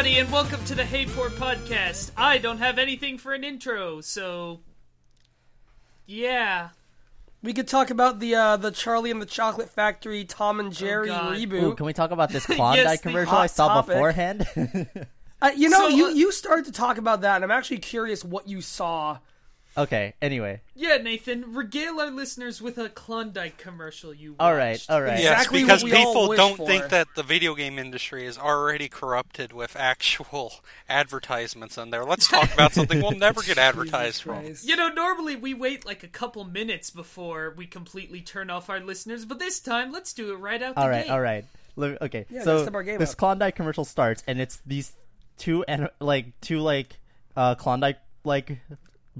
everybody, and welcome to the Hey Poor podcast. I don't have anything for an intro, so yeah. We could talk about the uh, the Charlie and the Chocolate Factory Tom and Jerry God. reboot. Ooh, can we talk about this Klondike Yes, commercial I saw topic. beforehand? Uh, you know, So, you uh, you started to talk about that, and I'm actually curious what you saw. Okay, anyway. Yeah, Nathan, regale our listeners with a Klondike commercial you watched. All right, all right. Yeah. Yes, because what we all people wish don't for. think that the video game industry is already corrupted with actual advertisements in there. Let's talk about something we'll never get advertised from. You know, normally we wait like a couple minutes before we completely turn off our listeners, but this time let's do it right out the All right, gate. all right. Look, Okay, Yeah, so just step our game this up. Klondike commercial starts, and it's these two and like two like uh Klondike like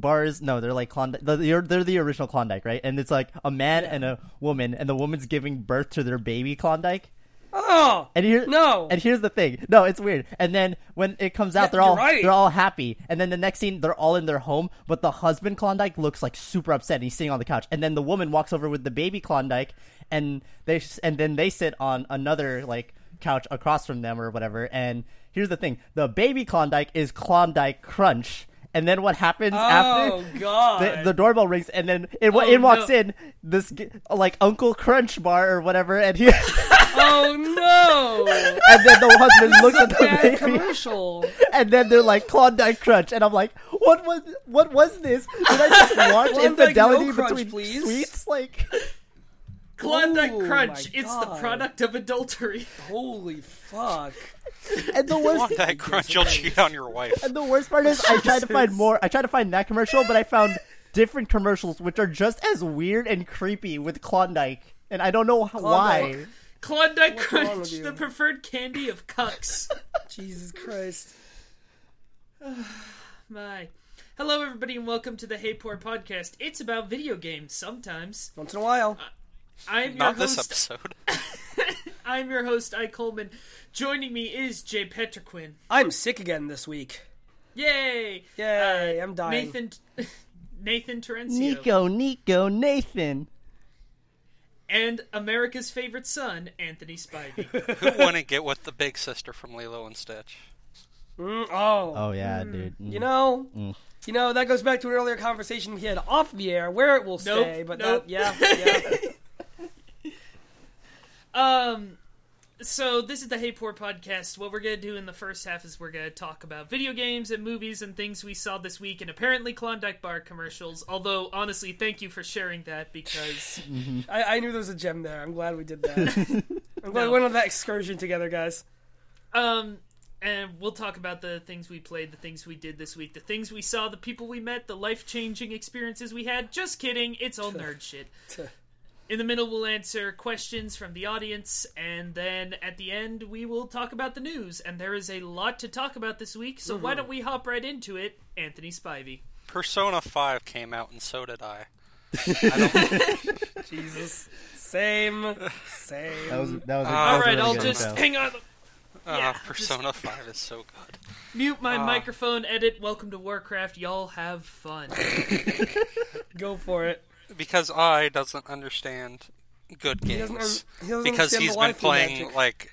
bars. No, they're like Klondike. They're, they're the original Klondike, right? And it's like a man and a woman, and the woman's giving birth to their baby Klondike. Oh And here, No. And here's the thing. No, it's weird. And then when it comes out, Yeah, they're all right. they're all happy. And then the next scene, they're all in their home, but the husband Klondike looks like super upset. And he's sitting on the couch. And then the woman walks over with the baby Klondike, and they and then they sit on another like couch across from them or whatever. And here's the thing: the baby Klondike is Klondike Crunch. And then what happens oh, after? Oh God! The, the doorbell rings, and then in, Oh, in walks no. in this like Uncle Crunch bar or whatever, and he oh no! and then the husband looks at the baby, commercial. and then they're like Klondike Crunch, and I'm like, what was what was this? Did I just watch infidelity no crunch, between please. sweets? Like, Klondike Oh, Crunch, my it's the product of adultery. Holy fuck! and the worst Klondike Crunch, you'll cheat on your wife. and the worst part is, I tried to find more. I tried to find that commercial, but I found different commercials which are just as weird and creepy with Klondike, and I don't know how, why. Klondike. Klondike What's Crunch, the preferred candy of cucks. Jesus Christ! My. Hello, everybody, and welcome to the Hey Poor podcast. It's about video games sometimes. Once in a while. Uh, I'm your Not this host. episode. I'm your host, I Coleman. Joining me is Jay Petrequin. I'm sick again this week. Yay! Yay! Uh, I'm dying. Nathan. Nathan Terencio. Nico, Nico, Nathan. And America's favorite son, Anthony Spivey. Who wouldn't get with the big sister from Lilo and Stitch? Mm, oh. Oh yeah, dude. Mm. You know, Mm. you know that goes back to an earlier conversation we had off the air, where it will Nope, stay. But nope. that, yeah, yeah. Um, so this is the Hey Poor podcast. What we're gonna do in the first half is we're gonna talk about video games and movies and things we saw this week, and apparently Klondike Bar commercials. Although honestly, thank you for sharing that because I, I knew there was a gem there. I'm glad we did that. I'm glad No. we went on that excursion together, guys. um. And we'll talk about the things we played, the things we did this week, the things we saw, the people we met, the life changing experiences we had. Just kidding, it's all nerd shit. In the middle, we'll answer questions from the audience, and then at the end, we will talk about the news. And there is a lot to talk about this week, so why don't we hop right into it? Anthony Spivey. Persona 5 came out, and so did I. I don't, Jesus. Same. Same. That was that was. A, that All was a right, really I'll just intro. hang on. uh, Yeah, Persona 5 is so good. Mute my Ah. microphone. Edit. Welcome to Warcraft. Y'all have fun. Go for it. Because I doesn't understand good doesn't games. un- he doesn't because understand he's the been playing, magic. like,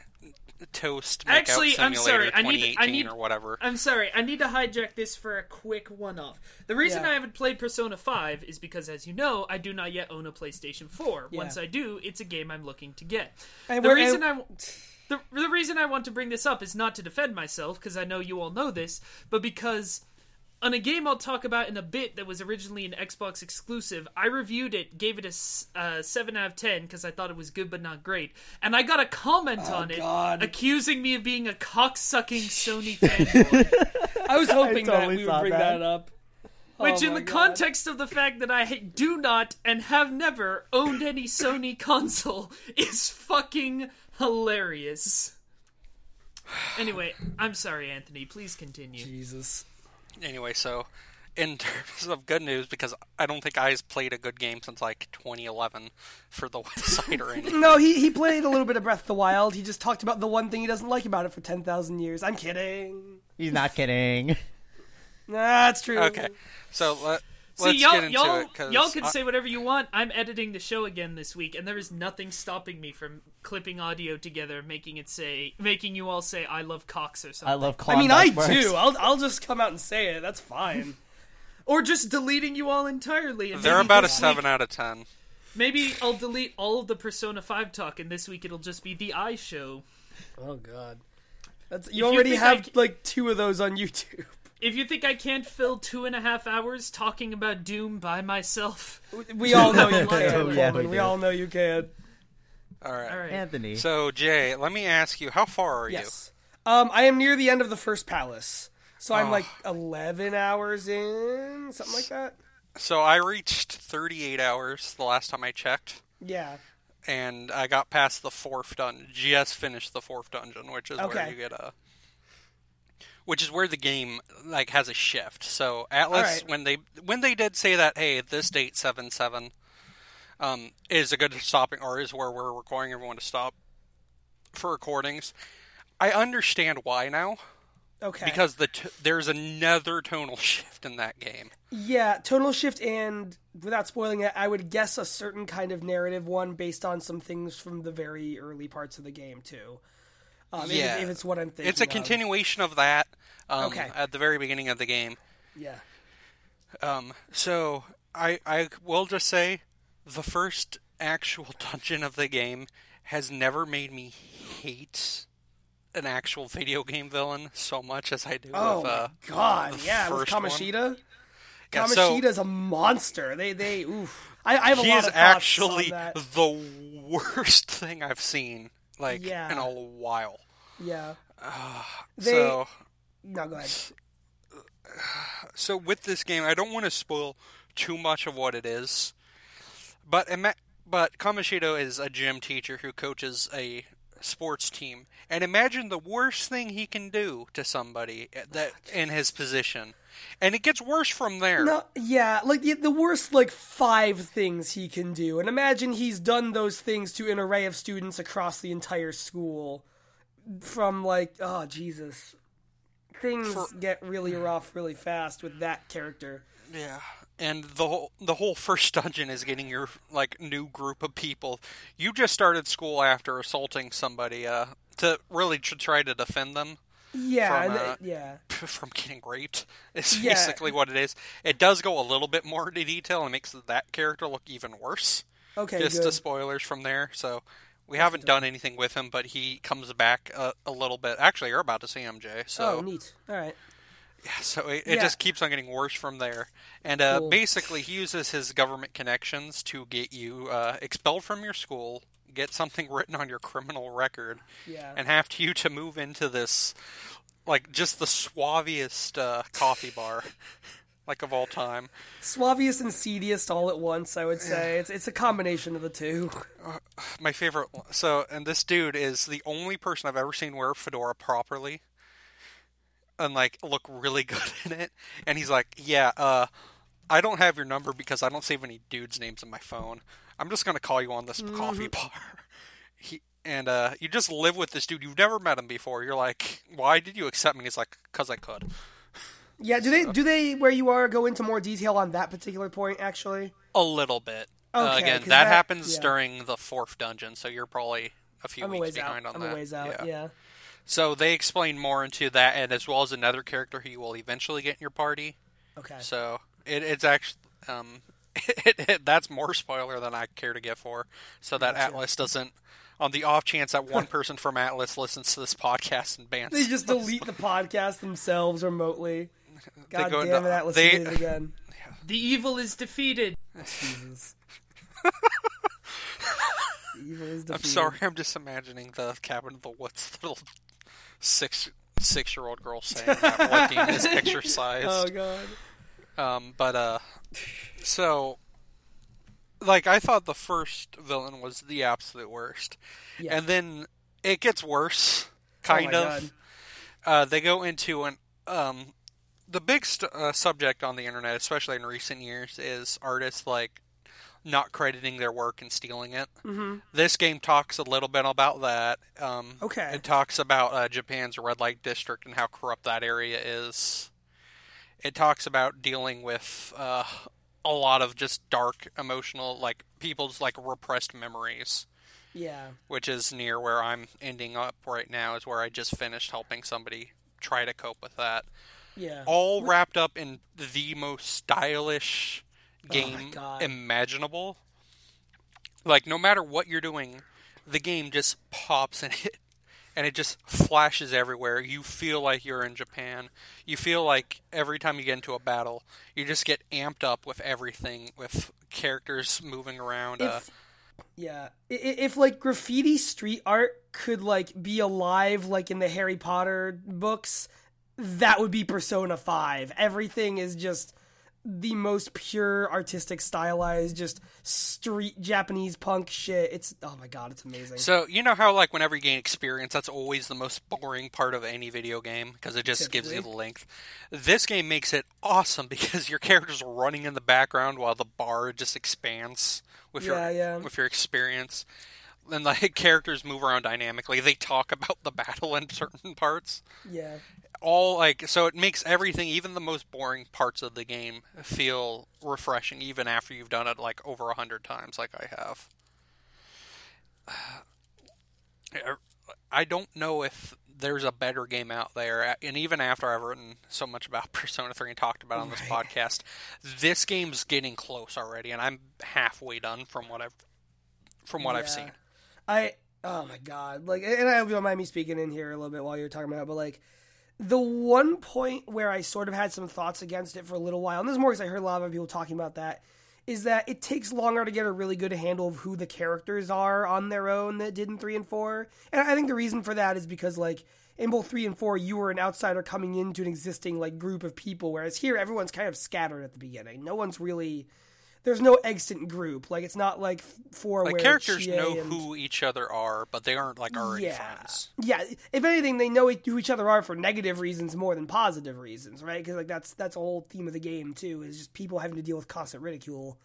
Toast Actually, I'm sorry, I need- I need- or whatever. I'm sorry, I need to hijack this for a quick one off. The reason Yeah. I haven't played Persona 5 is because, as you know, I do not yet own a PlayStation 4. Yeah. Once I do, it's a game I'm looking to get. And the reason and- I. The, the reason I want to bring this up is not to defend myself, because I know you all know this, but because on a game I'll talk about in a bit that was originally an Xbox exclusive, I reviewed it, gave it a uh, 7 out of 10 because I thought it was good but not great. And I got a comment on it Oh, God. accusing me of being a cocksucking Sony fanboy. I was hoping totally that we would bring that. that, up. Which, Oh in the God. context of the fact that I do not and have never owned any Sony console, is fucking hilarious. Anyway, I'm sorry, Anthony. Please continue. Jesus. Anyway, so in terms of good news, because I don't think I's played a good game since like 2011 for the website or anything. No, he, he played a little bit of Breath of the Wild. He just talked about the one thing he doesn't like about it for 10,000 years. I'm kidding. He's not kidding. Nah, that's true. Okay, so let, See, let's y'all, get into y'all, it. 'cause y'all can I- say whatever you want. I'm editing the show again this week, and there is nothing stopping me from clipping audio together, making it say, making you all say, "I love cocks" or something. I love cox. I mean, I bars. do. I'll I'll just come out and say it. That's fine. or just deleting you all entirely. And They're about a seven week- out of ten. Maybe I'll delete all of the Persona Five talk, and this week it'll just be the I show. Oh God. That's you you already think have I c- like two of those on YouTube. If you think I can't fill two and a half hours talking about Doom by myself, We all know you can. yeah, Coleman. we we all know you can. All right. all right. Anthony. So Jay, let me ask you, how far are Yes. Um, I am near the end of the first palace, so I'm Oh. like 11 hours in, something like that. So I reached 38 hours the last time I checked, Yeah. and I got past the fourth dungeon. Just finished the fourth dungeon, which is where you get a. Which is where the game like has a shift. So Atlus, Alright. when they when they did say that, hey, this date seven seven, um, is a good stopping or is where we're requiring everyone to stop for recordings. I understand why now Okay. because the t- there's another tonal shift in that game. yeah, tonal shift and without spoiling it, I would guess a certain kind of narrative one based on some things from the very early parts of the game too. Um, Yeah. if, it's what I'm thinking. It's a continuation of that um, Okay. at the very beginning of the game. Yeah. Um, so I I will just say the first actual dungeon of the game has never made me hate an actual video game villain so much as I do Oh with uh, my god! Yeah, with one. Kamoshida. So- a monster. They they oof. I, I have a he lot is of actually on that. the worst thing I've seen like Yeah. in a while. Yeah. They so no go ahead. so with this game, I don't want to spoil too much of what it is, but ima- but Kamoshida is a gym teacher who coaches a sports team, and imagine the worst thing he can do to somebody that in his position, and it gets worse from there. No, yeah, like the, the worst like five things he can do, and imagine he's done those things to an array of students across the entire school. From like, oh Jesus, things get really rough really fast with that character. Yeah. And the whole the whole first dungeon is getting your like new group of people. You just started school after assaulting somebody uh, to really tr- try to defend them. Yeah, From, uh, yeah, from getting raped. Is Yeah. basically what it is. It does go a little bit more into detail and makes that character look even worse. okay, Just good. to spoilers from there. So we haven't done anything with him, but he comes back a, a little bit. Actually, you're about to see him, Jay. So oh, neat. All right. Yeah, so it, it Yeah. just keeps on getting worse from there. And uh, Cool. basically, he uses his government connections to get you uh, expelled from your school, get something written on your criminal record, Yeah. and have to you to move into this, like, just the suaviest uh, coffee bar, like of all time. Suaviest and seediest all at once. I would say it's it's a combination of the two. My favorite. So, and this dude is the only person I've ever seen wear a fedora properly, and like look really good in it. And he's like, "Yeah, uh, I don't have your number because I don't save any dudes' names in my phone. I'm just gonna call you on this coffee bar." He and uh, you just live with this dude. You've never met him before. You're like, "Why did you accept me?" He's like, "Cause I could." Yeah. Do they do they where you are go into more detail on that particular point? Actually. A little bit. uh, Okay, again, 'cause that, that- happens yeah. during the fourth dungeon, so you're probably a few I'm weeks ways out. behind on I'm that. a ways out. Yeah. So they explain more into that, and as well as another character who you will eventually get in your party. Okay. So it, it's actually um, it, it, that's more spoiler than I care to get for, so that Atlus doesn't. On the off chance that one person from Atlus listens to this podcast and bans, They just delete the podcast themselves remotely. God go damn into- it, Atlus they- did it again. The evil is defeated. Jesus. Evil is I'm sorry, I'm just imagining the cabin of the woods little six six year old girl saying that being is exercise. Oh god. Um, but uh, so like I thought the first villain was the absolute worst, Yeah. and then it gets worse, Oh kind my of. Uh, they go into an um, the big st- uh, subject on the internet, especially in recent years, is artists like not crediting their work and stealing it. Mm-hmm. This game talks a little bit about that. Um, Okay. It talks about uh, Japan's red light district and how corrupt that area is. It talks about dealing with uh, a lot of just dark emotional like people's like repressed memories Yeah. which is near where i'm ending up right now is where i just finished helping somebody try to cope with that Yeah. all wrapped up in the most stylish game God. imaginable. Like no matter what you're doing, the game just pops in it and it just flashes everywhere. You feel like you're in Japan. You feel like every time you get into a battle, you just get amped up with everything with characters moving around. uh, yeah. If like graffiti street art could like be alive like in the Harry Potter books, that would be Persona 5. Everything is just the most pure artistic stylized just street Japanese punk shit. It's oh my god, it's amazing. So you know how like whenever you gain experience, that's always the most boring part of any video game because it just gives you the length. This game makes it awesome because your character's are running in the background while the bar just expands with Yeah, your yeah. with your experience. And the characters move around dynamically. They talk about the battle in certain parts. yeah. All like so it makes everything, even the most boring parts of the game, feel refreshing even after you've done it like over a hundred times, like I have. I don't know if there's a better game out there, and even after I've written so much about Persona 3 and talked about it on this Right. podcast, this game's getting close already, and I'm halfway done from what I've from what I've seen. I oh my god, like, and I don't mind me speaking in here a little bit while you're talking about it, but like, the one point where I sort of had some thoughts against it for a little while, and this is more because I heard a lot of people talking about that, is that it takes longer to get a really good handle of who the characters are on their own that did in three and four, and I think the reason for that is because like. In both three and four, you were an outsider coming into an existing like group of people, whereas here everyone's kind of scattered at the beginning. No one's really there's no extant group. Like it's not like four Like where characters Chie know and- who each other are, but they aren't like already yeah. friends. Yeah, if anything, they know who each other are for negative reasons more than positive reasons, right? Because like that's that's a whole theme of the game too, is just people having to deal with constant ridicule.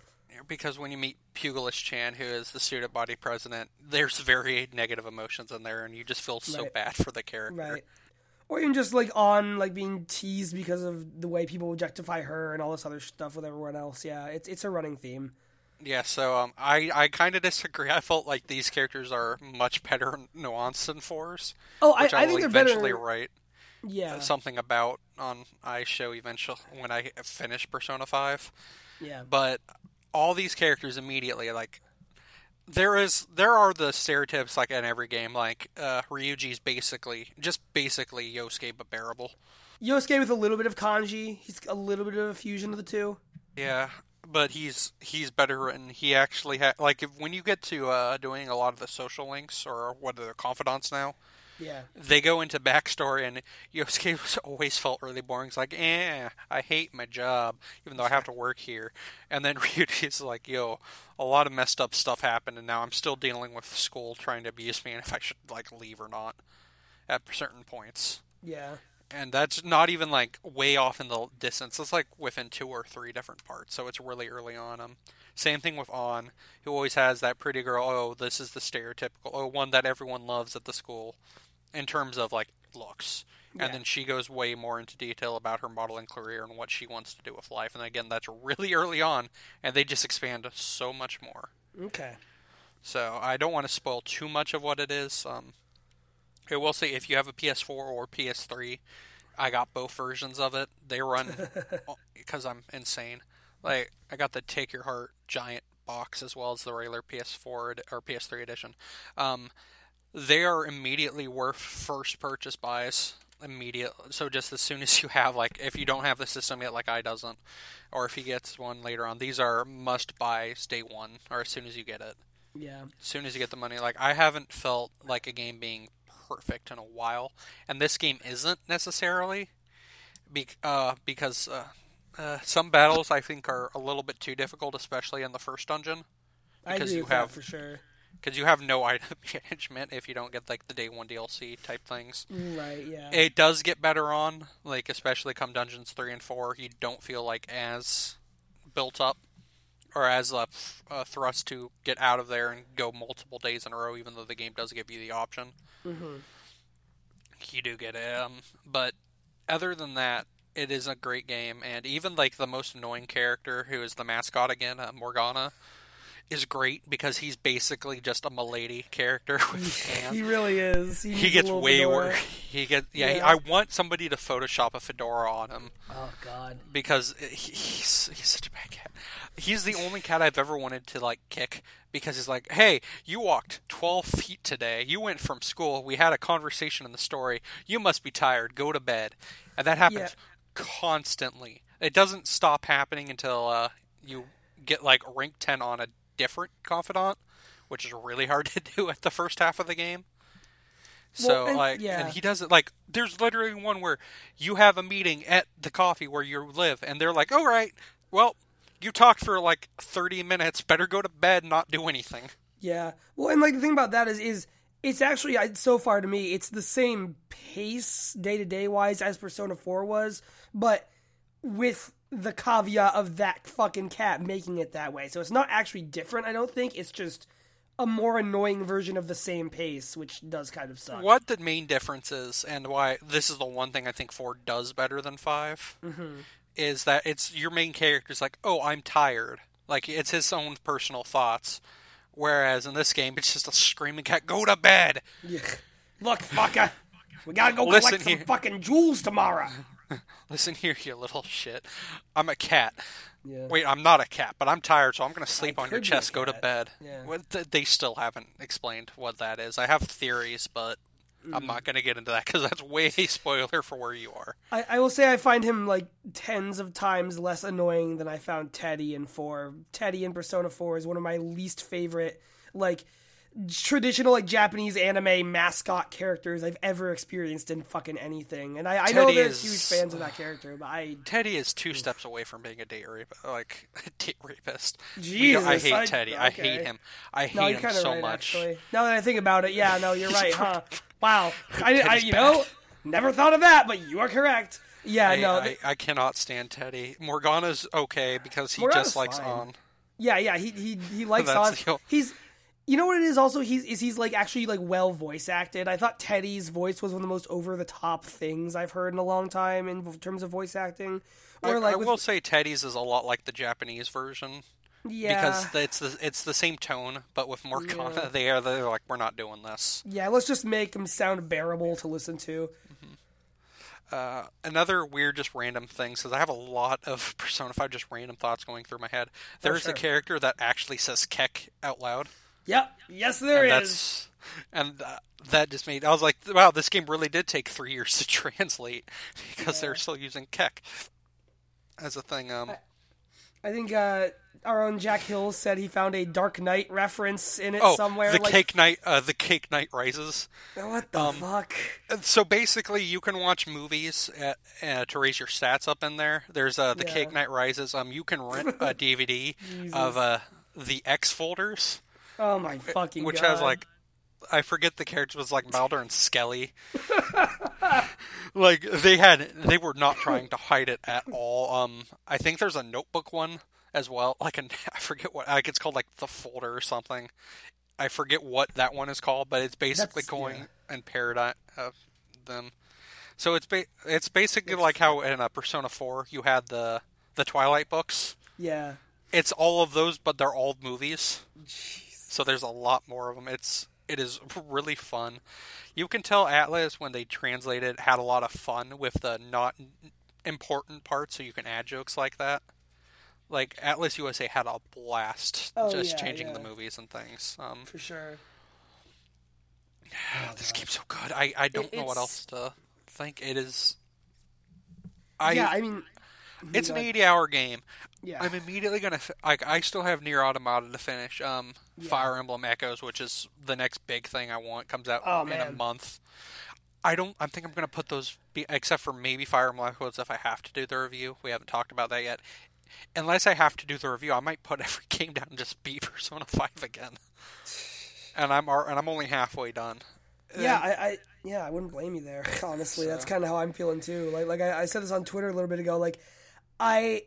Because when you meet Pugilist Chan, who is the student body president, there's very negative emotions in there, and you just feel so Right. bad for the character. Right. Or even just like on like being teased because of the way people objectify her and all this other stuff with everyone else. Yeah, it's it's a running theme. Yeah, so um, I I kind of disagree. I felt like these characters are much better nuanced than fours, Oh, I, I will think they're eventually better. write Yeah, something about on I show eventually when I finish Persona Five. yeah, But all these characters immediately like there is there are the stereotypes like in every game like uh, Ryuji's basically just basically Yosuke but bearable. Yosuke with a little bit of Kanji. He's a little bit of a fusion of the two. Yeah, but he's he's better and he actually ha- like if, when you get to uh, doing a lot of the social links or what are the confidants now, Yeah, they go into backstory and Yosuke was always felt really boring. It's like, eh, I hate my job, even though I have to work here. And then Ryuji's like, yo, a lot of messed up stuff happened, and now I'm still dealing with school trying to abuse me and if I should like leave or not at certain points. yeah, And that's not even like way off in the distance. It's like within two or three different parts, so it's really early on. Um, same thing with Ann, who always has that pretty girl. Oh, this is the stereotypical. Oh, one that everyone loves at the school, in terms of like looks. Yeah. And then she goes way more into detail about her modeling career and what she wants to do with life. And again, that's really early on, and they just expand so much more. okay, So I don't want to spoil too much of what it is. Um, I will say if you have a PS4 or PS3, I got both versions of it. They run because I'm insane. Like I got the Take Your Heart giant box as well as the regular PS4 or PS3 edition. Um, they are immediately worth first purchase buys. Immediate. So just as soon as you have like, if you don't have the system yet, like I doesn't, or if he gets one later on, these are must buys day one or as soon as you get it yeah, as soon as you get the money. Like I haven't felt like a game being perfect in a while, and this game isn't necessarily, be- uh, because uh, uh, some battles I think are a little bit too difficult, especially in the first dungeon, I Because you have- for sure. Because you have no item management if you don't get like the day one DLC type things. Right, yeah, It does get better on, like especially come dungeons three and four. You don't feel like as built up or as a, uh, thrust to get out of there and go multiple days in a row, even though the game does give you the option. hmm You do get it, um, but other than that, it is a great game, and even like the most annoying character, who is the mascot again, uh, Morgana, is great because he's basically just a milady character. He really is. He, He gets way fedora. worse. He gets yeah. he- Yeah. I want somebody to Photoshop a fedora on him Oh God. because he, he's he's such a bad cat. He's the only cat I've ever wanted to like kick because he's like, "Hey, you walked 12 feet today. You went from school. We had a conversation in the story. You must be tired. Go to bed." And that happens constantly. It doesn't stop happening until uh, you get like rank 10 on a different confidant, which is really hard to do at the first half of the game. So Well, and- like, yeah. and he does it like. There's literally one where you have a meeting at the coffee where you live, and they're like, "All right, well, you talked for like 30 minutes. Better go to bed, not do anything." Yeah. Well, and like the thing about that is, is it's actually so far to me, it's the same pace day to day wise as Persona Four was, but with the caveat of that fucking cat making it that way. So it's not actually different. I don't think it's just a more annoying version of the same pace, which does kind of suck. What the main difference is, and why this is the one thing I think four does better than 5 mm-hmm. is that it's your main character's like, "Oh, I'm tired." Like it's his own personal thoughts. Whereas in this game, it's just a screaming cat. Go to bed. Yeah. Look, fucker, we gotta go Listen collect some here. fucking jewels tomorrow. Listen here, you little shit. I'm a cat. Yeah. Wait, I'm not a cat, but I'm tired, so I'm gonna sleep on your could be a chest. Go to bed. Yeah. Well, th- they still haven't explained what that is. I have theories, but Mm. I'm not gonna get into that because that's way spoiler for where you are. I, I will say I find him like tens of times less annoying than I found Teddy in four. Teddy in Persona Four is one of my least favorite like traditional like Japanese anime mascot characters I've ever experienced in fucking anything. And I, I know there's is- huge fans of that character, but I Teddy is two steps away from being a date rape, like a date rapist. Jesus, I hate I- Teddy. I hate him. I hate no, him kind of so right much. actually. Now that I think about it, yeah, no, you're right, huh? Wow, I, I you know never thought of that, but you are correct. Yeah, I, no, I, th- I cannot stand Teddy. Morgana's okay because he Morgana's just likes fine. on. Yeah, yeah, he he he likes That's on. He's you know what it is also he's is he's like actually like well voice acted. I thought Teddy's voice was one of the most over the top things I've heard in a long time in terms of voice acting. Or I, like I with, will say Teddy's is a lot like the Japanese version yeah, because it's the it's the same tone, but with Morgana, Yeah. they are they're like we're not doing this. yeah, let's just make him sound bearable to listen to. Uh, another weird, just random thing, because I have a lot of Persona 5 just random thoughts going through my head. There's sure. a character that actually says Kek out loud. Yep, yes there and is. and uh, that just made I was like, wow, this game really did take three years to translate because they're still using Kek as a thing. Um, I think uh, our own Jack Hill said he found a Dark Knight reference in it oh, somewhere. the like, Cake Knight, uh, the Cake Knight Rises. What the um, fuck? So basically, you can watch movies at, uh, to raise your stats up in there. There's uh, the Yeah. Cake Knight Rises. Um, you can rent a DVD of uh, the X folders. Oh my fucking god. which god! has like I forget the characters was like Mulder and Skelly. like they had they were not trying to hide it at all. Um I think there's a notebook one as well. Like an I forget what like it's called like the folder or something. I forget what that one is called, but it's basically That's- going yeah. and parody of them. So it's ba- it's basically like how in uh, Persona 4 you had the the Twilight books. yeah. It's all of those, but they're all movies. So there's a lot more of them. It's it is really fun. You can tell Atlus when they translated had a lot of fun with the not important parts, so you can add jokes like that. Like Atlus USA had a blast Oh, just yeah, changing the movies and things. Um, for sure. this game's so good. I, I don't know what else to think. It is. I yeah, I mean, it's an 80 hour game. yeah, I'm immediately gonna like. I still have Nier Automata to finish. Um, Yeah. Fire Emblem Echoes, which is the next big thing I want, comes out Oh, in a month. I don't. I think I'm gonna put those, be, except for maybe Fire Emblem Echoes, if I have to do the review. We haven't talked about that yet. Unless I have to do the review, I might put every game down and just beat Persona Five again. And I'm and I'm only halfway done. yeah, I, I, yeah, I wouldn't blame you there. Honestly, that's kind of how I'm feeling too. Like, like I, I said this on Twitter a little bit ago. Like, I,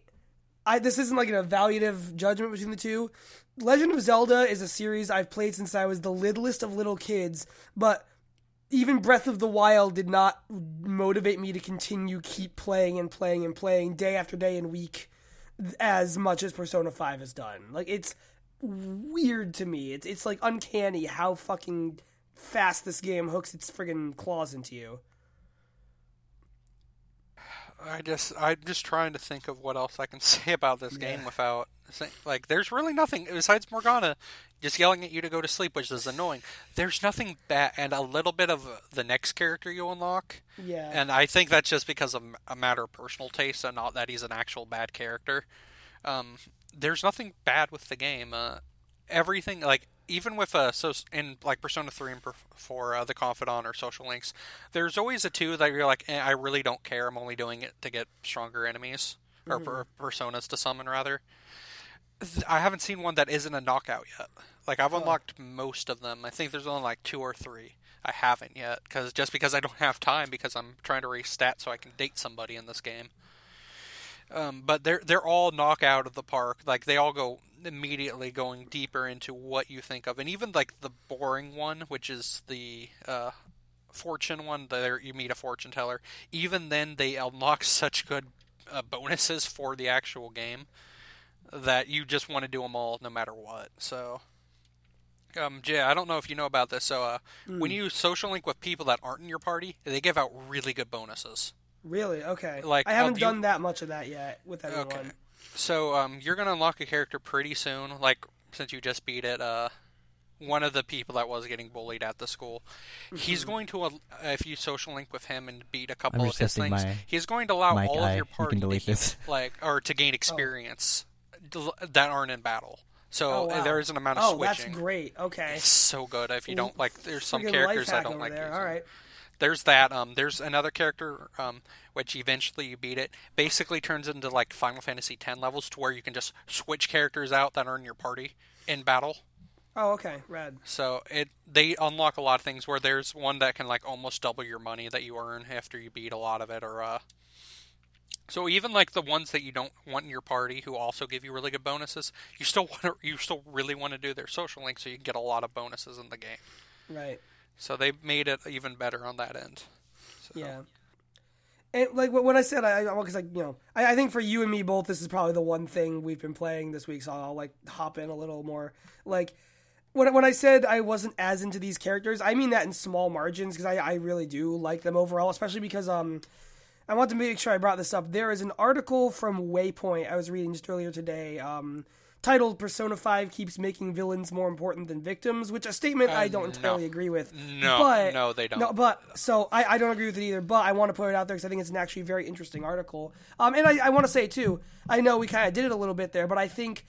I, this isn't like an evaluative judgment between the two. Legend of Zelda is a series I've played since I was the littlest of little kids, but even Breath of the Wild did not motivate me to continue keep playing and playing and playing day after day and week as much as Persona 5 has done. Like it's weird to me. It's it's like uncanny how fucking fast this game hooks its friggin' claws into you. I just I'm just trying to think of what else I can say about this game without saying, like there's really nothing besides Morgana just yelling at you to go to sleep, which is annoying. There's nothing bad, and a little bit of the next character you unlock. Yeah. And I think that's just because of a matter of personal taste, and not that he's an actual bad character. Um, there's nothing bad with the game. Uh, everything like even with uh so in like Persona three and per- four, uh, the Confidant or Social Links, there's always a two that you're like, eh, I really don't care. I'm only doing it to get stronger enemies or per- personas to summon rather. I haven't seen one that isn't a knockout yet. Like I've unlocked most of them. I think there's only like two or three. I haven't yet because just because I don't have time because I'm trying to raise stats so I can date somebody in this game. Um, but they're they're all knockout of the park. Like they all go immediately going deeper into what you think of, and even like the boring one, which is the uh, fortune one, there you meet a fortune teller. Even then, they unlock such good uh, bonuses for the actual game that you just want to do them all no matter what. So. Um, Jay, I don't know if you know about this. So, uh, when you social link with people that aren't in your party, they give out really good bonuses. Really? Okay. Like, I haven't uh, you- done that much of that yet with anyone. Okay. So um, you're gonna unlock a character pretty soon. Like since you just beat it, uh, one of the people that was getting bullied at the school, he's Mm-hmm. going to uh, if you social link with him and beat a couple of his things, my he's going to allow all eye. of your You party to heal, this. like or to gain experience del- that aren't in battle. So Oh, wow. there is an amount of switching. Oh, that's great. Okay. It's so good. If you don't like, there's some Friggin' characters I don't like. there. using. All right. There's that. Um, there's another character, um, which eventually you beat it. Basically turns into like Final Fantasy X levels, to where you can just switch characters out that are in your party in battle. Oh, okay. red. So it they unlock a lot of things. Where there's one that can like almost double your money that you earn after you beat a lot of it, or uh. So even like the ones that you don't want in your party, who also give you really good bonuses, you still want to, you still really want to do their social link, so you can get a lot of bonuses in the game. Right. So they made it even better on that end. So, Yeah. And like what I said, I because like you know, I, I think for you and me both, this is probably the one thing we've been playing this week. So I'll like hop in a little more. Like when when I said I wasn't as into these characters, I mean that in small margins because I I really do like them overall, especially because um. I want to make sure I brought this up. There is an article from Waypoint I was reading just earlier today, um, titled "Persona Five keeps making villains more important than victims," which a statement I don't no. entirely agree with. No, but, no, they don't. No, but so I, I don't agree with it either. But I want to put it out there because I think it's an actually very interesting article. Um, and I, I want to say too, I know we kind of did it a little bit there, but I think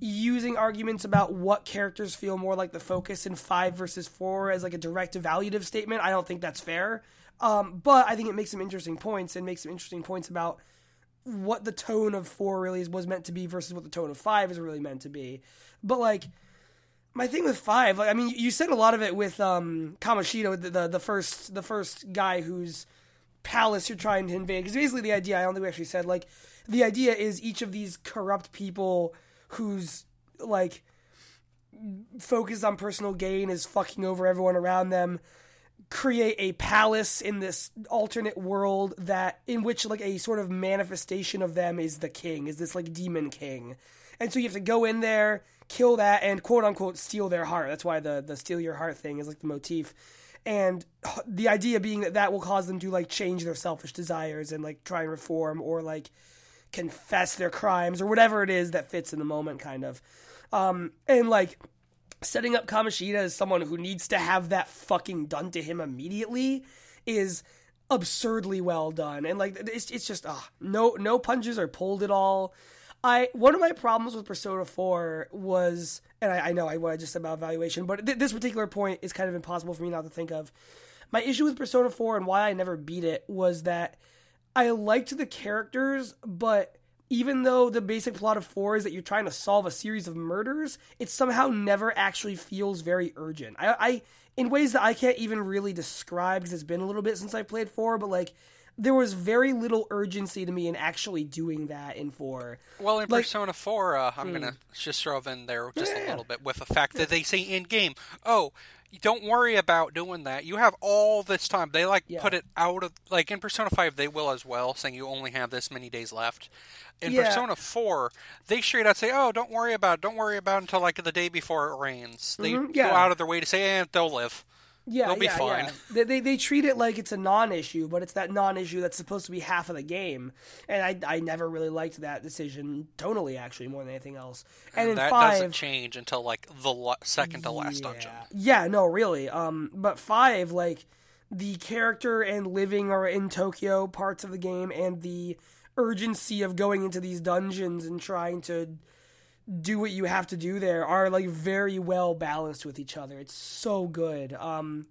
using arguments about what characters feel more like the focus in five versus four as like a direct evaluative statement, I don't think that's fair. Um, but I think it makes some interesting points and makes some interesting points about what the tone of four really was meant to be versus what the tone of five is really meant to be. But like my thing with five, like I mean, you said a lot of it with um, Kamoshida, the, the the first the first guy whose palace you're trying to invade. Because basically the idea, I don't think we actually said like the idea is each of these corrupt people whose like focus on personal gain is fucking over everyone around them create a palace in this alternate world that in which like a sort of manifestation of them is the king is this like demon king. And so you have to go in there kill that and quote unquote steal their heart. That's why the the steal your heart thing is like the motif. And the idea being that that will cause them to like change their selfish desires and like try and reform or like confess their crimes or whatever it is that fits in the moment kind of. Um and like setting up Kamoshida as someone who needs to have that fucking done to him immediately is absurdly well done. And like it's, it's just ah no no punches are pulled at all. I one of my problems with persona 4 was and i, I know i what i just said about evaluation but th- this particular point is kind of impossible for me not to think of. My issue with persona 4 and why i never beat it was that i liked the characters but even though the basic plot of four is that you're trying to solve a series of murders, it somehow never actually feels very urgent. I, I in ways that I can't even really describe because it's been a little bit since I played four, but like there was very little urgency to me in actually doing that in four. Well, in Like- Persona 4, uh, I'm going to just throw in there just Yeah, a little bit with the fact that they say in game, oh, don't worry about doing that. You have all this time. They like Yeah. put it out of like in Persona 5 they will as well, saying you only have this many days left. In Yeah. Persona 4, they straight out say, "Oh, don't worry about it. Don't worry about it until like the day before it rains." They Mhm, go out of their way to say, "Eh, they'll live." Yeah, They'll yeah, yeah. They, they they treat it like it's a non-issue, but it's that non-issue that's supposed to be half of the game. And I I never really liked that decision tonally, actually, more than anything else. And in that five, doesn't change until like the la- second to last dungeon. Yeah, no, really. Um, but five, like the character and living are in Tokyo parts of the game, and the urgency of going into these dungeons and trying to do what you have to do there are like very well balanced with each other. It's so good. Um,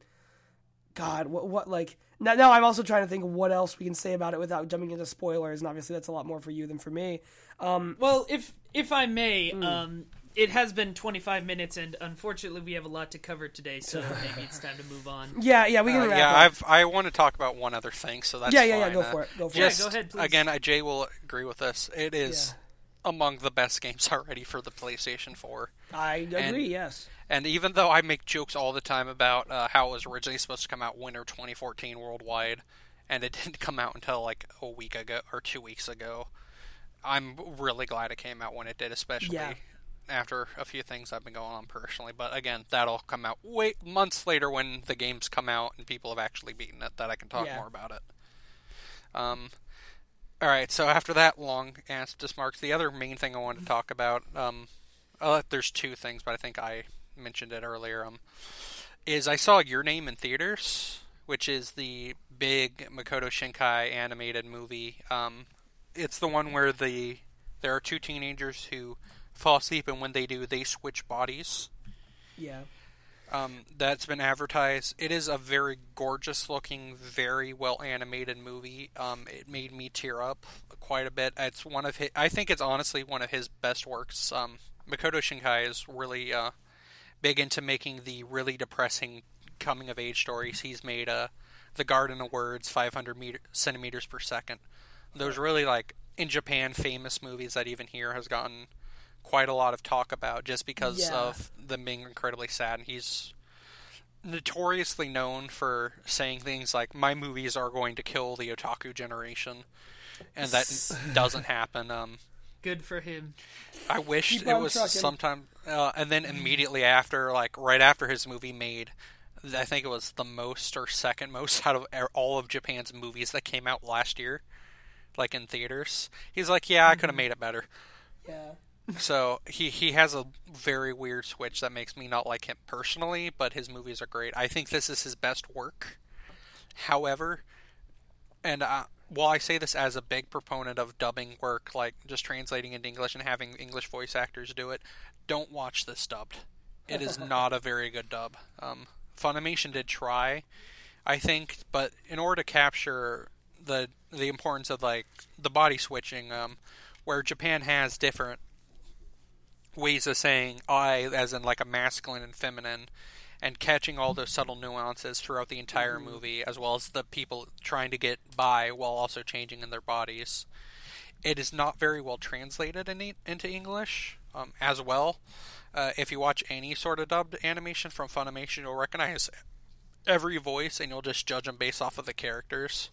God, what what like now? Now I'm also trying to think of what else we can say about it without jumping into spoilers, and obviously that's a lot more for you than for me. Um, well, if if I may, Hmm. um, it has been 25 minutes, and unfortunately, we have a lot to cover today, so maybe it's time to move on. Yeah, yeah, we can Uh, wrap yeah, up. I've I want to talk about one other thing, so that's yeah, yeah, yeah. Go Uh, for it. Go for Yeah, it. Just, go ahead, please. Again, Jay will agree with this. It is Yeah. Among the best games already for the PlayStation 4. I agree. yes. And even though I make jokes all the time about uh, how it was originally supposed to come out winter 2014 worldwide, and it didn't come out until like a week ago or two weeks ago, I'm really glad it came out when it did, especially Yeah. after a few things I've been going on personally. But again, that'll come out wait months later when the games come out and people have actually beaten it. That I can talk Yeah. more about it. Um, all right, so after that long ass dismarks, the other main thing I wanted to talk about, um, uh, there's two things, but I think I mentioned it earlier. Um, is I saw Your Name in theaters, which is the big Makoto Shinkai animated movie. Um, it's the one where the there are two teenagers who fall asleep, and when they do, they switch bodies Yeah. Um, that's been advertised. It is a very gorgeous looking, very well animated movie. Um, it made me tear up quite a bit. It's one of his, I think it's honestly one of his best works. Um, Makoto Shinkai is really uh, big into making the really depressing coming of age stories. He's made uh, The Garden of Words, 500 meter, centimeters per second. Those really like in Japan famous movies that even here has gotten quite a lot of talk about just because Yeah. of them being incredibly sad. And he's notoriously known for saying things like, "My movies are going to kill the otaku generation," and that doesn't happen. Um, Good for him. I wish Keep it was trucking. sometime, uh, and then immediately after, like right after his movie made, I think it was the most or second most out of all of Japan's movies that came out last year, like in theaters. He's like, "Yeah, I could have Mm-hmm. made it better." Yeah. So he he has a very weird switch that makes me not like him personally, but his movies are great. I think this is his best work. However, and uh, while I say this as a big proponent of dubbing work, like just translating into English and having English voice actors do it, don't watch this dubbed. It is not a very good dub. Um, Funimation did try, I think, but in order to capture the the importance of like the body switching, um, where Japan has different ways of saying I, as in like a masculine and feminine, and catching all those subtle nuances throughout the entire movie, as well as the people trying to get by while also changing in their bodies. It is not very well translated in, into English um, as well. Uh, if you watch any sort of dubbed animation from Funimation, you'll recognize every voice and you'll just judge them based off of the characters.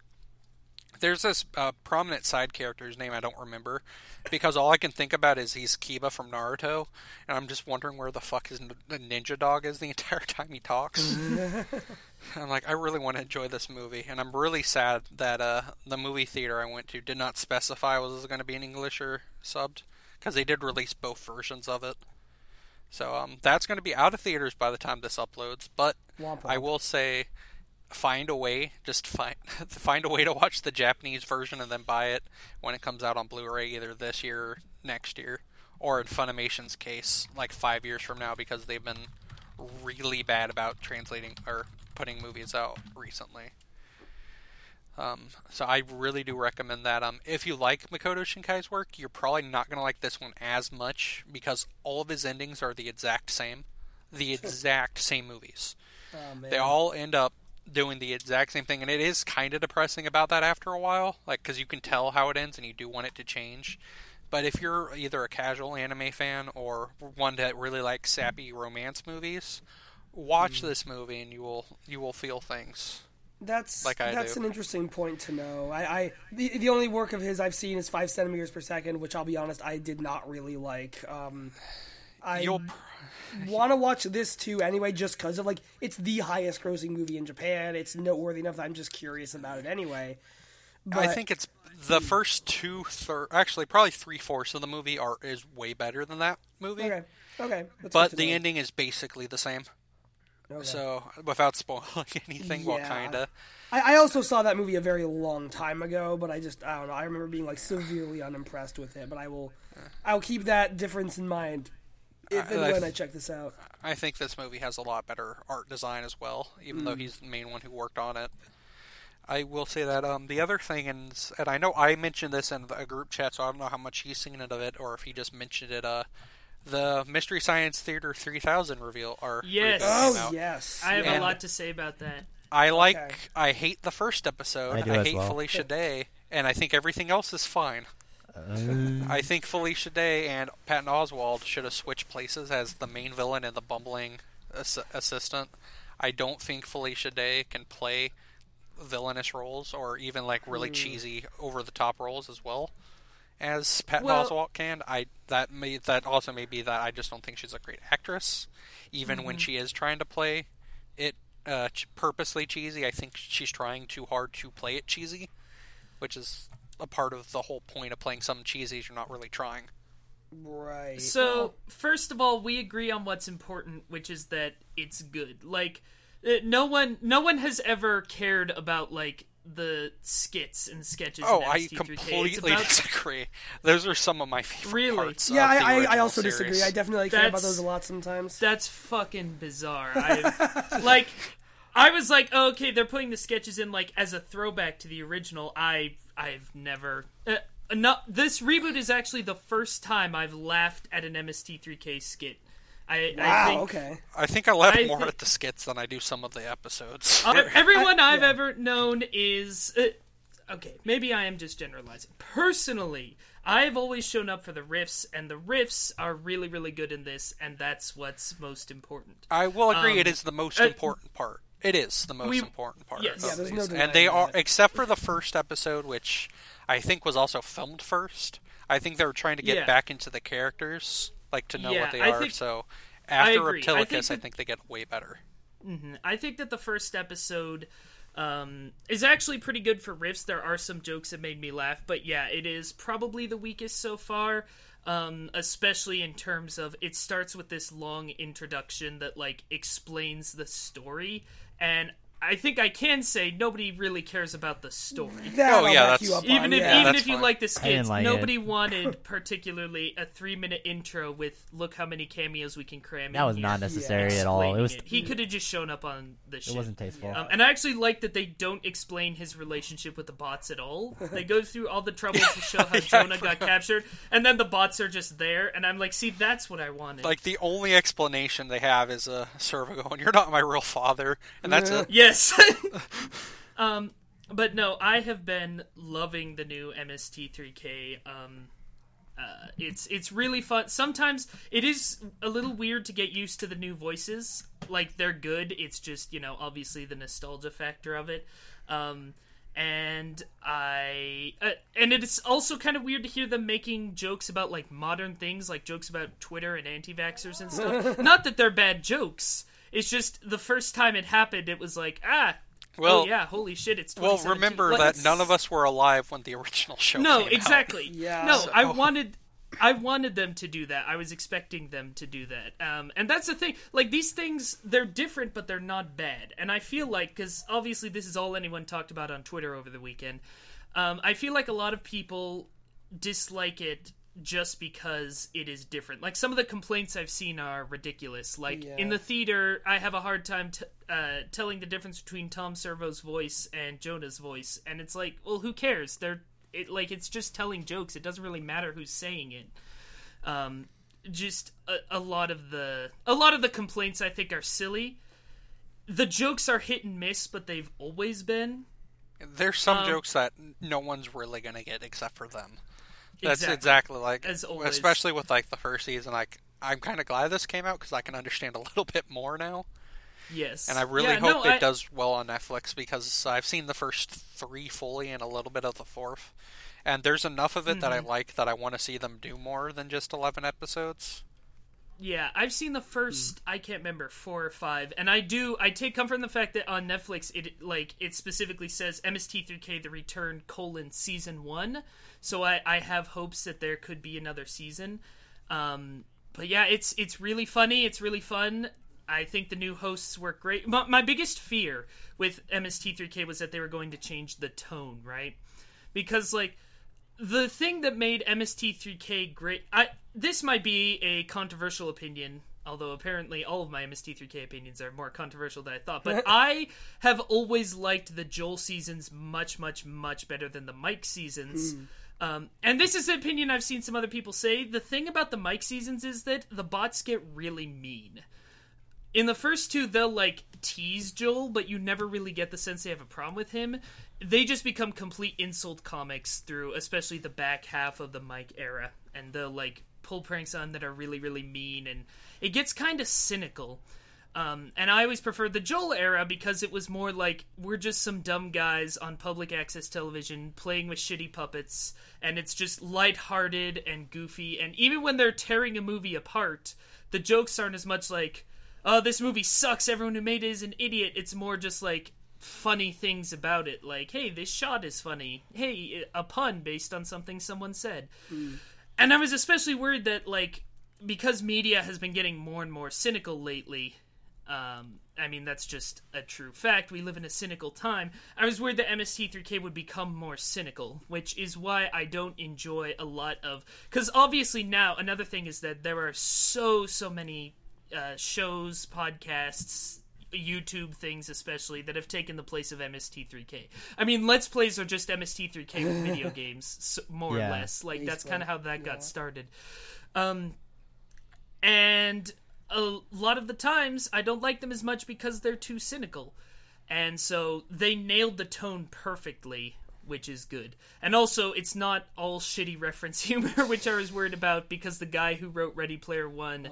There's this uh, prominent side character's name I don't remember because all I can think about is he's Kiba from Naruto, and I'm just wondering where the fuck his the ninja dog is the entire time he talks. I'm like, I really want to enjoy this movie, and I'm really sad that uh, the movie theater I went to did not specify was it going to be in English or subbed because they did release both versions of it. So um, that's going to be out of theaters by the time this uploads. But Womp I will say, find a way. Just find find a way to watch the Japanese version and then buy it when it comes out on Blu-ray either this year or next year, or in Funimation's case, like five years from now, because they've been really bad about translating or putting movies out recently. Um, so I really do recommend that. Um, if you like Makoto Shinkai's work, you're probably not going to like this one as much because all of his endings are the exact same, the exact same movies. Oh. They all end up doing the exact same thing, and it is kind of depressing about that after a while, like because you can tell how it ends and you do want it to change. But if you're either a casual anime fan or one that really likes sappy romance movies, Watch this movie and you will you will feel things. That's Like I that's do. an interesting point to know. I, I the, the only work of his I've seen is five centimeters per second, which I'll be honest, I did not really like. Um, I You'll want to watch this too anyway, just because of like it's the highest grossing movie in Japan. It's noteworthy enough that I'm just curious about it anyway. But I think it's the first two third, actually probably three fourths of the movie are is way better than that movie. okay, okay, But the know. ending is basically the same. Okay. So without spoiling anything, well, kinda. I, I also saw that movie a very long time ago, but I just I don't know. I remember being like severely unimpressed with it. But I will I'll keep that difference in mind if and I- I when th- I check this out. I think this movie has a lot better art design as well, even Mm. though he's the main one who worked on it. I will say that um, the other thing, and, and I know I mentioned this in a group chat, so I don't know how much he's seen it of it, or if he just mentioned it. Uh, the Mystery Science Theater 3000 reveal, or Yes. Oh yes, I have And- a lot to say about that. I like. Okay. I hate the first episode. I do as hate well. Felicia Day, and I think everything else is fine. Uh, I think Felicia Day and Patton Oswalt should have switched places as the main villain and the bumbling ass- assistant. I don't think Felicia Day can play villainous roles or even like really hmm. cheesy, over the top roles as well as Patton Well- Oswalt can. I that may that also may be that I just don't think she's a great actress, even when mm-hmm. she is trying to play it uh, purposely cheesy. I think she's trying too hard to play it cheesy, which is a part of the whole point of playing some cheesy. Is you're not really trying. right. So, first of all, we agree on what's important, which is that it's good. Like uh, no one no one has ever cared about like the skits and sketches Oh, in I MST3K. completely about disagree. Those are some of my favorite Really? parts. yeah, of I, I, I also series. disagree. I definitely care about those a lot sometimes. That's fucking bizarre. I like I was like, oh, okay, they're putting the sketches in like as a throwback to the original. I I've never uh, no, this reboot is actually the first time I've laughed at an MST3K skit. I, I Wow. think Okay. I think I laugh I more think- at the skits than I do some of the episodes. Uh, everyone I- I've yeah. ever known is uh, okay. Maybe I am just generalizing. Personally, I've always shown up for the riffs, and the riffs are really, really good in this, and that's what's most important. I will agree. Um, it is the most uh, important part. It is the most we- important part. yes. of Yeah, there's these. no and they are, that. except for the first episode, which I think was also filmed first. I think they were trying to get Yeah. back into the characters, like to know Yeah, what they I are. so after agree. I think Reptilicus, I think they get way better. I think that the first episode um, is actually pretty good for riffs. There are some jokes that made me laugh, but yeah, it is probably the weakest so far. Um, especially in terms of it starts with this long introduction that like explains the story, and I think I can say nobody really cares about the story. That Oh, I'll yeah, that's- you up Even on, if yeah. even that's if you fine. like the skits, like nobody it. wanted particularly a three minute intro with look how many cameos we can cram in. That was here." not necessary at all. It was it. He could have just shown up on the ship. it wasn't tasteful. Um, and I actually like that they don't explain his relationship with the bots at all. They go through all the trouble to show how Jonah got captured, and then the bots are just there. And I'm like, see, that's what I wanted. Like the only explanation they have is a uh, Servo going, "You're not my real father," and that's it. yes. um, but no, I have been loving the new MST3K. Um, uh, it's it's really fun. Sometimes it is a little weird to get used to the new voices. Like they're good. It's just you know obviously the nostalgia factor of it. Um, and I uh, and it's also kind of weird to hear them making jokes about like modern things, like jokes about Twitter and anti-vaxxers and stuff. Not that they're bad jokes. It's just the first time it happened, it was like ah. Well- oh yeah, holy shit! It's Well, remember Like, that none of us were alive when the original show. no, came out. exactly. Yeah. No, So- I wanted I wanted them to do that. I was expecting them to do that. Um, and that's the thing. Like these things, they're different, but they're not bad. And I feel like because obviously this is all anyone talked about on Twitter over the weekend. Um, I feel like a lot of people dislike it just because it is different. Like some of the complaints I've seen are ridiculous. Like Yeah. in the theater, I have a hard time t- uh, telling the difference between Tom Servo's voice and Jonah's voice, and it's like, well, who cares? They're it like it's just telling jokes. It doesn't really matter who's saying it. Um, just a, a lot of the a lot of the complaints I think are silly. The jokes are hit and miss, but they've always been. There's some Um, jokes that no one's really gonna get except for them. That's Exactly. exactly, like, As always. especially with like the first season. Like, I'm kind of glad this came out because I can understand a little bit more now. Yes, and I really Yeah, hope no, it I- does well on Netflix because I've seen the first three fully and a little bit of the fourth, and there's enough of it that I Mm-hmm. like that I want to see them do more than just eleven episodes. Yeah, I've seen the first I can't remember four or five, and I do I take comfort in the fact that on Netflix it like it specifically says MST3K The Return colon season one, so I I have hopes that there could be another season. Um, but yeah, it's it's really funny. It's really fun. I think the new hosts work great. My, my biggest fear with MST3K was that they were going to change the tone, right? Because like the thing that made MST3K great I this might be a controversial opinion although apparently all of my MST3K opinions are more controversial than I thought but I have always liked the Joel seasons much much much better than the Mike seasons. Um, and this is an opinion I've seen some other people say. The thing about the Mike seasons is that the bots get really mean. In the first two they'll like tease Joel, but you never really get the sense they have a problem with him. They just become complete insult comics through especially the back half of the Mike era and they'll like pull pranks on that are really, really mean and it gets kind of cynical. Um, and I always preferred the Joel era because it was more like we're just some dumb guys on public access television playing with shitty puppets, and it's just lighthearted and goofy. And even when they're tearing a movie apart, the jokes aren't as much like, "Oh, this movie sucks. Everyone who made it is an idiot." It's more just like funny things about it, like, "Hey, this shot is funny. Hey, a pun based on something someone said." And I was especially worried that like because media has been getting more and more cynical lately. Um, I mean, that's just a true fact. We live in a cynical time. I was worried that MST3K would become more cynical, which is why I don't enjoy a lot of. Because obviously, now, another thing is that there are so, so many uh, shows, podcasts, YouTube things, especially, that have taken the place of MST3K. I mean, Let's Plays are just MST3K with video games, so, more Yeah. or less. Like, that's kind of how that yeah. got started. Um, and a lot of the times I don't like them as much because they're too cynical. And so they nailed the tone perfectly, which is good. And also, it's not all shitty reference humor, which I was worried about because the guy who wrote Ready Player One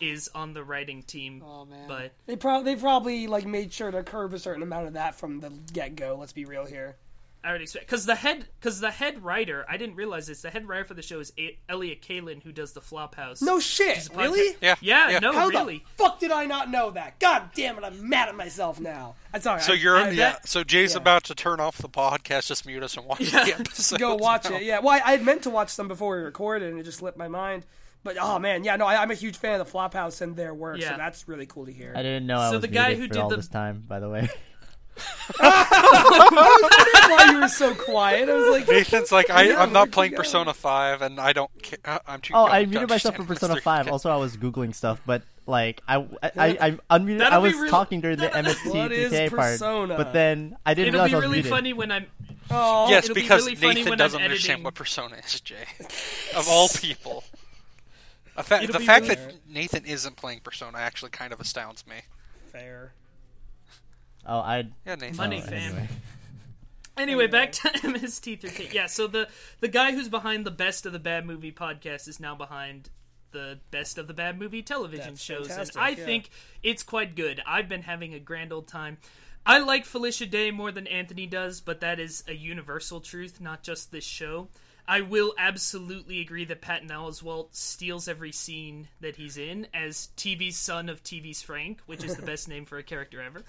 is on the writing team. Oh man, But they probably they probably like made sure to curb a certain amount of that from the get go. Let's be real here. I would expect because the head because the head writer I didn't realize this the head writer for the show is A- Elliott Kalan who does the Flophouse. No shit, Which is a podcast- really? Yeah, Yeah, no, How really. the fuck did I not know that? God damn it, I'm mad at myself now. I'm sorry. So I- you're I, yeah. Uh, that- So Jay's yeah. about to turn off the podcast. Just mute us and watch Yeah. the episode. go watch now. it. Yeah. Well, I, I had meant to watch some before we recorded, and it just slipped my mind. But oh man, yeah, no, I, I'm a huge fan of the Flophouse and their work, so that's really cool to hear. I didn't know I So was the guy who for did all the- this time. By the way, That's why you were so quiet. I was like, Nathan's like, I, Yeah, I'm not playing? Persona Five, and I don't. Ca- uh, I'm too. oh, I muted myself for Persona this Five. Also, I was googling stuff, but like I I, I, I unmuted. That'll I was really- talking during the What MST3K part, but then I didn't It'll realize be I was really muted. funny when I'm oh, Yes, It'll be because really Nathan doesn't understand editing. what Persona is, Jay. of all people. Fa- the fact really- that Nathan isn't playing Persona actually kind of astounds me. fair. Oh, I. Yeah, Nathan. Money oh, fam. anyway. Anyway, back to MST3K. Yeah, so the the guy who's behind the Best of the Bad Movie podcast is now behind the Best of the Bad Movie television That's shows, and I yeah. think it's quite good. I've been having a grand old time. I like Felicia Day more than Anthony does, but that is a universal truth, not just this show. I will absolutely agree that Patton Oswalt steals every scene that he's in as TV's son of TV's Frank, which is the best name for a character ever.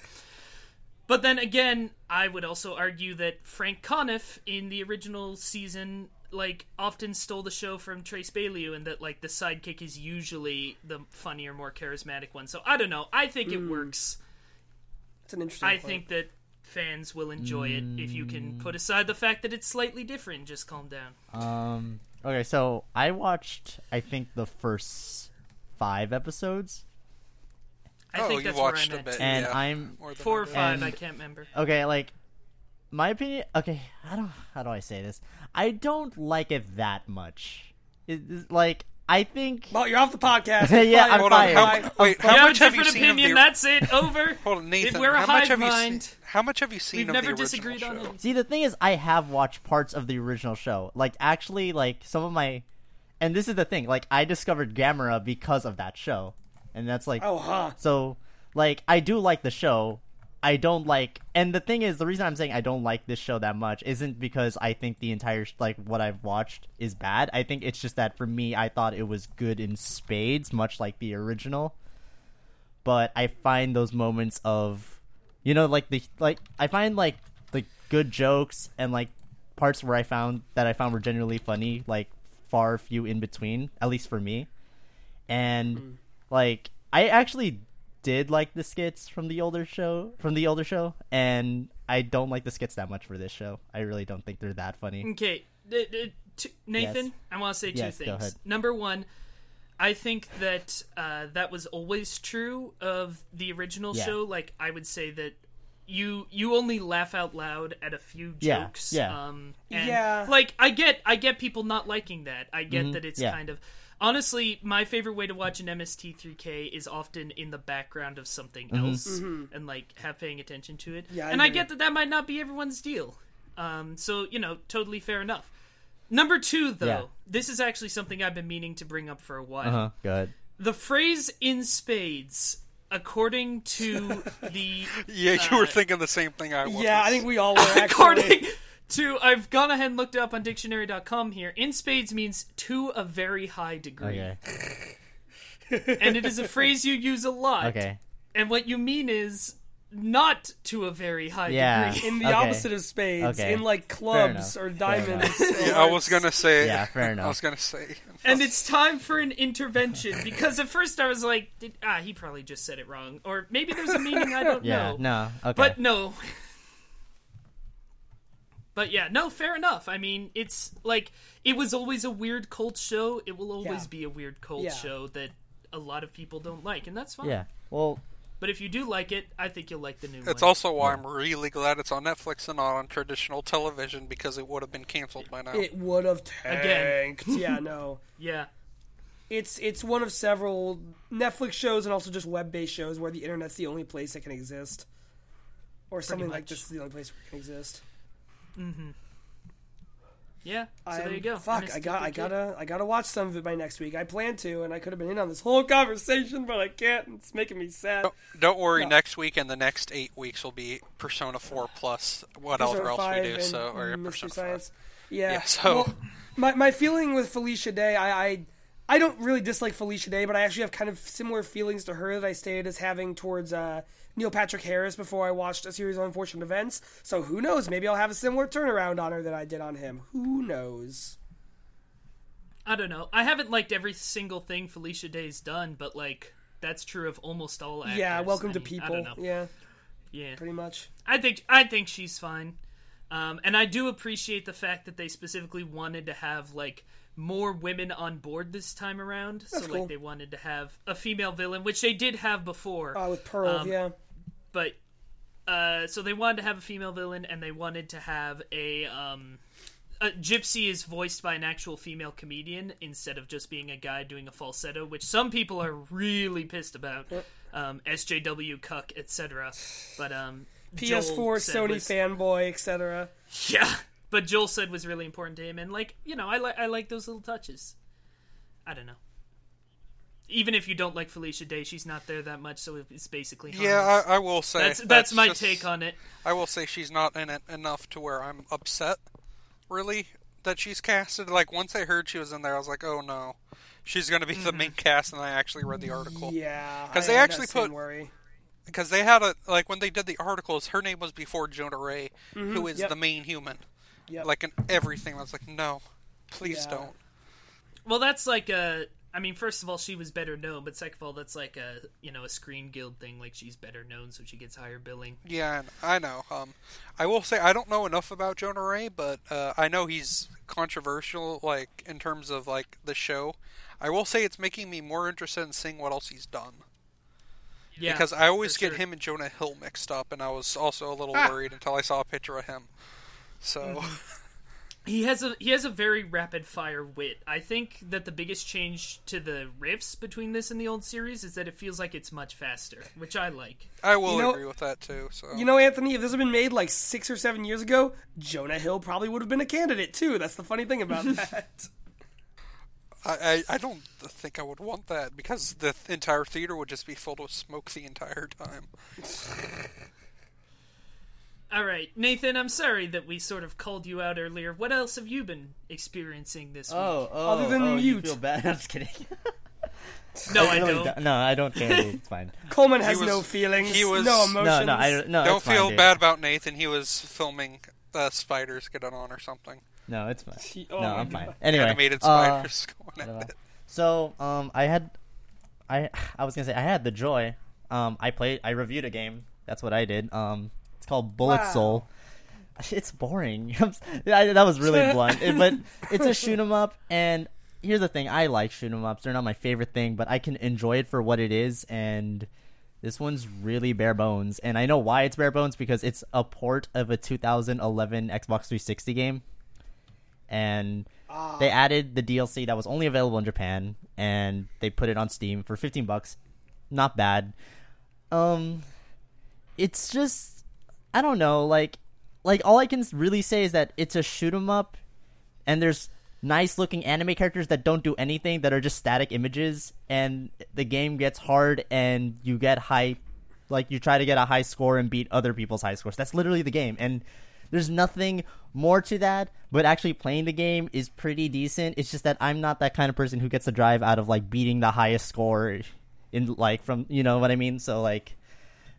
But then again, I would also argue that Frank Conniff in the original season like often stole the show from Trace Beaulieu and that like the sidekick is usually the funnier, more charismatic one. So I don't know. I think it works. It's an interesting. I point. think that fans will enjoy it if you can put aside the fact that it's slightly different. Just calm down. Um. Okay, so I watched. I think the first five episodes, I oh, think you that's watched where a I'm at. bit, and yeah. I'm More than Four or I five, And- I can't remember. okay. Like, my opinion. Okay, I don't. How do I say this? I don't like it that much. It, it's like I think. Well, you're off the podcast. Yeah, Bye. I'm Hold on. fired. How, Bye. wait, how have much have you seen opinion. of the? That's it. Over. Hold on, Nathan. we're a how much hive have you mind. seen? How much have you seen We've of never the original disagreed show? on it. See, the thing is, I have watched parts of the original show. Like, actually, like some of my, and this is the thing. Like, I discovered Gamera because of that show, and that's like, Oh, huh. so like I do like the show. I don't like, and the thing is, the reason I'm saying I don't like this show that much isn't because I think the entire like what I've watched is bad. I think it's just that for me, I thought it was good in spades, much like the original. But I find those moments of, you know, like the like I find like the good jokes and like parts where I found that I found were genuinely funny, like far few in between, at least for me. And mm. Like I actually did like the skits from the older show from the older show and I don't like the skits that much for this show. I really don't think they're that funny. Okay, d- d- t- Nathan, Yes. I want to say two Yes, go things. ahead. Number one, I think that uh, that was always true of the original Yeah. show. Like, I would say that you you only laugh out loud at a few jokes. yeah. Um, and, Yeah. Like, I get I get people not liking that. I get that it's Mm-hmm. yeah. kind of. Honestly, my favorite way to watch an MST3K is often in the background of something Mm-hmm. else and like have paying attention to it. Yeah, I and I get that that might not be everyone's deal. Um, so you know, totally fair enough. Number two, though, Yeah. this is actually something I've been meaning to bring up for a while. Uh huh. Good. The phrase "in spades," according to the Yeah, you were Uh, thinking the same thing I was. Yeah, I think we all were actually. according to I've gone ahead and looked it up on dictionary.com here. In spades means to a very high degree, Okay. and it is a phrase you use a lot. Okay. And what you mean is not to a very high Yeah. degree. in the Okay. opposite of spades, Okay. in like clubs or diamonds. Yeah, I was gonna say. Yeah, fair enough. I was gonna say. and it's time for an intervention because at first I was like, Did, ah, he probably just said it wrong, or maybe there's a meaning I don't Yeah. know. No. Okay. But no. But yeah, no, fair enough. I mean, it's like it was always a weird cult show. It will always Yeah. be a weird cult Yeah. show that a lot of people don't like, and that's fine. yeah. Well. But if you do like it, I think you'll like the new It's one. also why I'm really glad it's on Netflix and not on traditional television because it would have been canceled by now. It would have Again. tanked. yeah, no. yeah. It's it's one of several Netflix shows and also just web-based shows where the internet's the only place that can exist, or something like this is the only place where it can exist. Mm-hmm. Yeah. So I'm- there you go. Fuck, I got, I MST3K. gotta, I gotta watch some of it by next week. I plan to, and I could have been in on this whole conversation, but I can't. It's making me sad. Don't worry, No. next week and the next eight weeks will be Persona 4 plus whatever Persona else 5 we do. and So, or yeah, Mystery Persona 5. Yeah. Yeah, so- well, my my feeling with Felicia Day, I, I I don't really dislike Felicia Day, but I actually have kind of similar feelings to her that I stated as having towards uh, Neil Patrick Harris before I watched a series of unfortunate events. So who knows? Maybe I'll have a similar turnaround on her that I did on him. Who knows? I don't know. I haven't liked every single thing Felicia Day's done, but like that's true of almost all actors. yeah. Welcome I to people. I don't know. Yeah. Yeah. Pretty much. I think I think she's fine. Um, and I do appreciate the fact that they specifically wanted to have like more women on board this time around. so cool. like they wanted to have a female villain, which they did have before. Uh, with Pearl. Um, yeah. but uh, so they wanted to have a female villain, and they wanted to have a um, a Gypsy is voiced by an actual female comedian instead of just being a guy doing a falsetto, which some people are really pissed about. Um, SJW cuck, etc. But um, PS4, said Sony was- fanboy, etc. yeah. But Joel said was really important to him, and like you know, I like I like those little touches. I don't know. Even if you don't like Felicia Day, she's not there that much, so it's basically Yeah. I, I will say that's that's, my just- take on it. I will say she's not in it enough to where I'm upset, really, that she's casted. Like once I heard she was in there, I was like, oh no, she's going to be the mm-hmm. main cast, and I actually read the article Yeah. 'Cause I they actually put- worry. because they had a like when they did the articles, her name was before Jonah Ray, who is yep. the main human. Yep. Like in everything, I was like, no, please Yeah. don't. Well, that's like a. I mean, first of all, she was better known, but second of all, that's like a you know a Screen Guild thing. Like she's better known, so she gets higher billing. Yeah, I I know. Um, I will say I don't know enough about Jonah Ray, but uh, I know he's controversial, like in terms of like the show. I will say it's making me more interested in seeing what else he's done Yeah, because I always get sure. him and Jonah Hill mixed up, and I was also a little Ah. worried until I saw a picture of him. So Mm-hmm. He has a he has a very rapid fire wit. I think that the biggest change to the riffs between this and the old series is that it feels like it's much faster, which I like. I will You know- agree with that too. So You know, Anthony, if this had been made like six or seven years ago, Jonah Hill probably would have been a candidate too. That's the funny thing about that. I, I I don't think I would want that because the th- entire theater would just be filled with smoke the entire time. All right, Nathan. I'm sorry that we sort of called you out earlier. What else have you been experiencing this week? Oh, oh, Other than oh, you mute. feel bad. I'm just kidding. no, I really don't. No, I don't care. dude. It's fine. Coleman has was- no feelings, he was- no No, emotions. No, no, I no. don't it's fine, feel dude. bad about Nathan. He was filming uh, spiders get on or something. No, it's fine. He- oh no, I'm God. fine. Anyway, Animated uh, spiders going at it. So, um, I had, I, I was gonna say I had the joy. Um, I played, I reviewed a game. That's what I did. Um, it's called Bullet Wow. Soul. It's boring. I'm s- I- that was really blunt, It- but it's a shoot 'em up. And here's the thing: I like shoot 'em ups. They're not my favorite thing, but I can enjoy it for what it is. And this one's really bare bones. And I know why it's bare bones because it's a port of a 2011 Xbox 360 game. And they added the DLC that was only available in Japan, and they put it on Steam for 15 bucks. Not bad. Um, it's just I don't know, like, like all I can really say is that it's a shoot 'em up, and there's nice looking anime characters that don't do anything that are just static images, and the game gets hard, and you get high, like you try to get a high score and beat other people's high scores. That's literally the game, and there's nothing more to that, but actually playing the game is pretty decent. It's just that I'm not that kind of person who gets the drive out of like beating the highest score in like from you know what I mean. So like,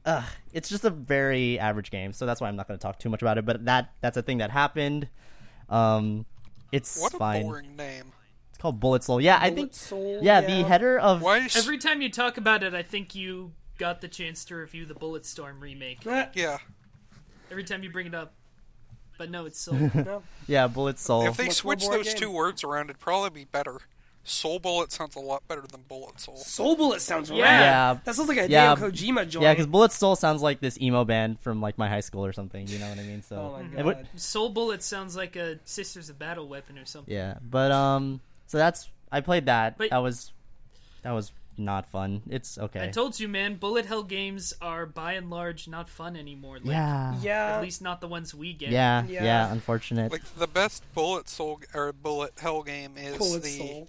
uh, it's just a very average game. So that's why I'm not going to talk too much about it. But that that's a thing that happened. Um, it's What a fine. boring name. It's called Bullet Soul. Yeah, I think. Soul, yeah, yeah. the header of Why? Is, Every time you talk about it, I think you got the chance to review the Bulletstorm remake. Eh, yeah. Every time you bring it up, but no, it's Soul. yeah Bullet Soul. If they Much more switch those game. two words around, it'd probably be better. Soul Bullet sounds a lot better than Bullet Soul. Soul Bullet sounds Yeah. rad. Yeah. That sounds like a Yeah. damn Kojima joint. yeah, because Bullet Soul sounds like this emo band from like my high school or something. You know what I mean? So Oh my it would- Soul Bullet sounds like a Sisters of Battle weapon or something. Yeah, but um, so that's I played that. But- that was that was not fun. It's okay. I told you, man, bullet hell games are by and large not fun anymore. Like, yeah, Yeah. At least not the ones we get. yeah, Yeah. yeah, Unfortunate. Like the best Bullet Soul or Bullet Hell game is Bullet the Soul.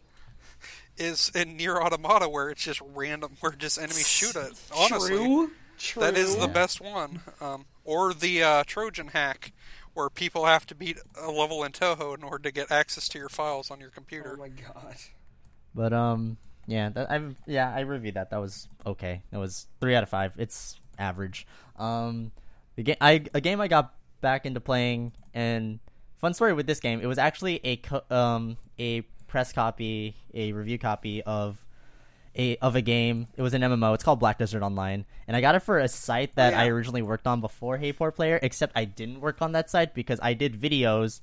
Is in Nier Automata where it's just random where just enemies shoot it. Honestly, True. True. that is the best one. Um, or the uh, Trojan hack where people have to beat a level in Touhou in order to get access to your files on your computer. Oh my god. But um, yeah, that, I yeah I reviewed that. That was okay. It was three out of five. It's average. Um, the game I a game I got back into playing and fun story with this game. It was actually a co- um a press copy, a review copy of a of a game. It was an MMO. It's called Black Desert Online, and I got it for a site that Oh, yeah. I originally worked on before Hey Poor Player. Except I didn't work on that site because I did videos,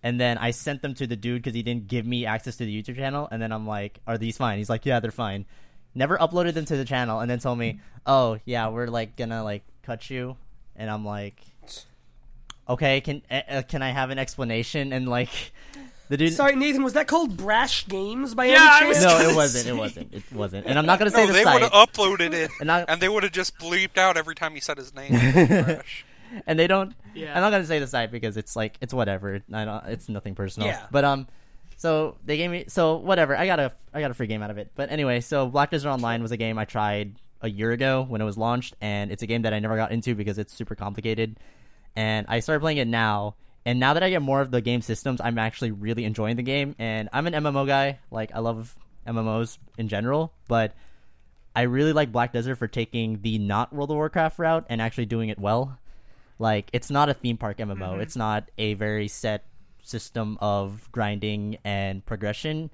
and then I sent them to the dude because he didn't give me access to the YouTube channel. And then I'm like, "Are these fine?" He's like, "Yeah, they're fine." Never uploaded them to the channel, and then told me, "Oh yeah, we're like gonna like cut you," and I'm like. Okay, can uh, uh, can I have an explanation? And like, the dude. Sorry, Nathan. Was that called Brash Games by Yeah, any I chance? was No, it wasn't. say. It wasn't. It wasn't. And I'm not gonna say No, the they would site. have uploaded it, And I- and they would have just bleeped out every time he said his name. Trash. and they don't. Yeah. I'm not gonna say the site because it's like it's whatever. I don't. It's nothing personal. Yeah. But um, so they gave me so whatever. I got a I got a free game out of it. But anyway, so Black Desert Online was a game I tried a year ago when it was launched, and it's a game that I never got into because it's super complicated. And I started playing it now. And now that I get more of the game systems, I'm actually really enjoying the game. And I'm an MMO guy. Like I love MMOs in general, but I really like Black Desert for taking the not World of Warcraft route and actually doing it well. Like it's not a theme park MMO. Mm-hmm. It's not a very set system of grinding and progression.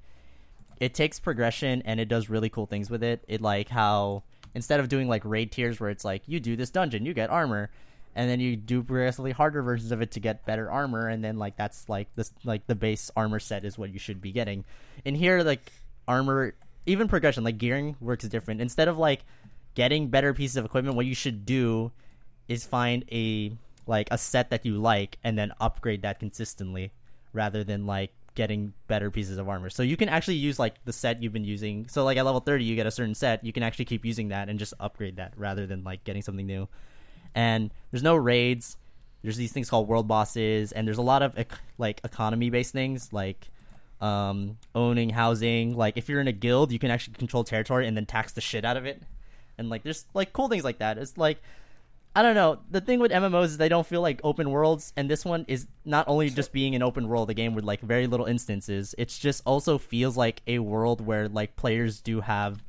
It takes progression and it does really cool things with it. It like how instead of doing like raid tiers where it's like you do this dungeon, you get armor, and then you do progressively harder versions of it to get better armor, and then like that's like this like the base armor set is what you should be getting. In here, like armor, even progression, like gearing works different. Instead of like getting better pieces of equipment, what you should do is find a like a set that you like and then upgrade that consistently rather than like getting better pieces of armor. So you can actually use like the set you've been using. So like at level 30 you get a certain set, you can actually keep using that and just upgrade that rather than like getting something new. And there's no raids. There's these things called world bosses and there's a lot of like economy based things like um, owning housing. Like if you're in a guild, you can actually control territory and then tax the shit out of it. And like there's like cool things like that. It's like I don't know. The thing with MMOs is they don't feel like open worlds, and this one is not only just being an open world, a game with like very little instances. It's just also feels like a world where like players do have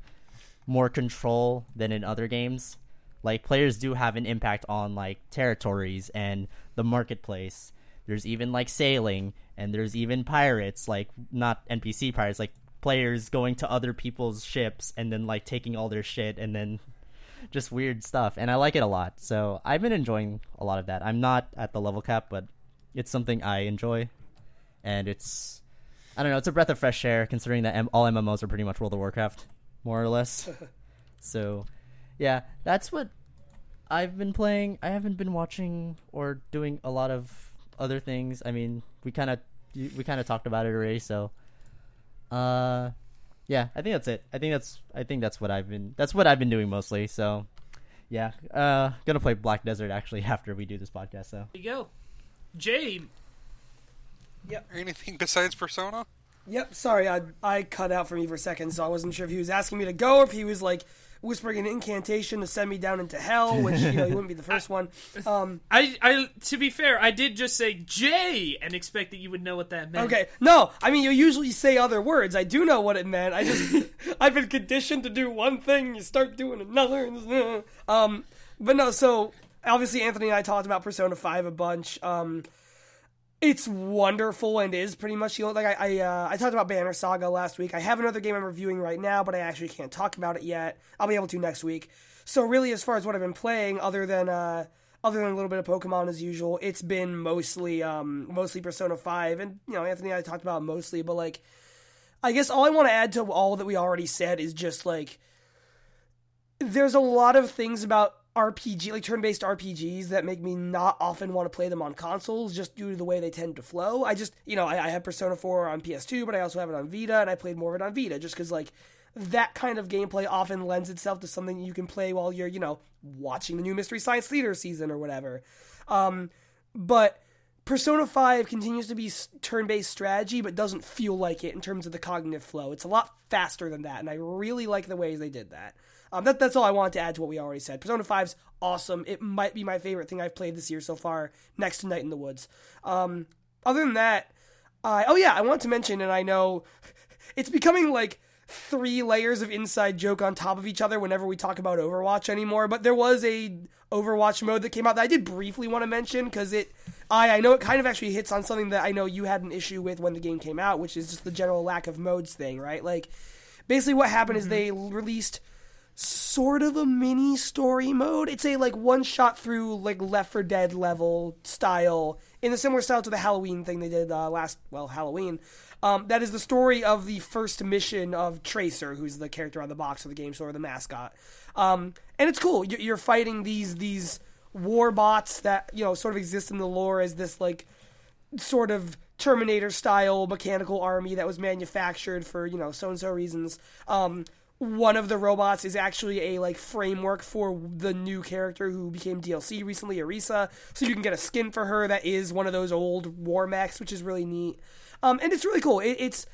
more control than in other games. Like players do have an impact on like territories and the marketplace. There's even like sailing, and there's even pirates, like not NPC pirates, like players going to other people's ships and then like taking all their shit and then just weird stuff, and I like it a lot. So I've been enjoying a lot of that. I'm not at the level cap, but it's something I enjoy, and it's I don't know. It's a breath of fresh air considering that M- all MMOs are pretty much World of Warcraft, more or less. so yeah, that's what I've been playing. I haven't been watching or doing a lot of other things. I mean, we kind of we kind of talked about it already. So, uh, yeah, I think that's it. I think that's I think that's what I've been that's what I've been doing mostly. So, yeah, uh, gonna play Black Desert actually after we do this podcast. So There you go. Jay, Yep. Anything besides Persona? Yep. Sorry, I I cut out for me for a second, so I wasn't sure if he was asking me to go or if he was like whispering an incantation to send me down into hell, which you know he wouldn't be the first one. Um, I, I, to be fair, I did just say Jay and expect that you would know what that meant. okay, no, I mean you usually say other words. I do know what it meant. I just I've been conditioned to do one thing, you start doing another. Um, but no, so obviously Anthony and I talked about Persona Five a bunch. Um, it's wonderful and is pretty much like I I, uh, I talked about Banner Saga last week. I have another game I'm reviewing right now, but I actually can't talk about it yet. I'll be able to next week. So really, as far as what I've been playing, other than uh, other than a little bit of Pokemon as usual, it's been mostly um, mostly Persona Five, and you know Anthony and I talked about mostly, but like I guess all I want to add to all that we already said is just like there's a lot of things about RPG, like turn-based RPGs, that make me not often want to play them on consoles, just due to the way they tend to flow. I just, you know, I, I have Persona 4 on PS2, but I also have it on Vita, and I played more of it on Vita, just because like that kind of gameplay often lends itself to something you can play while you're, you know, watching the new Mystery Science Theater season or whatever. Um, but Persona 5 continues to be s- turn-based strategy, but doesn't feel like it in terms of the cognitive flow. It's a lot faster than that, and I really like the ways they did that. Um, that that's all I wanted to add to what we already said. Persona 5's awesome. It might be my favorite thing I've played this year so far, next to Night in the Woods. Um, other than that, I oh yeah, I want to mention, and I know it's becoming like three layers of inside joke on top of each other whenever we talk about Overwatch anymore. But there was a Overwatch mode that came out that I did briefly want to mention because it, I I know it kind of actually hits on something that I know you had an issue with when the game came out, which is just the general lack of modes thing, right? Like basically what happened is they released sort of a mini story mode. It's a like one shot through like Left 4 Dead level style in a similar style to the Halloween thing they did uh, last well Halloween. Um, that is the story of the first mission of Tracer, who's the character on the box of the game, of the mascot. Um, and it's cool. You're, you're fighting these these war bots that you know sort of exist in the lore as this like sort of Terminator style mechanical army that was manufactured for you know so and so reasons. Um, one of the robots is actually a like framework for the new character who became DLC recently, Orisa. So you can get a skin for her that is one of those old war mechs, which is really neat. Um, and it's really cool. It, it's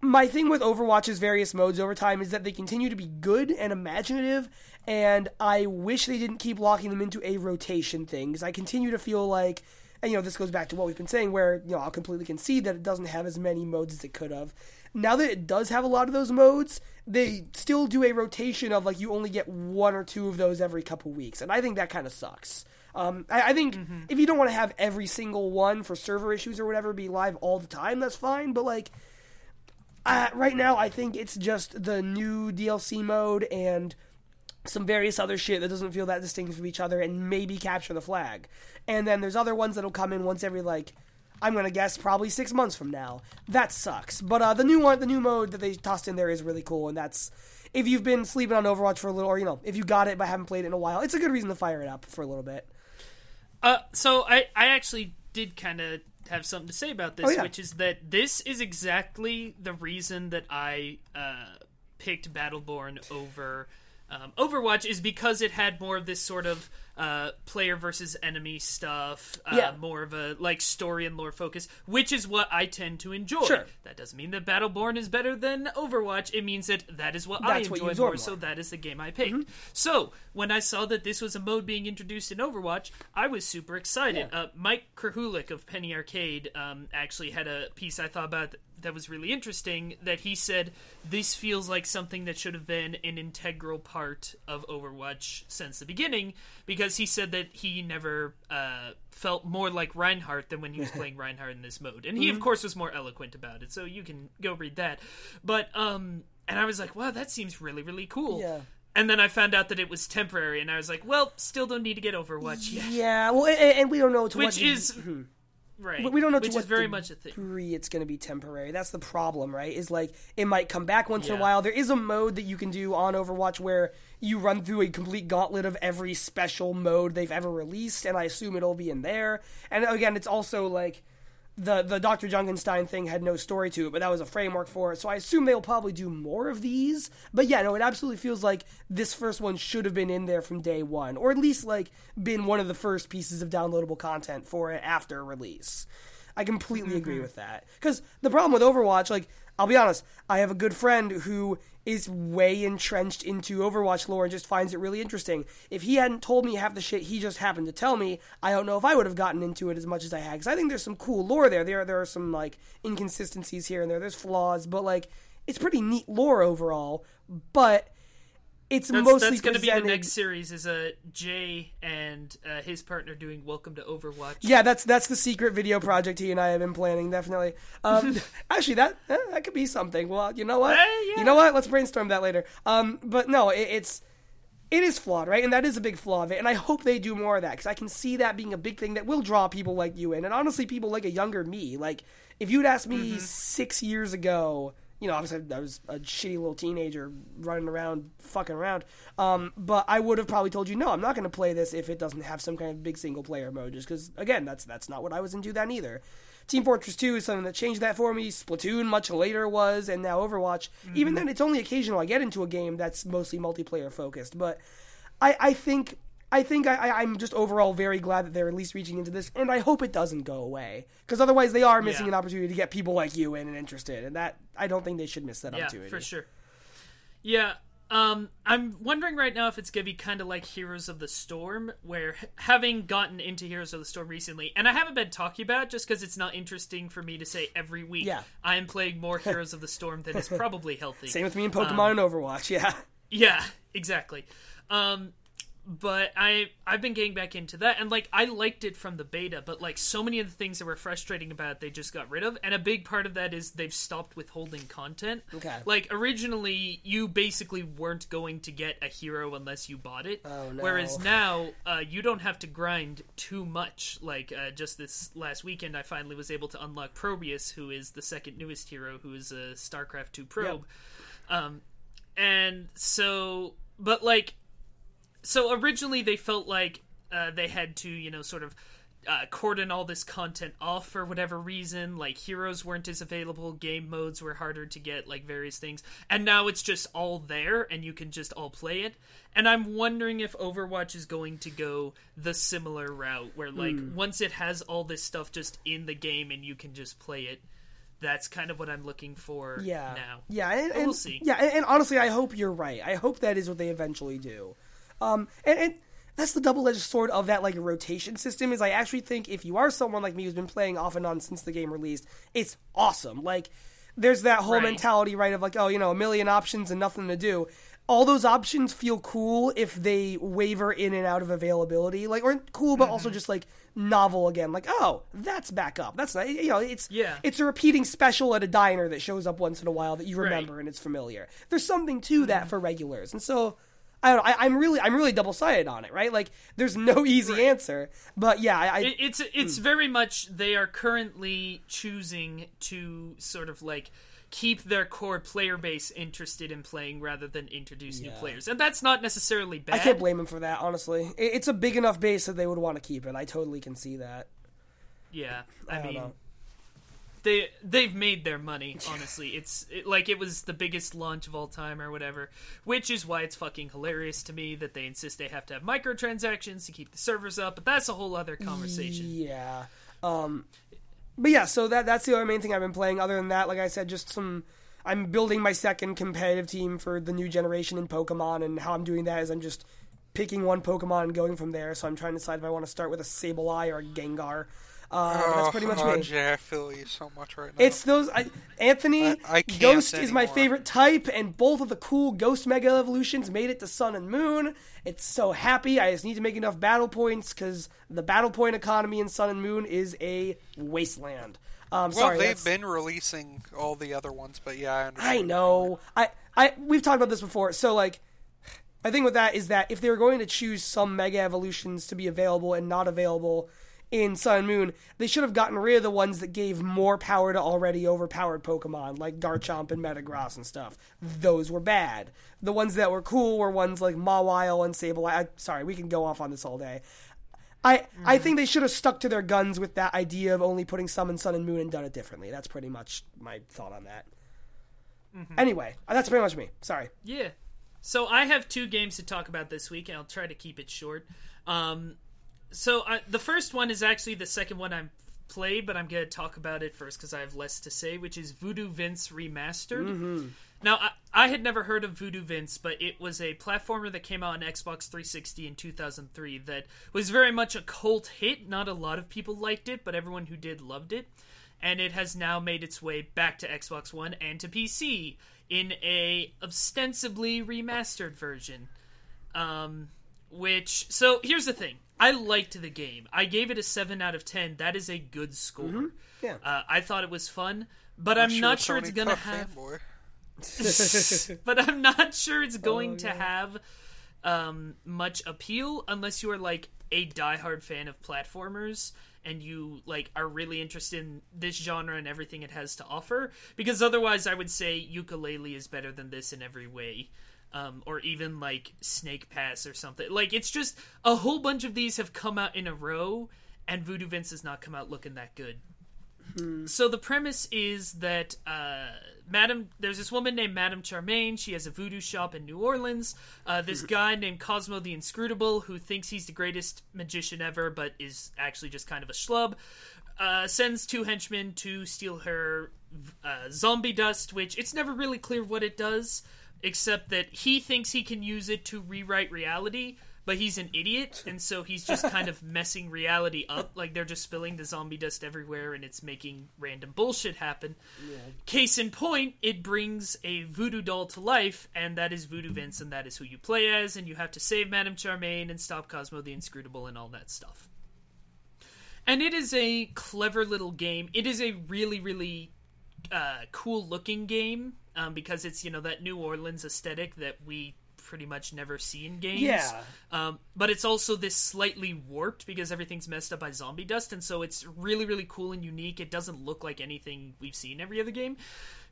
my thing with Overwatch's various modes over time is that they continue to be good and imaginative, and I wish they didn't keep locking them into a rotation thing because I continue to feel like, and you know, this goes back to what we've been saying, where you know I'll completely concede that it doesn't have as many modes as it could have. Now that it does have a lot of those modes, they still do a rotation of like you only get one or two of those every couple weeks, and I think that kind of sucks. Um, I, I think if you don't want to have every single one for server issues or whatever be live all the time, that's fine. But like, uh, right now, I think it's just the new DLC mode and some various other shit that doesn't feel that distinct from each other, and maybe capture the flag. And then there's other ones that'll come in once every like, I'm gonna guess probably six months from now. That sucks. But uh, the new one, the new mode that they tossed in there is really cool, and that's if you've been sleeping on Overwatch for a little, or you know, if you got it but haven't played it in a while, it's a good reason to fire it up for a little bit. Uh, so I, I actually did kind of have something to say about this, Oh, yeah. which is that this is exactly the reason that I uh, picked Battleborn over um, Overwatch is because it had more of this sort of uh, player versus enemy stuff, uh, Yeah. more of a like story and lore focus, which is what I tend to enjoy. Sure. That doesn't mean that Battleborn is better than Overwatch. It means that that is what I That's what you enjoy absorb more, more. so that is the game I picked. So when I saw that this was a mode being introduced in Overwatch, I was super excited. Uh, Mike Krahulik of Penny Arcade um, actually had a piece I thought about that was really interesting. That he said this feels like something that should have been an integral part of Overwatch since the beginning, because he said that he never uh, felt more like Reinhardt than when he was playing Reinhardt in this mode, and he Mm-hmm. of course was more eloquent about it. So you can go read that. But um, and I was like, wow, that seems really really cool. Yeah. And then I found out that it was temporary, and I was like, well, still don't need to get Overwatch yet. Yeah, well, and, and we don't know to what Which de- is right. we don't know which to what is very much a degree thing. it's going to be temporary. That's the problem, right? Is like it might come back once in a while. There is a mode that you can do on Overwatch where you run through a complete gauntlet of every special mode they've ever released, and I assume it'll be in there. And again, it's also like the the Dr. Junkenstein thing had no story to it, but that was a framework for it. So I assume they'll probably do more of these. But yeah, no, it absolutely feels like this first one should have been in there from day one, or at least like been one of the first pieces of downloadable content for it after release. I completely agree mm-hmm. with that. Because the problem with Overwatch, like, I'll be honest, I have a good friend who is way entrenched into Overwatch lore and just finds it really interesting. If he hadn't told me half the shit he just happened to tell me, I don't know if I would have gotten into it as much as I had. Because I think there's some cool lore there. There, there are some like inconsistencies here and there. There's flaws, but like it's pretty neat lore overall. But it's That's, mostly that's going to be the next series. Is a Jay and uh, his partner doing Welcome to Overwatch. Yeah, that's that's the secret video project he and I have been planning. Definitely. Um, actually, that eh, that could be something. Well, you know what? Eh, yeah. You know what? Let's brainstorm that later. Um, but no, it, it's it is flawed, right? And that is a big flaw of it. And I hope they do more of that because I can see that being a big thing that will draw people like you in, and honestly, people like a younger me. Like if you'd asked me six years ago. You know, obviously I was a shitty little teenager running around, fucking around. Um, but I would have probably told you, no, I'm not going to play this if it doesn't have some kind of big single player mode. Just because, again, that's that's not what I was into then either. Team Fortress 2 is something that changed that for me. Splatoon much later was, and now Overwatch. Even then, it's only occasional I get into a game that's mostly multiplayer focused. But I, I think I think I, I, I'm just overall very glad that they're at least reaching into this, and I hope it doesn't go away because otherwise they are missing Yeah. an opportunity to get people like you in and interested, and that I don't think they should miss that yeah, opportunity. for sure. Yeah, um, I'm wondering right now if it's gonna be kind of like Heroes of the Storm, where having gotten into Heroes of the Storm recently, and I haven't been talking about it just because it's not interesting for me to say every week. Yeah. I am playing more Heroes of the Storm than is probably healthy. Same with me in Pokemon and Overwatch. Yeah, Yeah, exactly. Um, but I I've been getting back into that, and like I liked it from the beta, but like so many of the things that were frustrating about it, they just got rid of, and a big part of that is they've stopped withholding content. Okay. Like originally, you basically weren't going to get a hero unless you bought it. Oh, no. Whereas now, uh, you don't have to grind too much. Like uh, just this last weekend, I finally was able to unlock Probius, who is the second newest hero, who is a StarCraft two probe. Yep. Um, and so but like so originally they felt like uh, they had to you know sort of uh, cordon all this content off for whatever reason like heroes weren't as available game modes were harder to get like various things and now it's just all there and you can just all play it and i'm wondering if overwatch is going to go the similar route where like once it has all this stuff just in the game and you can just play it that's kind of what i'm looking for yeah, now yeah, and, and- we'll see. Yeah, and, and honestly, I hope you're right. I hope that is what they eventually do. Um, and, and that's the double-edged sword of that like rotation system. Is I actually think if you are someone like me who's been playing off and on since the game released, it's awesome. Like, there's that whole Right. mentality, right, of like, oh, you know, a million options and nothing to do. All those options feel cool if they waver in and out of availability, like, or cool, but Mm-hmm. also just like novel again. Like, oh, that's back up. That's not, you know, it's Yeah. it's a repeating special at a diner that shows up once in a while that you Right. remember and it's familiar. There's something to that for regulars, and so I don't know. I, I'm really I'm really double sided on it, right? Like, there's no easy answer, but yeah, I, I It, it's it's Hmm. very much they are currently choosing to sort of like keep their core player base interested in playing rather than introduce new players, and that's not necessarily bad. I can't blame them for that. Honestly, it, it's a big enough base that they would want to keep it. I totally can see that. Yeah, I, I don't mean, know. They they've made their money. Honestly, it's it, like it was the biggest launch of all time or whatever. Which is why it's fucking hilarious to me that they insist they have to have microtransactions to keep the servers up. But that's a whole other conversation. Yeah. Um, but yeah, so that that's the other main thing I've been playing. Other than that, like I said, just some. I'm building my second competitive team for the new generation in Pokemon, and how I'm doing that is I'm just picking one Pokemon and going from there. So I'm trying to decide if I want to start with a Sableye or a Gengar. Uh, that's pretty much oh, me. Jay, I feel you so much right now. It's those I, Anthony I- I Ghost is my favorite type, and both of the cool Ghost Mega Evolutions made it to Sun and Moon. It's so happy. I just need to make enough battle points because the battle point economy in Sun and Moon is a wasteland. Um, well, sorry, they've that's- been releasing all the other ones, but yeah, I understand. I know. I, I we've talked about this before. So like, my thing with that is that if they were going to choose some Mega Evolutions to be available and not available in Sun and Moon, they should have gotten rid of the ones that gave more power to already overpowered Pokemon, like Garchomp and Metagross and stuff. Those were bad. The ones that were cool were ones like Mawile and Sableye. I, sorry, we can go off on this all day. I I mm-hmm. think they should have stuck to their guns with that idea of only putting some in Sun and Moon and done it differently. That's pretty much my thought on that. Mm-hmm. Anyway, uh, that's pretty much me. Sorry. Yeah. So I have two games to talk about this week, and I'll try to keep it short. Um, so uh, the first one is actually the second one I'm played, but I'm going to talk about it first because I have less to say, which is Voodoo Vince Remastered. Now, I, I had never heard of Voodoo Vince, but it was a platformer that came out on Xbox 360 in 2003 that was very much a cult hit. Not a lot of people liked it, but everyone who did loved it. And it has now made its way back to Xbox One and to PC in a ostensibly remastered version. Um, which so here's the thing. I liked the game. I gave it a seven out of ten. That is a good score. Yeah. Uh, I thought it was fun, but I'm not sure it's gonna have Fanboy. but I'm not sure it's going to have um, much appeal unless you are like a diehard fan of platformers and you like are really interested in this genre and everything it has to offer. Because otherwise, I would say Yooka-Laylee is better than this in every way. Um, or even like Snake Pass or something. Like it's just a whole bunch of these have come out in a row, and Voodoo Vince has not come out looking that good. So the premise is that uh, Madam, there's this woman named Madame Charmaine. She has a voodoo shop in New Orleans. Uh, this guy named Cosmo the Inscrutable, who thinks he's the greatest magician ever, but is actually just kind of a schlub, uh, sends two henchmen to steal her uh, zombie dust, which it's never really clear what it does, except that he thinks he can use it to rewrite reality but he's an idiot and so he's just kind of messing reality up. Like they're just spilling the zombie dust everywhere and it's making random bullshit happen. Case in point it brings a voodoo doll to life and that is voodoo vince and that is who you play as and you have to save madame charmaine and stop cosmo the inscrutable and all that stuff. And it is a clever little game. It is a really really uh, cool looking game um, because it's you know that new orleans aesthetic that we pretty much never see in games Yeah. um, but it's also this slightly warped because everything's messed up by zombie dust, and so it's really, really cool and unique. It doesn't look like anything we've seen every other game.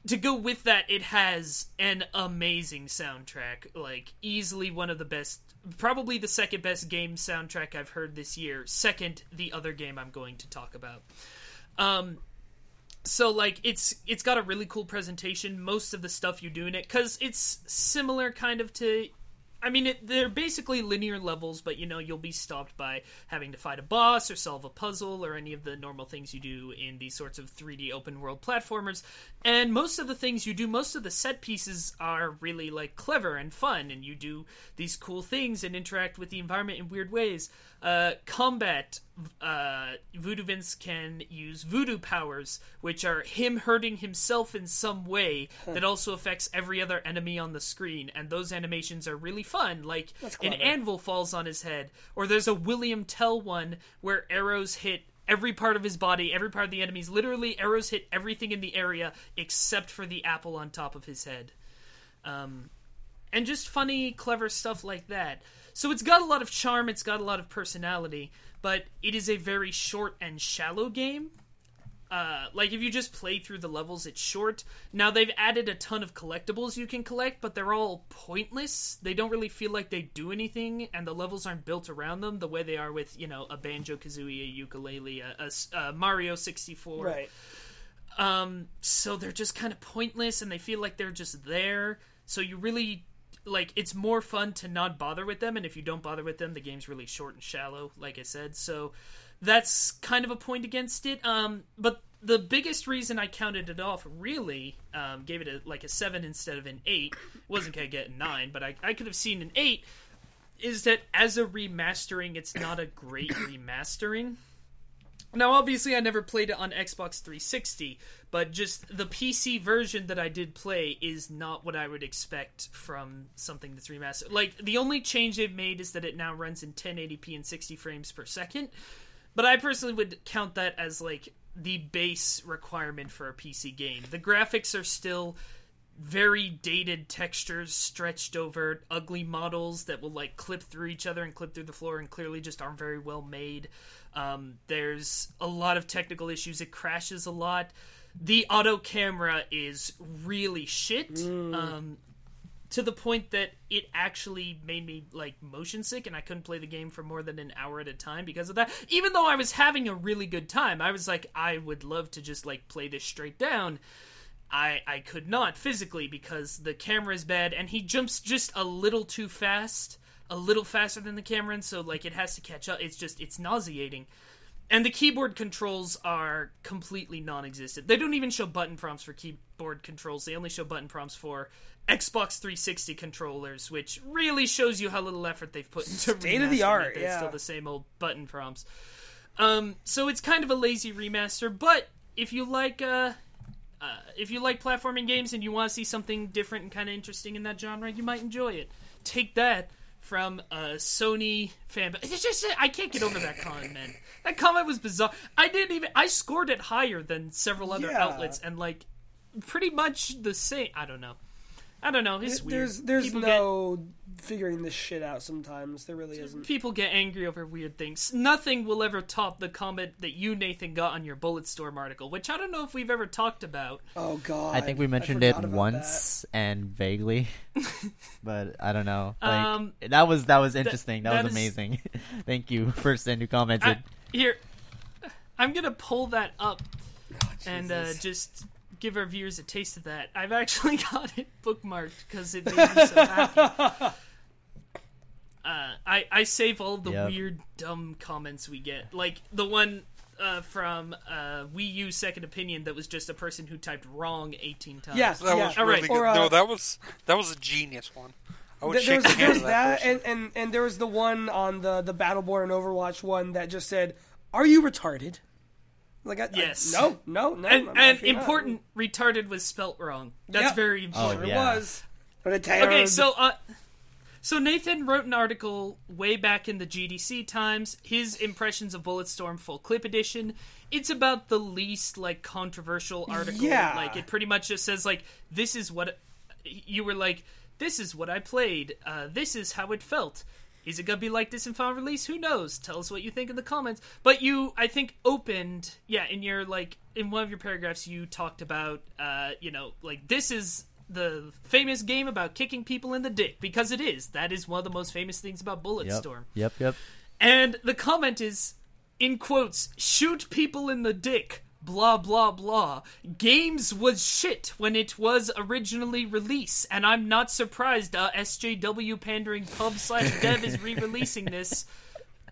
To go with that, it has an amazing soundtrack, like easily one of the best, probably the second best game soundtrack I've heard this year. Second, the other game I'm going to talk about. Um, so like it's it's got a really cool presentation most of the stuff you do in it because it's similar kind of to I mean, it, they're basically linear levels, but you know, you'll be stopped by having to fight a boss or solve a puzzle or any of the normal things you do in these sorts of 3D open world platformers. And most of the things you do, most of the set pieces are really like clever and fun, and you do these cool things and interact with the environment in weird ways. Uh, combat, uh, Voodoo Vince can use voodoo powers, which are him hurting himself in some way that also affects every other enemy on the screen, and those animations are really fun. Like an anvil falls on his head, or there's a William Tell one where arrows hit every part of his body, every part of the enemies. Literally, arrows hit everything in the area except for the apple on top of his head. Um, and just funny, clever stuff like that. So it's got a lot of charm, it's got a lot of personality, but it is a very short and shallow game. Uh, like if you just play through the levels, it's short. Now they've added a ton of collectibles you can collect, but they're all pointless. They don't really feel like they do anything, and the levels aren't built around them the way they are with you know a Banjo Kazooie, a Yooka-Laylee, a, a a Mario sixty four. Right. Um, so they're just kind of pointless and they feel like they're just there. So you really like it's more fun to not bother with them and if you don't bother with them the game's really short and shallow like I said. So that's kind of a point against it. Um, but the biggest reason I counted it off really um, gave it a, like a seven instead of an eight. wasn't gonna get a nine, but I, I could have seen an eight. Is that as a remastering, it's not a great remastering. Now, obviously, I never played it on Xbox 360, but just the PC version that I did play is not what I would expect from something that's remastered. Like, the only change they've made is that it now runs in 1080p and 60 frames per second, but I personally would count that as, like, the base requirement for a PC game. The graphics are still very dated textures stretched over ugly models that will like clip through each other and clip through the floor and clearly just aren't very well made. Um, there's a lot of technical issues. It crashes a lot. The auto camera is really shit. Um, to the point that it actually made me like motion sick and I couldn't play the game for more than an hour at a time because of that. Even though I was having a really good time, I was like, I would love to just like play this straight down. I I could not physically because the camera is bad and he jumps just a little too fast, a little faster than the camera, and so like it has to catch up. It's just it's nauseating. And the keyboard controls are completely non-existent. They don't even show button prompts for keyboard controls. They only show button prompts for Xbox 360 controllers, which really shows you how little effort they've put into State of the art, it, that It's yeah. still the same old button prompts. Um, so it's kind of a lazy remaster, but if you like uh, uh, if you like platforming games and you want to see something different and kind of interesting in that genre, you might enjoy it. Take that from a Sony fan. It's just I can't get over that comment, man. That comment was bizarre. I didn't even I scored it higher than several other Yeah. outlets and like pretty much the same. I don't know. I don't know. It's weird. There's there's People no figuring this shit out. Sometimes there really isn't. People get angry over weird things. Nothing will ever top the comment that you, Nathan, got on your Bulletstorm article, which I don't know if we've ever talked about. Oh god. I think we mentioned it forgot about once and vaguely, but I don't know. Like, Um, that was that was interesting. That, that was is- amazing. Thank you, person who commented. I, here, I'm gonna pull that up and uh, Oh, just give our viewers a taste of that. I've actually got it bookmarked because it made me so happy. Uh, I I save all the Yep. weird dumb comments we get, like the one uh, from uh, Wii U Second Opinion that was just a person who typed wrong 18 times. Yeah. That was really right. good. Or, uh, no, that was that was a genius one. I would Th- there shake was, the there hand was of that. that, and, and and there was the one on the the Battleborn and Overwatch one that just said, "Are you retarded?" Like, I, I- Yes. no, no, no. and, I'm and actually not. important, retarded was spelt wrong. That's Yep. very important. Sure Oh, yeah. was. But Okay, so uh, so Nathan wrote an article way back in the GDC times. His impressions of Bulletstorm full clip edition. It's about the least like controversial article. Yeah. like it pretty much just says like this is what you were like. This is what I played. Uh, this is how it felt. Is it gonna be like this in final release? Who knows? Tell us what you think in the comments. But you, I think, opened, yeah, in your like in one of your paragraphs, you talked about, uh, you know, like this is the famous game about kicking people in the dick because it is. That is one of the most famous things about yep. Bulletstorm. Yep. Yep. And the comment is, in quotes, shoot people in the dick. Blah blah blah. Games was shit when it was originally released, and I'm not surprised. Uh, SJW pandering pub slash dev is re-releasing this.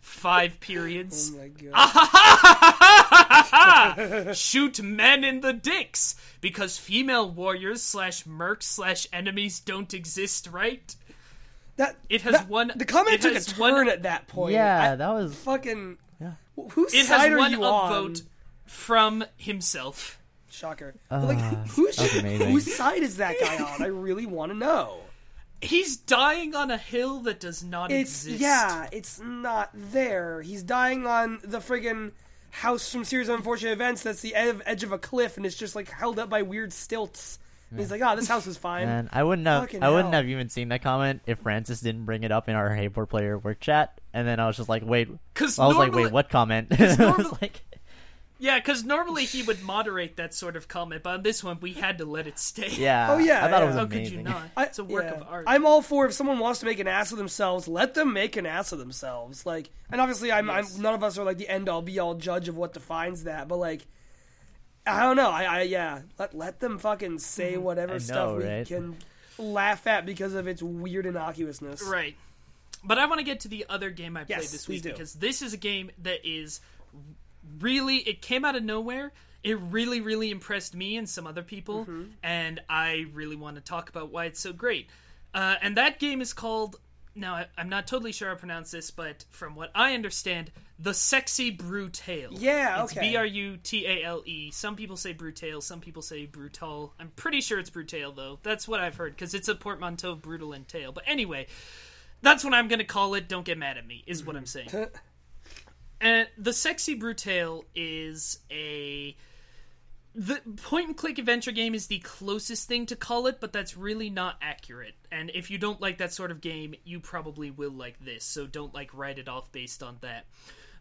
Five periods. Oh my god. Shoot men in the dicks because female warriors slash mercs slash enemies don't exist, right? that it has that- one- The comment it took a has turn one- at that point. Yeah, I- that was. fucking. Yeah. wh- Whose It side has are one you on? Upvote from himself. Shocker. But, like, Ah, who's, that's amazing. whose side is that guy on? I really want to know. He's dying on a hill that does not It's exist. yeah, it's not there. He's dying on the friggin' house from series of unfortunate events. That's the ed- edge of a cliff, and it's just like held up by weird stilts. And he's like, "Oh, this house is fine." And I wouldn't have Fucking I wouldn't hell. have even seen that comment if Francis didn't bring it up in our Hey Poor Player work chat. And then I was just like, wait. Because I was like, normally, wait, what comment? I was normal- like, yeah, because normally he would moderate that sort of comment, but on this one we had to let it stay. yeah. Oh, yeah, I thought yeah. it was How oh, amazing. could you not? I- It's a work yeah. of art. I'm all for if someone wants to make an ass of themselves, let them make an ass of themselves. Like, and obviously, I'm, Yes. I'm none of us are like the end all be all judge of what defines that, but like, I don't know. I, I yeah. Let let them fucking say mm-hmm. whatever I stuff we right? can laugh at because of its weird innocuousness. Right. But I want to get to the other game I played Yes, this week do. because this is a game that is really it came out of nowhere. It really really impressed me and some other people Mm-hmm. and I really want to talk about why it's so great. Uh, and that game is called now I, I'm not totally sure how to pronounce this, but from what I understand, the Sexy Brutale. Yeah, It's okay. B R U T A L E. Some people say Brutale, some people say Brutal. I'm pretty sure it's Brutale though. That's what I've heard because it's a portmanteau of brutal and tail. But anyway, that's what I'm going to call it. Don't get mad at me, is what I'm saying. And the Sexy Brutale is a. The point and click adventure game is the closest thing to call it, but that's really not accurate. And if you don't like that sort of game, you probably will like this, so don't like write it off based on that.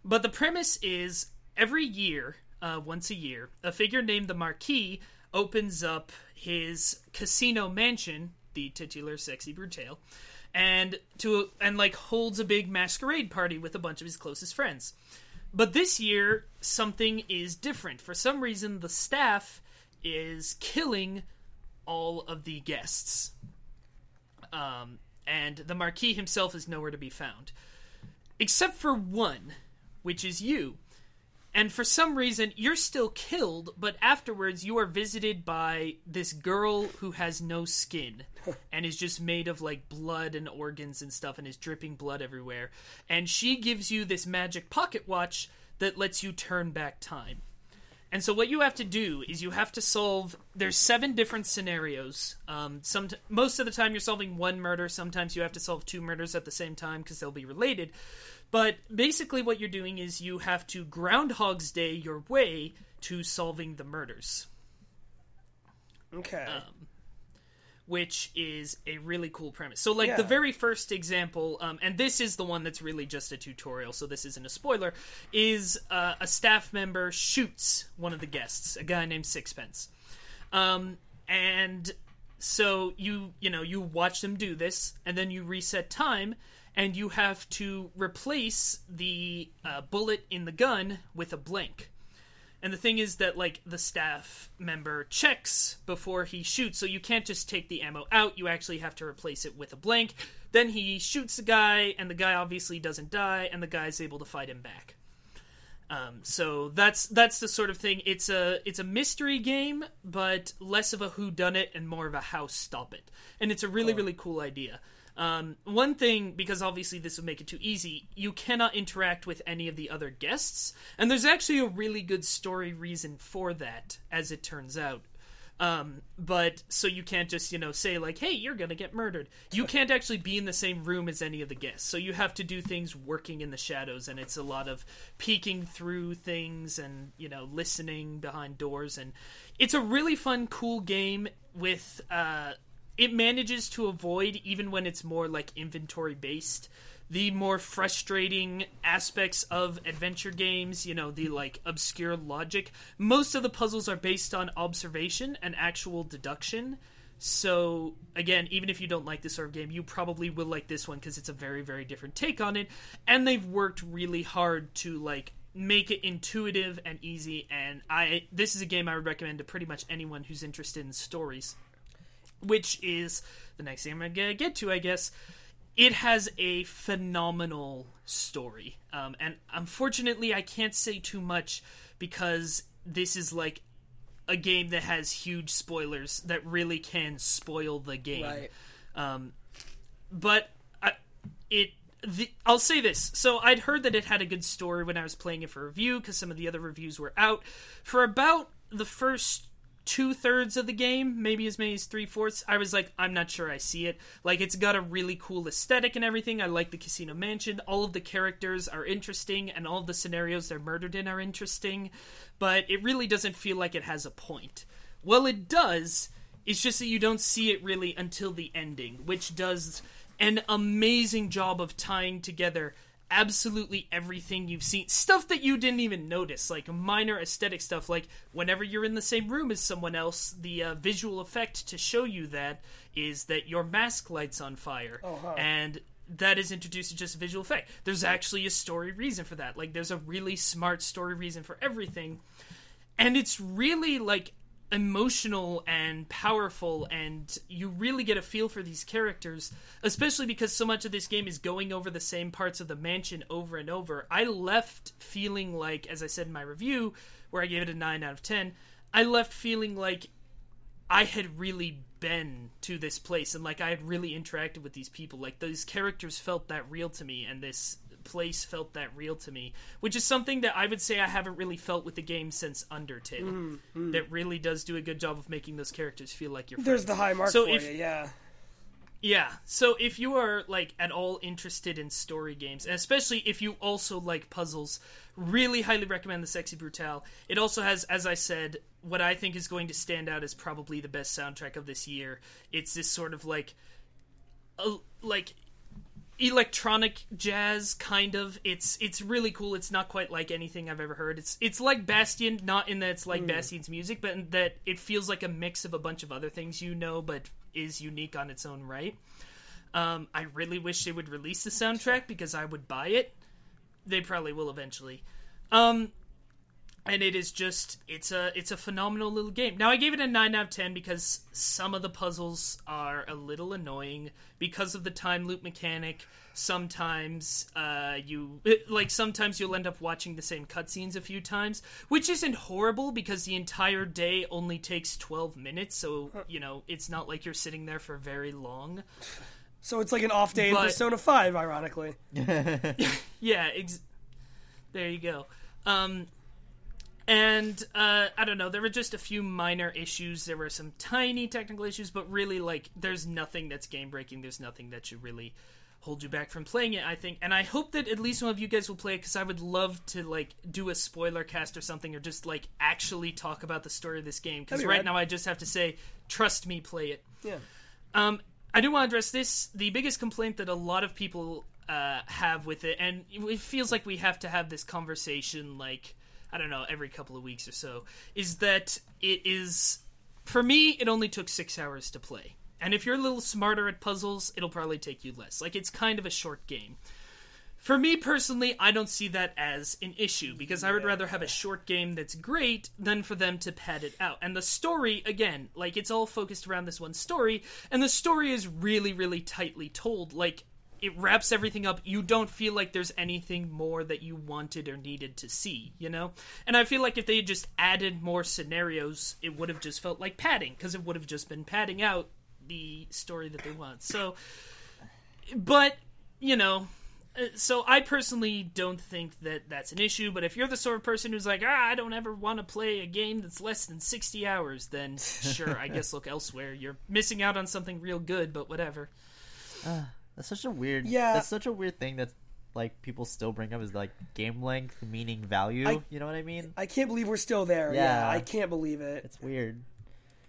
But the premise is every year, uh, once a year, a figure named the Marquis opens up his casino mansion, the titular Sexy Brutale, and to and like holds a big masquerade party with a bunch of his closest friends. But this year, something is different. For some reason, the staff is killing all of the guests. Um, and the Marquis himself is nowhere to be found. Except for one, which is you. And for some reason, you're still killed, but afterwards, you are visited by this girl who has no skin and is just made of like blood and organs and stuff and is dripping blood everywhere. And she gives you this magic pocket watch that lets you turn back time. And so what you have to do is you have to solve. There's seven different scenarios. Um, some most of the time you're solving one murder. Sometimes you have to solve two murders at the same time because they'll be related. But basically, what you're doing is you have to Groundhog's Day your way to solving the murders, Okay. Um, which is a really cool premise. So, like Yeah. the very first example, um, and this is the one that's really just a tutorial, so this isn't a spoiler, is uh, a staff member shoots one of the guests, a guy named Sixpence. Um, and so you you know you watch them do this and then you reset time and you have to replace the uh, bullet in the gun with a blank and the thing is that like the staff member checks before he shoots so you can't just take the ammo out you actually have to replace it with a blank then he shoots the guy and the guy obviously doesn't die and the guy's able to fight him back um, so that's that's the sort of thing. It's a it's a mystery game, but less of a who done it and more of a how stop it. And it's a really really cool idea. Um, one thing, because obviously this would make it too easy, you cannot interact with any of the other guests, and there's actually a really good story reason for that, as it turns out. Um, but so you can't just you know say like, "Hey, you're gonna get murdered." You can't actually be in the same room as any of the guests, so you have to do things working in the shadows, and it's a lot of peeking through things and you know listening behind doors, and it's a really fun, cool game with. Uh, it manages to avoid even when it's more like inventory based the more frustrating aspects of adventure games, you know, the like obscure logic. Most of the puzzles are based on observation and actual deduction. So, again, even if you don't like this sort of game, you probably will like this one because it's a very, very different take on it. And they've worked really hard to like make it intuitive and easy. And I, this is a game I would recommend to pretty much anyone who's interested in stories. Which is the next thing I'm gonna get to, I guess it has a phenomenal story. Um, and unfortunately, I can't say too much because this is like a game that has huge spoilers that really can spoil the game. Right. Um, but I, it. The, I'll say this. So I'd heard that it had a good story when I was playing it for review because some of the other reviews were out. For about the first two thirds of the game, maybe as many as three fourths, I was like, I'm not sure I see it. Like, it's got a really cool aesthetic and everything. I like the casino mansion. All of the characters are interesting, and all of the scenarios they're murdered in are interesting. But it really doesn't feel like it has a point. Well, it does. It's just that you don't see it really until the ending, which does an amazing job of tying together absolutely everything you've seen. Stuff that you didn't even notice like minor aesthetic stuff like whenever you're in the same room as someone else the uh, visual effect to show you that is that your mask lights on fire. And that is introduced as just a visual effect. There's actually a story reason for that. Like there's a really smart story reason for everything. And it's really like emotional and powerful and you really get a feel for these characters especially because so much of this game is going over the same parts of the mansion over and over. I left feeling like as i said in my review where i gave it a 9 out of 10 i left feeling like i had really been to this place and like i had really interacted with these people. Like those characters felt that real to me and this place felt that real to me, which is something that I would say I haven't really felt with the game since Undertale. Mm-hmm. That really does do a good job of making those characters feel like your There's the high mark So for if- you, yeah. Yeah. So if you are like at all interested in story games, and especially if you also like puzzles, really highly recommend the Sexy Brutale. It also has, as I said, what I think is going to stand out as probably the best soundtrack of this year. It's this sort of like, a, like electronic jazz kind of. It's it's really cool. It's not quite like anything i've ever heard. It's it's like bastion not in that it's like bastion's music but in that it feels like a mix of a bunch of other things you know but is unique on its own right. Um, i really wish they would release the soundtrack because i would buy it. They probably will eventually. Um, and it is just it's a it's a phenomenal little game. Now I gave it a 9 out of 10 because some of the puzzles are a little annoying because of the time loop mechanic. Sometimes uh you it- like sometimes you'll end up watching the same cutscenes a few times, which isn't horrible because the entire day only takes 12 minutes, so you know, it's not like you're sitting there for very long. So it's like an off day in Persona 5, ironically. Yeah, ex- there you go. Um, and uh, I don't know. There were just a few minor issues. There were some tiny technical issues, but really, like, there's nothing that's game breaking. There's nothing that should really hold you back from playing it. I think, and I hope that at least one of you guys will play it because I would love to like do a spoiler cast or something, or just like actually talk about the story of this game. Because be right now, I just have to say, trust me, play it. Yeah. Um, I do want to address this. The biggest complaint that a lot of people uh, have with it, and it feels like we have to have this conversation, like I don't know, every couple of weeks or so, is that it is. For me, it only took six hours to play, and if you're a little smarter at puzzles, it'll probably take you less. Like it's kind of a short game. For me personally, I don't see that as an issue because I would rather have a short game that's great than for them to pad it out. And the story, again, like it's all focused around this one story, and the story is really, really tightly told. Like it wraps everything up. You don't feel like there's anything more that you wanted or needed to see, you know? And I feel like if they had just added more scenarios, it would have just felt like padding because it would have just been padding out the story that they want. So, but you know, uh, so I personally don't think that that's an issue. But if you're the sort of person who's like, ah, I don't ever want to play a game that's less than sixty hours, then sure, I guess look elsewhere. You're missing out on something real good, but whatever. That's such a weird. Yeah. That's such a weird thing that like people still bring up is like game length meaning value. I- you know what I mean? I can't believe we're still there. Yeah, Yeah. I can't believe it. It's weird.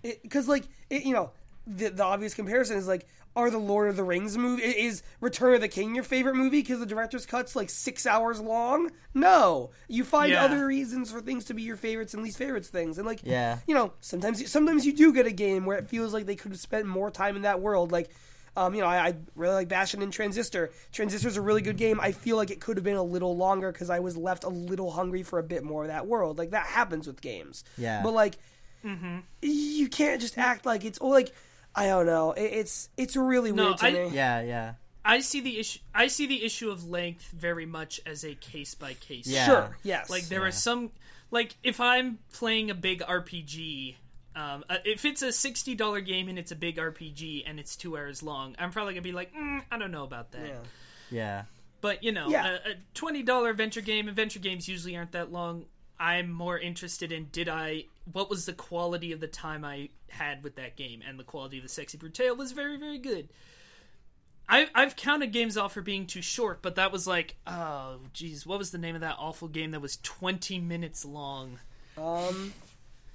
Because, like, it, you know, the, the obvious comparison is like, are the Lord of the Rings movie is Return of the King your favorite movie because the director's cut's like six hours long? No, you find Yeah. other reasons for things to be your favorites and least favorites things, and like, Yeah. you know, sometimes sometimes you do get a game where it feels like they could have spent more time in that world, like. Um, you know, I, I really like Bastion and Transistor. Transistor's a really good game. I feel like it could have been a little longer because I was left a little hungry for a bit more of that world. Like that happens with games. Yeah. But like, you can't just act like it's oh, like I don't know. It, it's it's really No, weird to I- me. Yeah, yeah. I see the issue. I see the issue of length very much as a case by case. Yeah. Sure. Yes. Like there are some, like if I'm playing a big RPG, um, uh, if it's a sixty dollar game and it's a big RPG and it's two hours long, I'm probably gonna be like, mm, I don't know about that. Yeah. Yeah. But you know, Yeah. a, a twenty dollar adventure game. Adventure games usually aren't that long. I'm more interested in did I what was the quality of the time I had with that game, and the quality of the Sexy Brutale was very very good. I, I've counted games off for being too short, but that was like, oh, geez, what was the name of that awful game that was 20 minutes long? Um,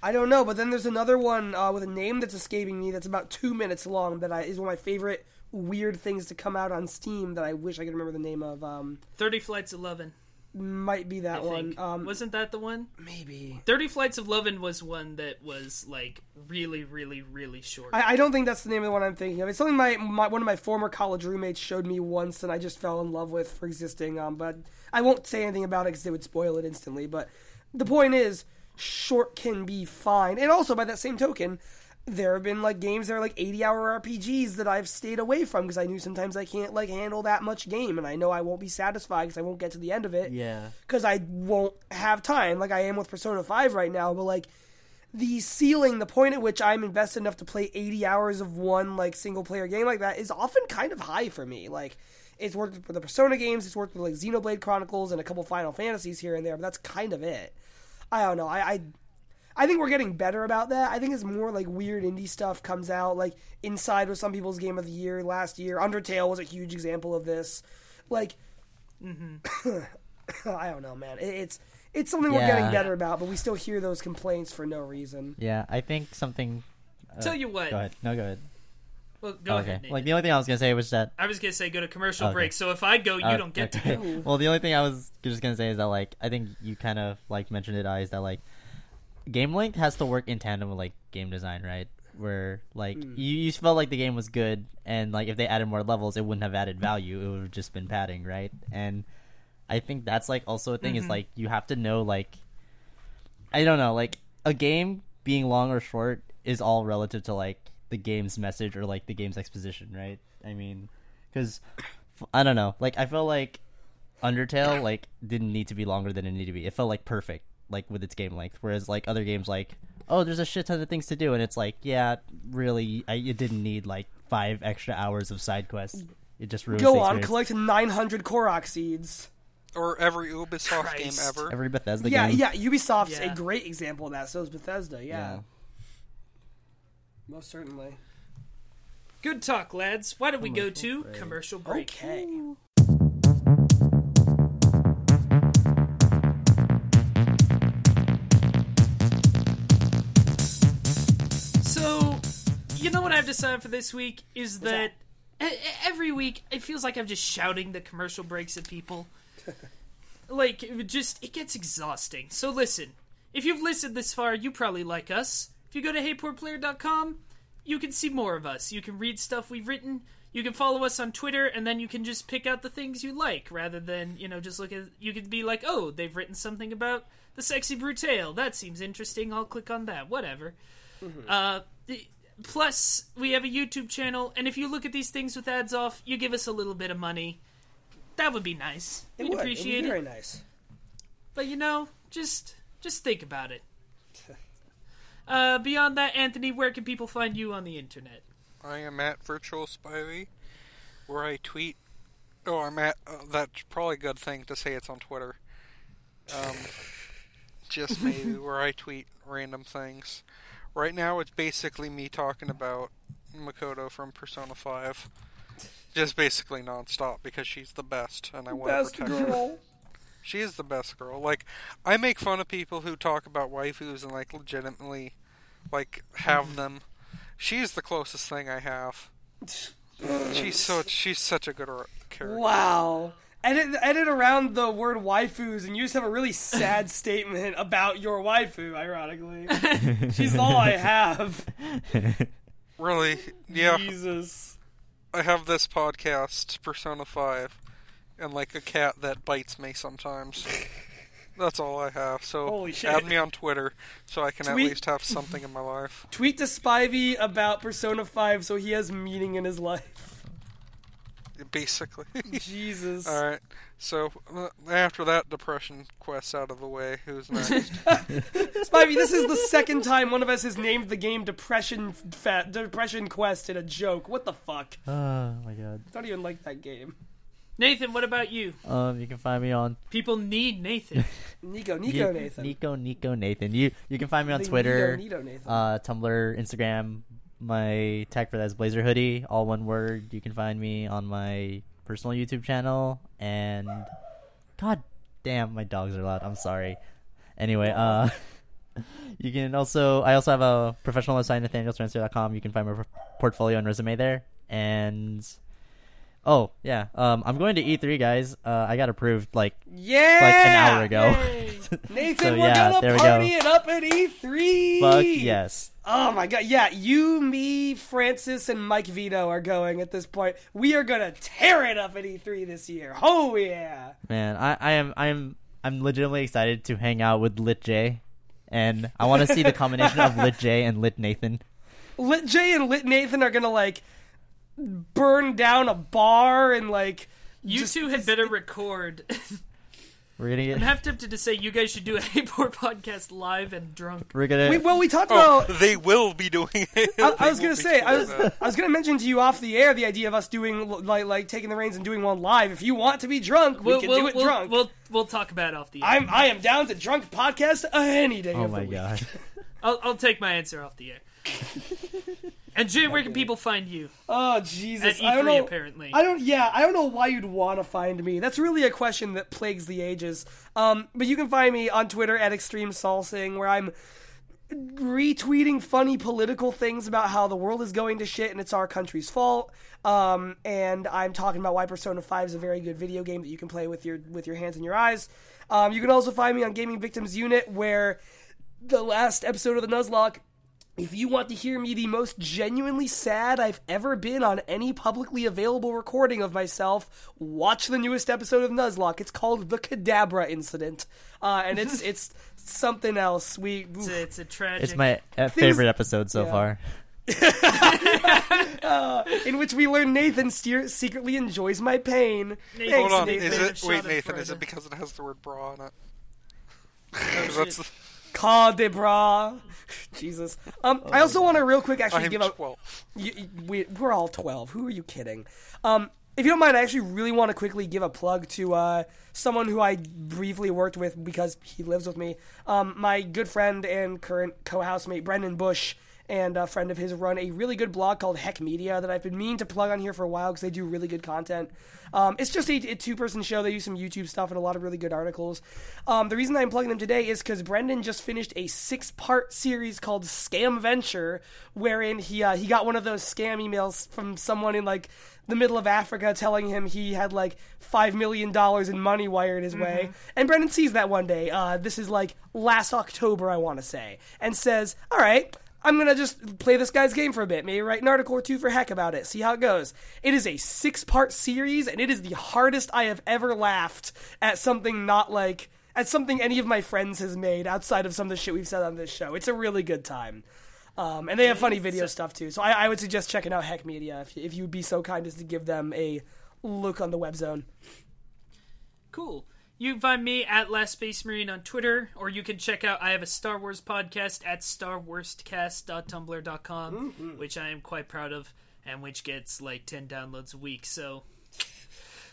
I don't know, but then there's another one uh, with a name that's escaping me that's about two minutes long that I, is one of my favorite weird things to come out on Steam that I wish I could remember the name of. Um, 30 Flights of Lovin', might be that I one. Um, Wasn't that the one? maybe. 30 Flights of Lovin' was one that was like really, really, really short. I, I don't think that's the name of the one I'm thinking of. It's something my, my one of my former college roommates showed me once, and I just fell in love with for existing. Um, but I won't say anything about it because they would spoil it instantly. But the point is, short can be fine. And also by that same token, there have been like games that are like 80 hour RPGs that I've stayed away from because I knew sometimes I can't like handle that much game and I know I won't be satisfied because I won't get to the end of it. Yeah. Because I won't have time like I am with Persona 5 right now. But like the ceiling, the point at which I'm invested enough to play 80 hours of one like single player game like that is often kind of high for me. Like it's worked with the Persona games, it's worked with like Xenoblade Chronicles and a couple Final Fantasies here and there, but that's kind of it. I don't know. I, I I think we're getting better about that. I think it's more like weird indie stuff comes out. Like Inside was some people's game of the year last year. Undertale was a huge example of this. Like, I don't know, man. It, it's it's something we're getting better about, but we still hear those complaints for no reason. Yeah, I think something. Uh, Tell you what. Go ahead. No, go ahead. Well, go okay. ahead. Nathan. Like the only thing I was gonna say was that. I was gonna say go to commercial Okay. break. So if I go, you uh, don't get okay. to go. well, the only thing I was just gonna say is that like I think you kind of like mentioned it, I is that like game length has to work in tandem with like game design, right? Where like Hmm. you, you felt like the game was good, and like if they added more levels, it wouldn't have added value. It would have just been padding, right? And I think that's like also a thing Mm-hmm. is like you have to know like I don't know like a game being long or short is all relative to like the game's message or like the game's exposition, right? I mean, because I don't know, like I felt like Undertale like didn't need to be longer than it needed to be. It felt like perfect, like with its game length. Whereas like other games, like oh, there's a shit ton of things to do, and it's like yeah, really, I, it didn't need like five extra hours of side quests. It just ruins Go the on, collect 900 Korok seeds. Or every Ubisoft game ever. Every Bethesda yeah, game. yeah. Ubisoft's Yeah. a great example of that. So is Bethesda. Yeah, Yeah. Most certainly. Good talk, lads. Why don't we go to break. commercial break? Okay. So, you know what I've decided for this week is that, e- every week it feels like I'm just shouting the commercial breaks at people. like, it just it gets exhausting. So listen, if you've listened this far, you probably like us. If you go to heypoorplayer.com, you can see more of us. You can read stuff we've written. You can follow us on Twitter, and then you can just pick out the things you like, rather than you know just look at. You could be like, oh, they've written something about the sexy brutale. That seems interesting. I'll click on that. Whatever. Uh, plus, we have a YouTube channel, and if you look at these things with ads off, you give us a little bit of money. That would be nice. It We'd would. appreciate it. very nice. But you know, just just think about it. Uh, beyond that, Anthony, where can people find you on the internet? I am at Virtual Spivey, where I tweet. Oh, I'm at. Uh, that's probably a good thing to say it's on Twitter. Um, just maybe where I tweet random things. Right now, it's basically me talking about Makoto from Persona 5. Just basically nonstop because she's the best, and I want to Best protect her. Girl. She is the best girl. Like, I make fun of people who talk about waifus and like legitimately, like have mm-hmm. them. She's the closest thing I have. She's so she's such a good character. Wow. Edit, edit around the word waifus, and you just have a really sad statement about your waifu, ironically. She's all I have. Really, yeah. Jesus. I have this podcast, Persona Five, and like a cat that bites me sometimes. That's all I have. So Holy shit. add me on Twitter so I can Tweet- at least have something in my life. Tweet to Spivey about Persona 5 so he has meaning in his life. Basically. Jesus. all right. So uh, after that depression quest out of the way, who's next? Spivey, this is the second time one of us has named the game Depression Fa- Depression Quest in a joke. What the fuck? Oh my god. I don't even like that game. Nathan, what about you? Um, you can find me on People need Nathan. Nico, Nico you- Nathan. Nico, Nico, Nathan. You you can find me on Twitter, Nico, Nico Nathan. uh, Tumblr, Instagram. My tag for that is Blazer Hoodie, all one word. You can find me on my personal YouTube channel and God damn, my dogs are loud. I'm sorry. Anyway, uh, you can also I also have a professional website nathanielspencer.com. You can find my portfolio and resume there. And oh yeah, um, I'm going to E3, guys. Uh, I got approved like yeah! like an hour ago. Nathan, So, we're yeah, gonna we go. party it up at E3! Fuck yes. Oh my god, yeah, you, me, Francis, and Mike Vito are going at this point. We are gonna tear it up at E3 this year. Oh yeah! Man, I, I am I am I'm legitimately excited to hang out with Lit J and I want to see the combination of Lit J and Lit Nathan. Lit J and Lit Nathan are gonna like burn down a bar and like You just- two had better record. We're gonna I'm half tempted to say you guys should do a Hey Poor podcast live and drunk. We're gonna. We, well, we talked Oh, about. they will be doing it. I, I was gonna say, I was, that. I was gonna mention to you off the air the idea of us doing like like taking the reins and doing one live. If you want to be drunk, we We'll, can we'll, do it we'll, drunk. We'll, we'll talk about it off the air. I'm I am down to drunk podcast any day. oh of the my week. god. I'll, I'll take my answer off the air. and Jay, where can people find you? Oh Jesus! At I don't E3, know. apparently. I don't. Yeah, I don't know why you'd want to find me. That's really a question that plagues the ages. Um, but you can find me on Twitter at Extreme Salsing, where I'm retweeting funny political things about how the world is going to shit and it's our country's fault. Um, and I'm talking about why Persona 5 is a very good video game that you can play with your with your hands and your eyes. Um, you can also find me on Gaming Victims Unit, where the last episode of the Nuzlocke if you want to hear me the most genuinely sad I've ever been on any publicly available recording of myself, watch the newest episode of Nuzlocke. It's called The Kadabra Incident. Uh, and it's it's something else. We It's a, it's a tragic. It's my uh, favorite episode so yeah. far. in which we learn Nathan steer, secretly enjoys my pain. Nathan, Thanks, Hold on, Nathan. is it? Wait, Nathan, is it because it has the word bra on it? Oh, 'Cause that's shit. Kadabra. Jesus. Um, I also want to real quick actually I'm give a 12. You, you- we, we're all 12. Who are you kidding? Um, if you don't mind, I actually really want to quickly give a plug to uh, someone who I briefly worked with because he lives with me. Um, my good friend and current co housemate, Brendan Bush, and a friend of his run a really good blog called Heck Media that I've been meaning to plug on here for a while because they do really good content. Um, it's just a, a two person show. They do some YouTube stuff and a lot of really good articles. Um, the reason I'm plugging them today is because Brendan just finished a six part series called Scam Venture, wherein he uh, he got one of those scam emails from someone in like the middle of Africa telling him he had like five million dollars in money wired his way. And Brendan sees that one day. Uh, this is like last October, I want to say, and says, "All right." I'm gonna just play this guy's game for a bit. Maybe write an article or two for heck about it. See how it goes. It is a six part series, and it is the hardest I have ever laughed at something not like at something any of my friends has made outside of some of the shit we've said on this show. It's a really good time. Um, and they have funny video stuff too. So I, I would suggest checking out Heck Media if, if you would be so kind as to give them a look on the web zone. Cool. You can find me at Last Space Marine on Twitter, or you can check out I have a Star Wars podcast at starworstcast.tumblr.com, which I am quite proud of, and which gets like ten downloads a week. So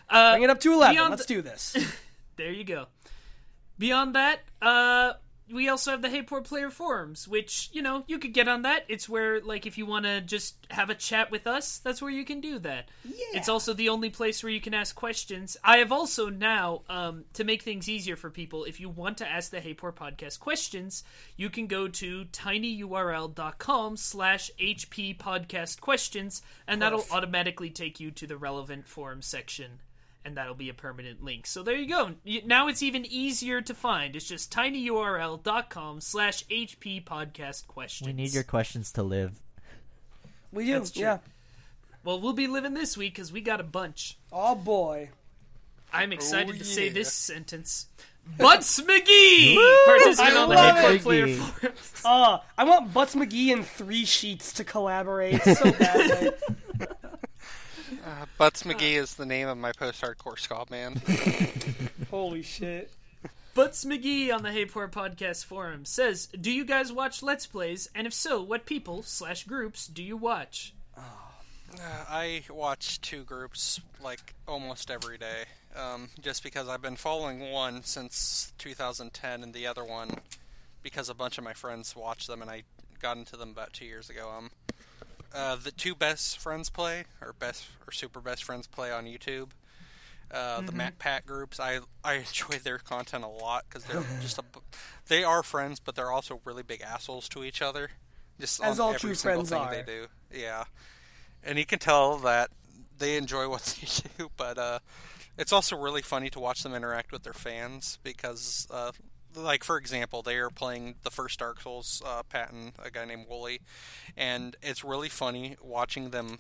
uh, Bring it up to 11. beyond Let's do this. there you go. Beyond that, uh, we also have the Hey Poor Player forums, which you know you could get on that. It's where like if you want to just have a chat with us, that's where you can do that. Yeah. It's also the only place where you can ask questions. I have also now um, to make things easier for people. If you want to ask the Hey Poor podcast questions, you can go to tinyurl.com/slash hp podcast questions, and that'll automatically take you to the relevant forum section and that'll be a permanent link. So there you go. Now it's even easier to find. It's just tinyurl.com slash HP podcast questions. We need your questions to live. We do, That's yeah. Well, we'll be living this week because we got a bunch. Oh boy. I'm excited Oh, to say this sentence. Butts McGee! Participant I on the love Hey Player McGee. forums. Uh, I want Butts McGee and Three Sheets to collaborate so badly. Butts McGee is the name of my post-hardcore ska band. Holy shit. Butts McGee on the Hey Poor podcast forum says, "Do you guys watch Let's Plays? And if so, what people slash groups do you watch?" I watch two groups like almost every day, um, just because I've been following one since 2010 and the other one because a bunch of my friends watch them and I got into them about two years ago. Um, uh, the two best friends play or best or super best friends play on YouTube. Uh, The Matt Pat groups, I I enjoy their content a lot because they're just a, they are friends, but they're also really big assholes to each other. Just As all every true friends thing are. they do. Yeah, and you can tell that they enjoy what they do, but uh, it's also really funny to watch them interact with their fans because, uh, like for example, they are playing the first Dark Souls, uh, Pat a guy named Woolie, and it's really funny watching them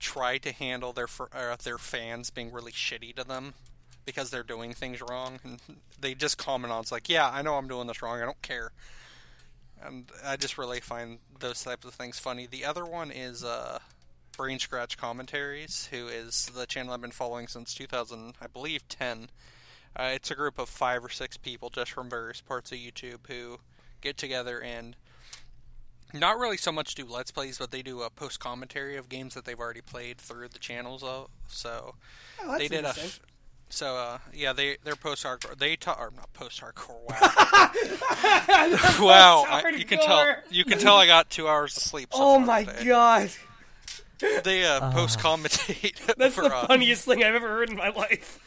try to handle their uh, their fans being really shitty to them because they're doing things wrong, and they just comment on it's like, yeah, I know I'm doing this wrong, I don't care. and I just really find those types of things funny. The other one is uh, Brain Scratch Commentaries, who is the channel I've been following since 2000, I believe, 10. Uh, it's a group of five or six people just from various parts of YouTube who get together and not really so much do let's plays, but they do a post commentary of games that they've already played through the channels. Of so Oh, that's they did a so uh, yeah they they're post hardcore they ta- or not post hardcore wow wow I, you can tell you can tell I got two hours of sleep. So Oh my today. god. They uh, post commentate. That's for, the uh, funniest thing I've ever heard in my life.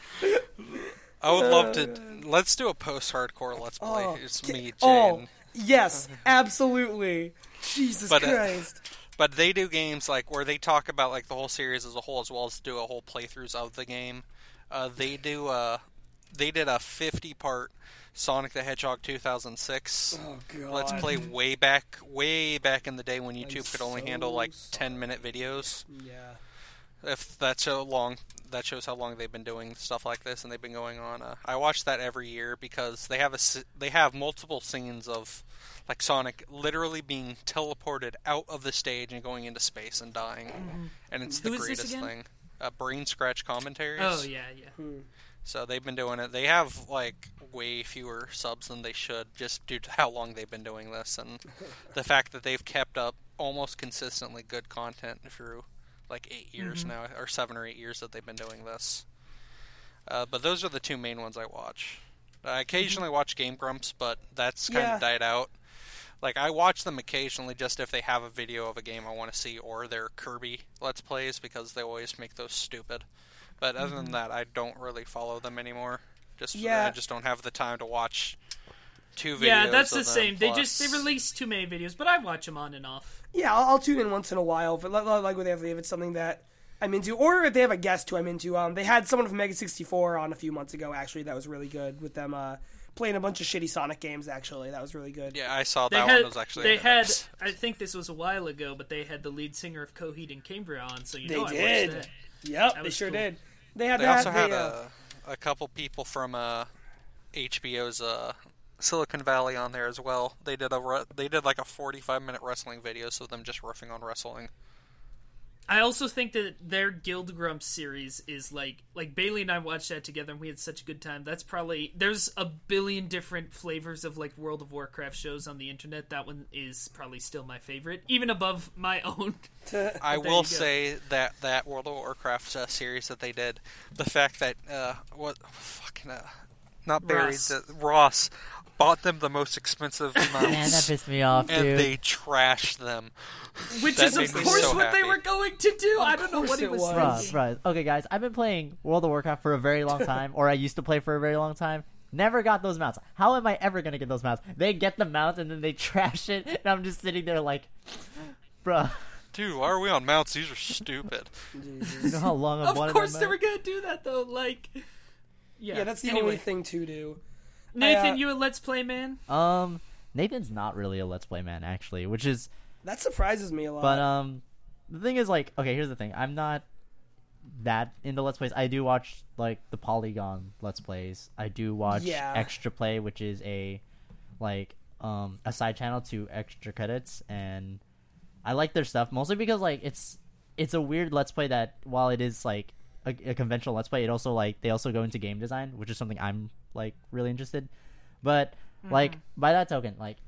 I would love to. Let's do a post hardcore let's play. Oh, it's me, Jay, Oh, yes, absolutely. Jesus But, uh, Christ. But they do games like where they talk about like the whole series as a whole, as well as do a whole playthroughs of the game. Uh, they do. Uh, they did a 50 part Sonic the Hedgehog 2006 oh. Let's Play way back, way back in the day when YouTube I'm could only so handle like 10 minute videos. Yeah. If that's how long, that shows how long they've been doing stuff like this, and they've been going on. Uh, I watch that every year because they have a they have multiple scenes of like Sonic literally being teleported out of the stage and going into space and dying, and it's Who the greatest thing. Uh, brain scratch commentaries. Oh yeah, yeah. So they've been doing it. They have like way fewer subs than they should, just due to how long they've been doing this, and the fact that they've kept up almost consistently good content through like eight years Mm-hmm. now, or seven or eight years that they've been doing this. Uh, but those are the two main ones I watch. I occasionally watch Game Grumps, but that's kind Yeah. of died out. Like I watch them occasionally, just if they have a video of a game I want to see, or their Kirby Let's Plays, because they always make those stupid. But other than that, I don't really follow them anymore. Just Yeah. I just don't have the time to watch two videos. Yeah, that's the them same. They just they release too many videos, but I watch them on and off. Yeah, I'll, I'll tune in once in a while, if it, like, like if if it's something that I'm into, or if they have a guest who I'm into. Um, they had someone from Mega 64 on a few months ago. Actually, that was really good with them uh, playing a bunch of shitty Sonic games. Actually, that was really good. Yeah, I saw They that had one was actually. they had nice. I think this was a while ago, but they had the lead singer of Coheed and Cambria on, so you They know I did. watched that. Yep, That they sure cool. did. They had They that. also had they, uh, a, a couple people from uh, HBO's uh, Silicon Valley on there as well. They did a re- they did like a 45 minute wrestling video, so them just riffing on wrestling. I also think that their Guild Grump series is like like Bailey and I watched that together and we had such a good time. That's probably there's a billion different flavors of like World of Warcraft shows on the internet. That one is probably still my favorite, even above my own. I will say that that World of Warcraft uh, series that they did, the fact that uh, what fucking uh, not Barry, Ross. the, Ross bought them the most expensive mounts. Man, that pissed me off, and dude. they trashed them. Which That is of course so what they were going to do. I don't know what he it was, was. Bruh, thinking. bruh. Okay, guys, I've been playing World of Warcraft for a very long time, or I used to play for a very long time. Never got those mounts. How am I ever gonna get those mounts? They get the mounts and then they trash it, and I'm just sitting there like, bruh. Dude, why are we on mounts? These are stupid. You know how long I've Of course my they were gonna do that though. Like, yeah, yeah, that's the anyway. only thing to do. Nathan, I, uh, you a Let's Play man? Um, Nathan's not really a Let's Play man, actually, which is That surprises me a lot. But um, the thing is, like, okay, here's the thing. I'm not that into Let's Plays. I do watch like the Polygon Let's Plays. I do watch Yeah. Extra Play, which is a like um a side channel to Extra Credits, and I like their stuff mostly because like it's it's a weird Let's Play that while it is like a, a conventional Let's Play, it also like they also go into game design, which is something I'm like really interested. But like by that token, like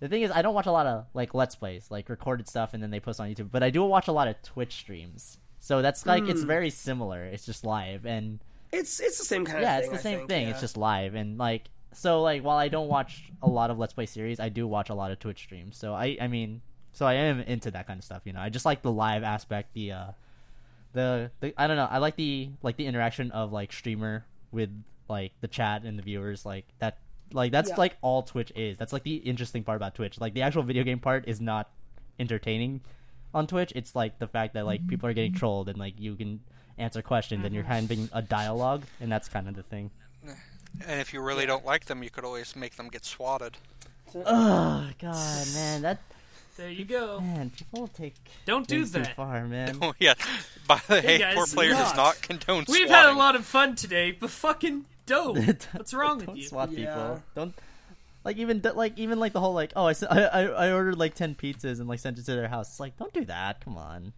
the thing is, I don't watch a lot of like Let's Plays, like recorded stuff, and then they post on YouTube. But I do watch a lot of Twitch streams. So that's like it's very similar. It's just live, and it's it's the same kind yeah, of yeah, it's the I same think, thing. yeah. It's just live, and like so like while I don't watch a lot of Let's Play series, I do watch a lot of Twitch streams. So I I mean, so I am into that kind of stuff. You know, I just like the live aspect, the uh, the the I don't know. I like the like the interaction of like streamer with like the chat and the viewers, like that. Like that's Yeah. like all Twitch is. That's like the interesting part about Twitch. Like the actual video game part is not entertaining on Twitch. It's like the fact that like people are getting mm-hmm. trolled and like you can answer questions and you're mm-hmm. having a dialogue, and that's kind of the thing. And if you really don't like them, you could always make them get swatted. Oh god, man, that There you go. man, people take Don't do things too that. far, man. Oh yeah, by the Hey, hey, guys, poor player does not. not condone We've swatting. had a lot of fun today, but fucking dope. What's wrong with Don't you? swat Yeah. people. Don't Like even like even like the whole like oh I, I I ordered like ten pizzas and like sent it to their house. It's like don't do that. Come on.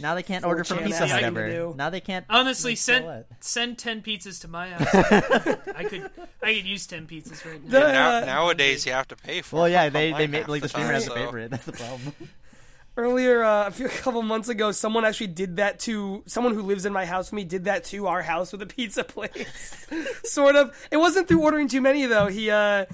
Now they can't order from Pizza asking Hut ever. Now they can't. Honestly, like, send what? send ten pizzas to my house. I could I could use ten pizzas right now. The- Now, nowadays, you have to pay for. Well, it yeah, they they online made half like the streamer has to so- pay for it. That's the problem. Earlier, uh, a few a couple months ago, someone actually did that to someone who lives in my house with me. Did that to our house with a pizza place, sort of. It wasn't through ordering too many though. He uh,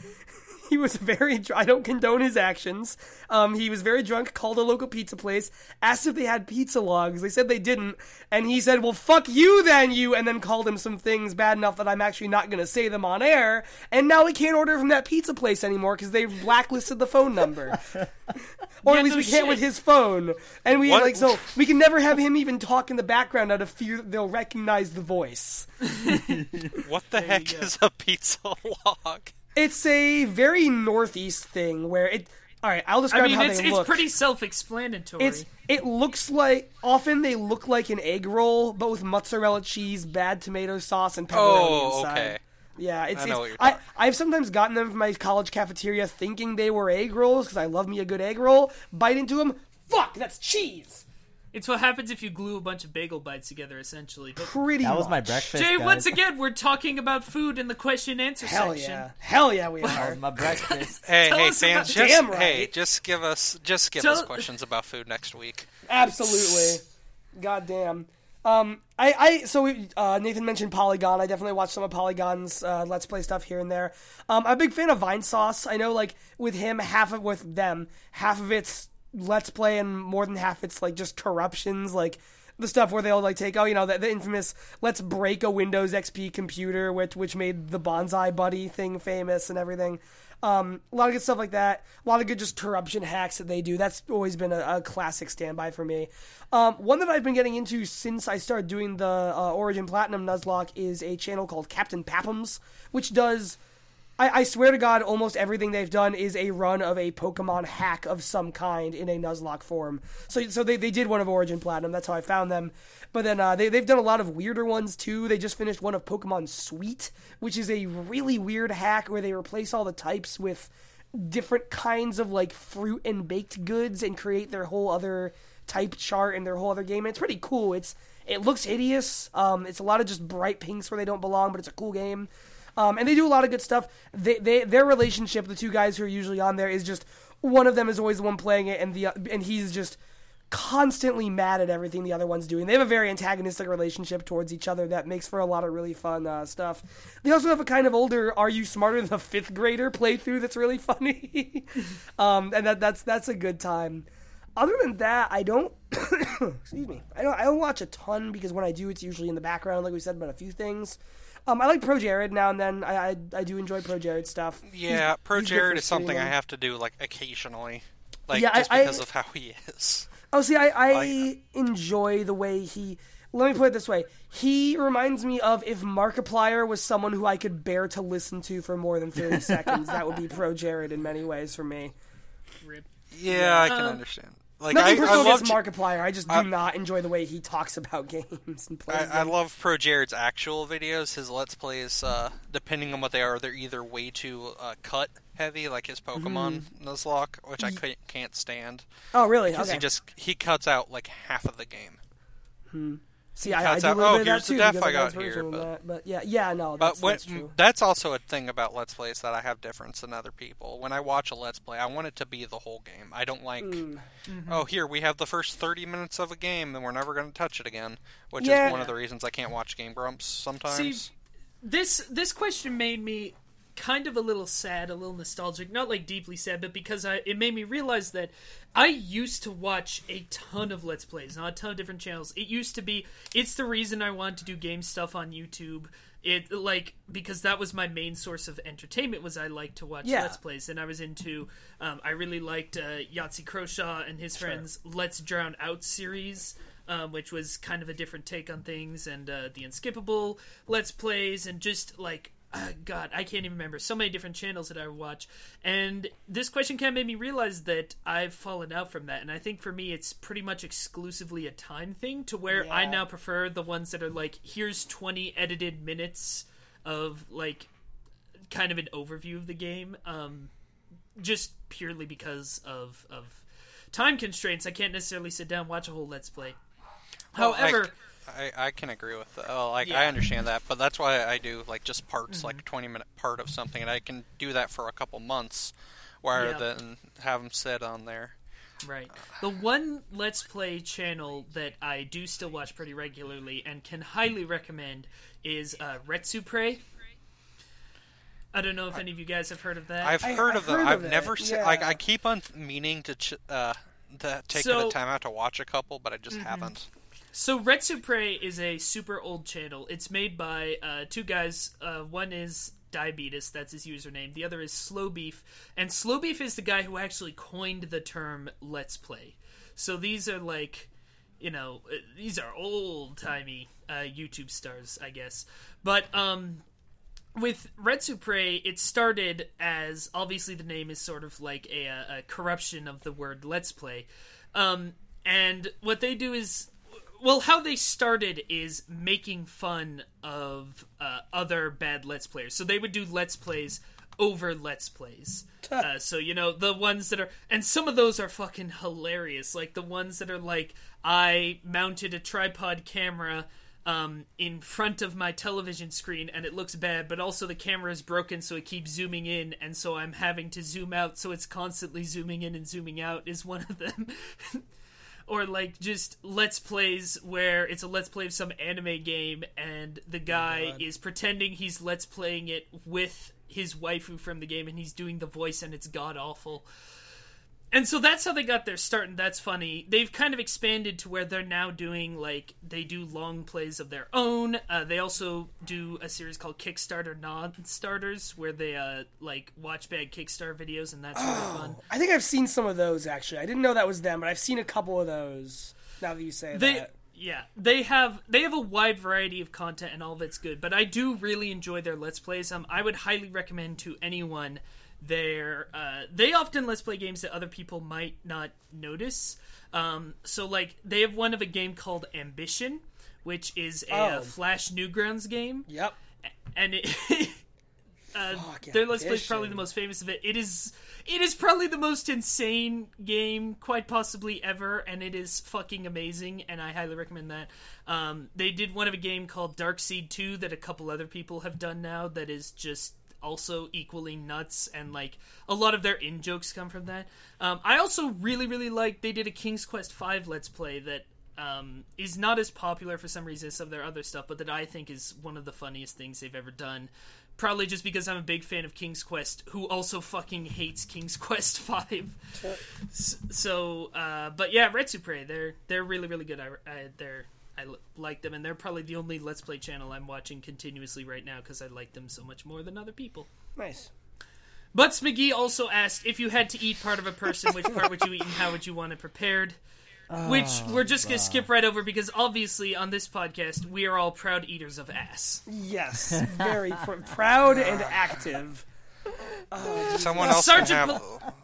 he was very. dr- I don't condone his actions. Um, he was very drunk. Called a local pizza place. Asked if they had pizza logs. They said they didn't, and he said, "Well, fuck you then, you." And then called him some things bad enough that I'm actually not going to say them on air. And now we can't order from that pizza place anymore because they blacklisted the phone number. or Yeah, at least no we can't with shit. his phone. And we What- like so we can never have him even talk in the background out of fear that they'll recognize the voice. What the heck is a pizza log? It's a very northeast thing where it. All right, I'll describe I mean, how it's they it's look. pretty self-explanatory. It's it looks like often they look like an egg roll, but with mozzarella cheese, bad tomato sauce, and pepperoni Oh, inside. okay. Yeah, it's, I know it's what you're I I've sometimes gotten them from my college cafeteria thinking they were egg rolls because I love me a good egg roll. Bite into them, fuck, that's cheese. It's what happens if you glue a bunch of bagel bites together, essentially. But Pretty. That was my breakfast. Jay, guys. once again, we're talking about food in the question answer Hell section. yeah, hell yeah, we are. my breakfast. Hey, Tell hey, us fans! about- Just Damn right. hey, just give us just give Tell- us questions about food next week. Absolutely. God damn. Um, I, I, so we, uh, Nathan mentioned Polygon. I definitely watched some of Polygon's uh, Let's Play stuff here and there. Um, I'm a big fan of Vinesauce. I know, like with him, half of with them, half of it's Let's Play, and more than half it's like just corruptions, like the stuff where they'll like take, oh, you know, the, the infamous "Let's break a Windows XP computer," which which made the Bonsai Buddy thing famous and everything. Um, a lot of good stuff like that. A lot of good just corruption hacks that they do. That's always been a, a classic standby for me. Um, one that I've been getting into since I started doing the uh, Origin Platinum Nuzlocke is a channel called Captain Papums, which does. I, I swear to God, almost everything they've done is a run of a Pokemon hack of some kind in a Nuzlocke form. So, so they, they did one of Origin Platinum. That's how I found them. But then uh, they, they've done a lot of weirder ones too. They just finished one of Pokemon Sweet, which is a really weird hack where they replace all the types with different kinds of like fruit and baked goods and create their whole other type chart and their whole other game. And it's pretty cool. It's it looks hideous. Um, it's a lot of just bright pinks where they don't belong, but it's a cool game. Um, and they do a lot of good stuff. They, they their relationship, the two guys who are usually on there, is just one of them is always the one playing it, and the and he's just constantly mad at everything the other one's doing. They have a very antagonistic relationship towards each other that makes for a lot of really fun uh, stuff. They also have a kind of older "Are you smarter than a fifth grader?" playthrough that's really funny, um, and that that's that's a good time. Other than that, I don't. excuse me. I don't. I don't watch a ton because when I do, it's usually in the background, like we said about a few things. Um, I like Pro Jared now and then. I I, I do enjoy Pro Jared stuff. Yeah, He's- Pro he's Jared is something I have to do like occasionally, like Yeah, I- just because I- of how he is. Oh, see, I, I Like- enjoy the way he. Let me put it this way: he reminds me of if Markiplier was someone who I could bear to listen to for more than thirty seconds. That would be Pro Jared in many ways for me. Rip. Yeah, I can Um, understand. Like I, Nothing I personal love against Markiplier. I just do I- not enjoy the way he talks about games and plays I, I love Pro Jared's actual videos. His Let's Plays, uh, depending on what they are, they're either way too uh, cut heavy, like his Pokemon Nuzlocke, which I couldn't, can't stand. oh, really? Because Okay. he just he cuts out like half of the game. See, I, I cuts do a out, little "Oh, bit of that the too. death because I got that's here," original but- that. but yeah, yeah, no, But that's, when, that's true. that's also a thing about Let's Plays that I have difference than other people. When I watch a Let's Play, I want it to be the whole game. I don't like, Mm. oh, here we have the first thirty minutes of a game, and we're never going to touch it again. Which Yeah. is one of the reasons I can't watch Game Grumps sometimes. See, this this question made me kind of a little sad, a little nostalgic. Not like deeply sad, but because I it made me realize that I used to watch a ton of Let's Plays on a ton of different channels. It used to be it's the reason I wanted to do game stuff on YouTube. It like because that was my main source of entertainment was I liked to watch Yeah. Let's Plays and I was into um, I really liked uh, Yahtzee Croshaw and his friends Let's Drown Out series um, which was kind of a different take on things, and uh, the Unskippable Let's Plays, and just like, uh, God, I can't even remember. So many different channels that I watch. And this question kind of made me realize that I've fallen out from that. And I think for me, it's pretty much exclusively a time thing to where I now prefer the ones that are like, here's 20 edited minutes of like kind of an overview of the game, um, just purely because of of time constraints. I can't necessarily sit down and watch a whole let's play. Well, However, I, I, I can agree with that. Oh, like Yeah. I understand that, but that's why I do like just parts, Mm-hmm. like a twenty minute part of something, and I can do that for a couple months, rather Yeah. than have them sit on there. Right. The one Let's Play channel that I do still watch pretty regularly and can highly recommend is uh, Retsupurae. I don't know if any of you guys have heard of that. I've heard I've of them. heard I've of never it, seen. Like yeah. I keep on meaning to ch- uh, to take So- the time out to watch a couple, but I just Mm-hmm. haven't. So Retsupurae is a super old channel. It's made by uh, two guys. Uh, one is Diabetus, that's his username. The other is Slow Beef, and Slow Beef is the guy who actually coined the term "Let's Play." So these are like, you know, uh, these are old timey uh, YouTube stars, I guess. But um, with Retsupurae, it started as obviously the name is sort of like a, a corruption of the word "Let's Play," um, and what they do is, well, how they started is making fun of uh, other bad Let's Players. So they would do Let's Plays over Let's Plays. Uh, so you know the ones that are, and some of those are fucking hilarious. Like the ones that are like, I mounted a tripod camera um, in front of my television screen and it looks bad, but also the camera is broken, so it keeps zooming in, and so I'm having to zoom out, so it's constantly zooming in and zooming out, is one of them. or like just let's plays where it's a let's play of some anime game and the oh guy is pretending he's let's playing it with his waifu from the game and he's doing the voice and it's god awful and so that's how they got their start and that's funny. They've kind of expanded to where they're now doing like they do long plays of their own. Uh, they also do a series called kickstarter non-starters where they uh, like watch bad kickstarter videos and that's really fun. I think I've seen some of those actually. I didn't know that was them, but I've seen a couple of those. Now that you say they that, yeah. They have they have a wide variety of content and all of it's good but i do really enjoy their let's plays. Um i would highly recommend to anyone their uh they often let's play games that other people might not notice um so like they have one of a game called ambition which is a uh, Oh. flash newgrounds game yep. and it uh, Fuck, their let's play is probably the most famous of it. It is it is probably the most insane game quite possibly ever, and it is fucking amazing, and I highly recommend that. Um, they did one of a game called Dark Seed Two that a couple other people have done now that is just also equally nuts and like a lot of their in jokes come from that. Um, I also really really like they did a King's Quest Five let's play that um, is not as popular for some reason as some of their other stuff, but that I think is one of the funniest things they've ever done. Probably just because I'm a big fan of King's Quest, who also fucking hates King's Quest Five. So, uh, but yeah, Retsupurae, they're they're really really good. I, I they're I l- like them, and they're probably the only Let's Play channel I'm watching continuously right now because I like them so much more than other people. Nice. Butts McGee also asked if you had to eat part of a person, which part would you eat and how would you want it prepared? Which ah, we're just gonna skip right over because obviously on this podcast we are all proud eaters of ass. Yes, very pr- proud and active. Ah, Someone else Sergeant can have. Pol-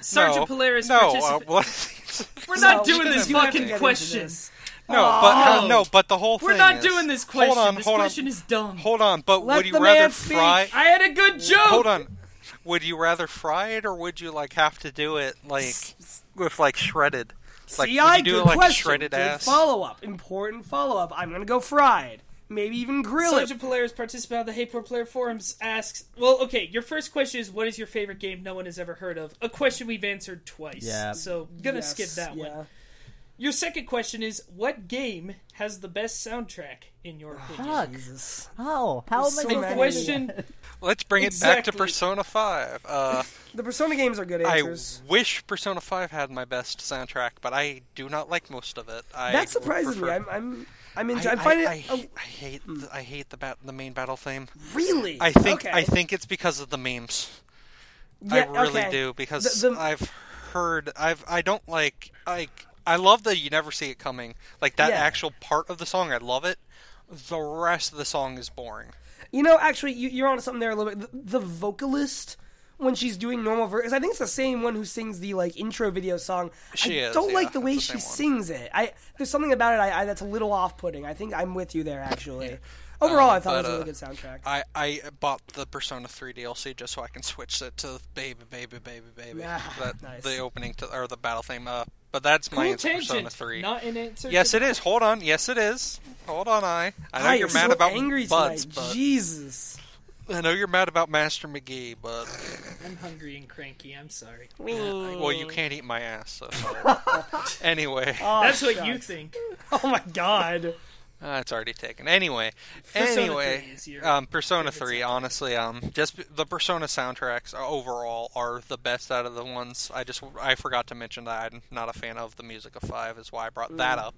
Sergeant no, uh, Polaris no, uh, what? we're not No, doing this you have to fucking get question. this. No, but uh, no, but the whole thing. We're not is- doing this question. Hold on, this hold question on, is dumb. hold on. But Let would you the rather man speak. fry? I had a good joke. Hold on. Would you rather fry it or would you like have to do it like with like shredded? Like See, I do good it like question. shredded Good ass? follow up. Important follow up. I'm gonna go fried. Maybe even grill it. Sergeant Polaris, participant of the Hey Poor Player Forums, asks, "Well, okay, your first question is, what is your favorite game no one has ever heard of? A question we've answered twice. Yeah. So gonna Yes, skip that yeah. one. Your second question is, what game has the best soundtrack in your opinion? Fuck. Jesus. How? How am I so supposed Question. Let's bring it back to Persona Five. Uh, The Persona games are good answers. I wish Persona Five had my best soundtrack, but I do not like most of it. I that surprises me. I'm I'm I'm, into, I, I'm finding I, it I, oh, I hate the, I hate the bat, the main battle theme. really. I think okay. I think it's because of the memes. Yeah, I really okay. do because The- the- I've heard I've I don't like like I love that you never see it coming. Like that Yeah. actual part of the song, I love it. The rest of the song is boring. You know, actually, you, you're onto something there a little bit. The, the vocalist when she's doing normal verse. I think it's the same one who sings the like intro video song. She I is, don't yeah, like the way the she one. sings it. I there's something about it I, I that's a little off-putting. I think I'm with you there actually. Overall, Um, I thought it was a uh, really good soundtrack. I, I bought the Persona 3 DLC just so I can switch it to baby, baby, baby, baby. Ah, that, nice. The opening to or the battle theme. Uh, but that's my Cool answer. Persona 3. Not an answer. yes, to it is. Hold on. Yes, it is. Hold on, I. I know Ah, you're mad so about angry butts, tonight. but Jesus. I know you're mad about Master McGee, but I'm hungry and cranky. I'm sorry. well, you can't eat my ass. So anyway, Oh, That's what you think. Oh my god. Uh, it's already taken. Anyway, Persona anyway, 3 um, Persona Three. soundtrack. Honestly, um, just the Persona soundtracks overall are the best out of the ones. I just I forgot to mention that I'm not a fan of the music of Five, is why I brought Mm. that up.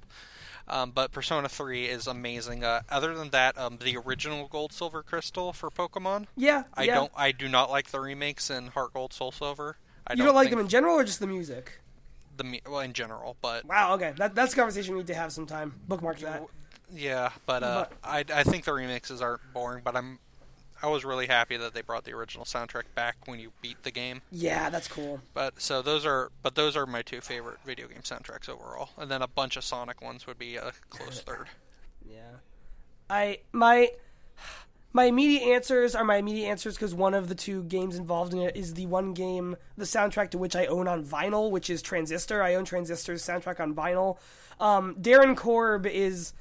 Um, but Persona Three is amazing. Uh, other than that, um, the original Gold, Silver, Crystal for Pokemon. Yeah. I yeah. don't. I do not like the remakes in Heart Gold, Soul Silver. I You don't like them in general or just the music? the well in general, but Wow. Okay. That, that's a conversation we need to have sometime. Bookmark that. Yeah, but, uh, I, I think the remixes aren't boring. But I'm I was really happy that they brought the original soundtrack back when you beat the game. Yeah, that's cool. But so those are but those are my two favorite video game soundtracks overall, and then a bunch of Sonic ones would be a close third. Yeah. I my my immediate answers are my immediate answers because one of the two games involved in it is the one game, the soundtrack to which I own on vinyl, which is Transistor. I own Transistor's soundtrack on vinyl. Um, Darren Korb is.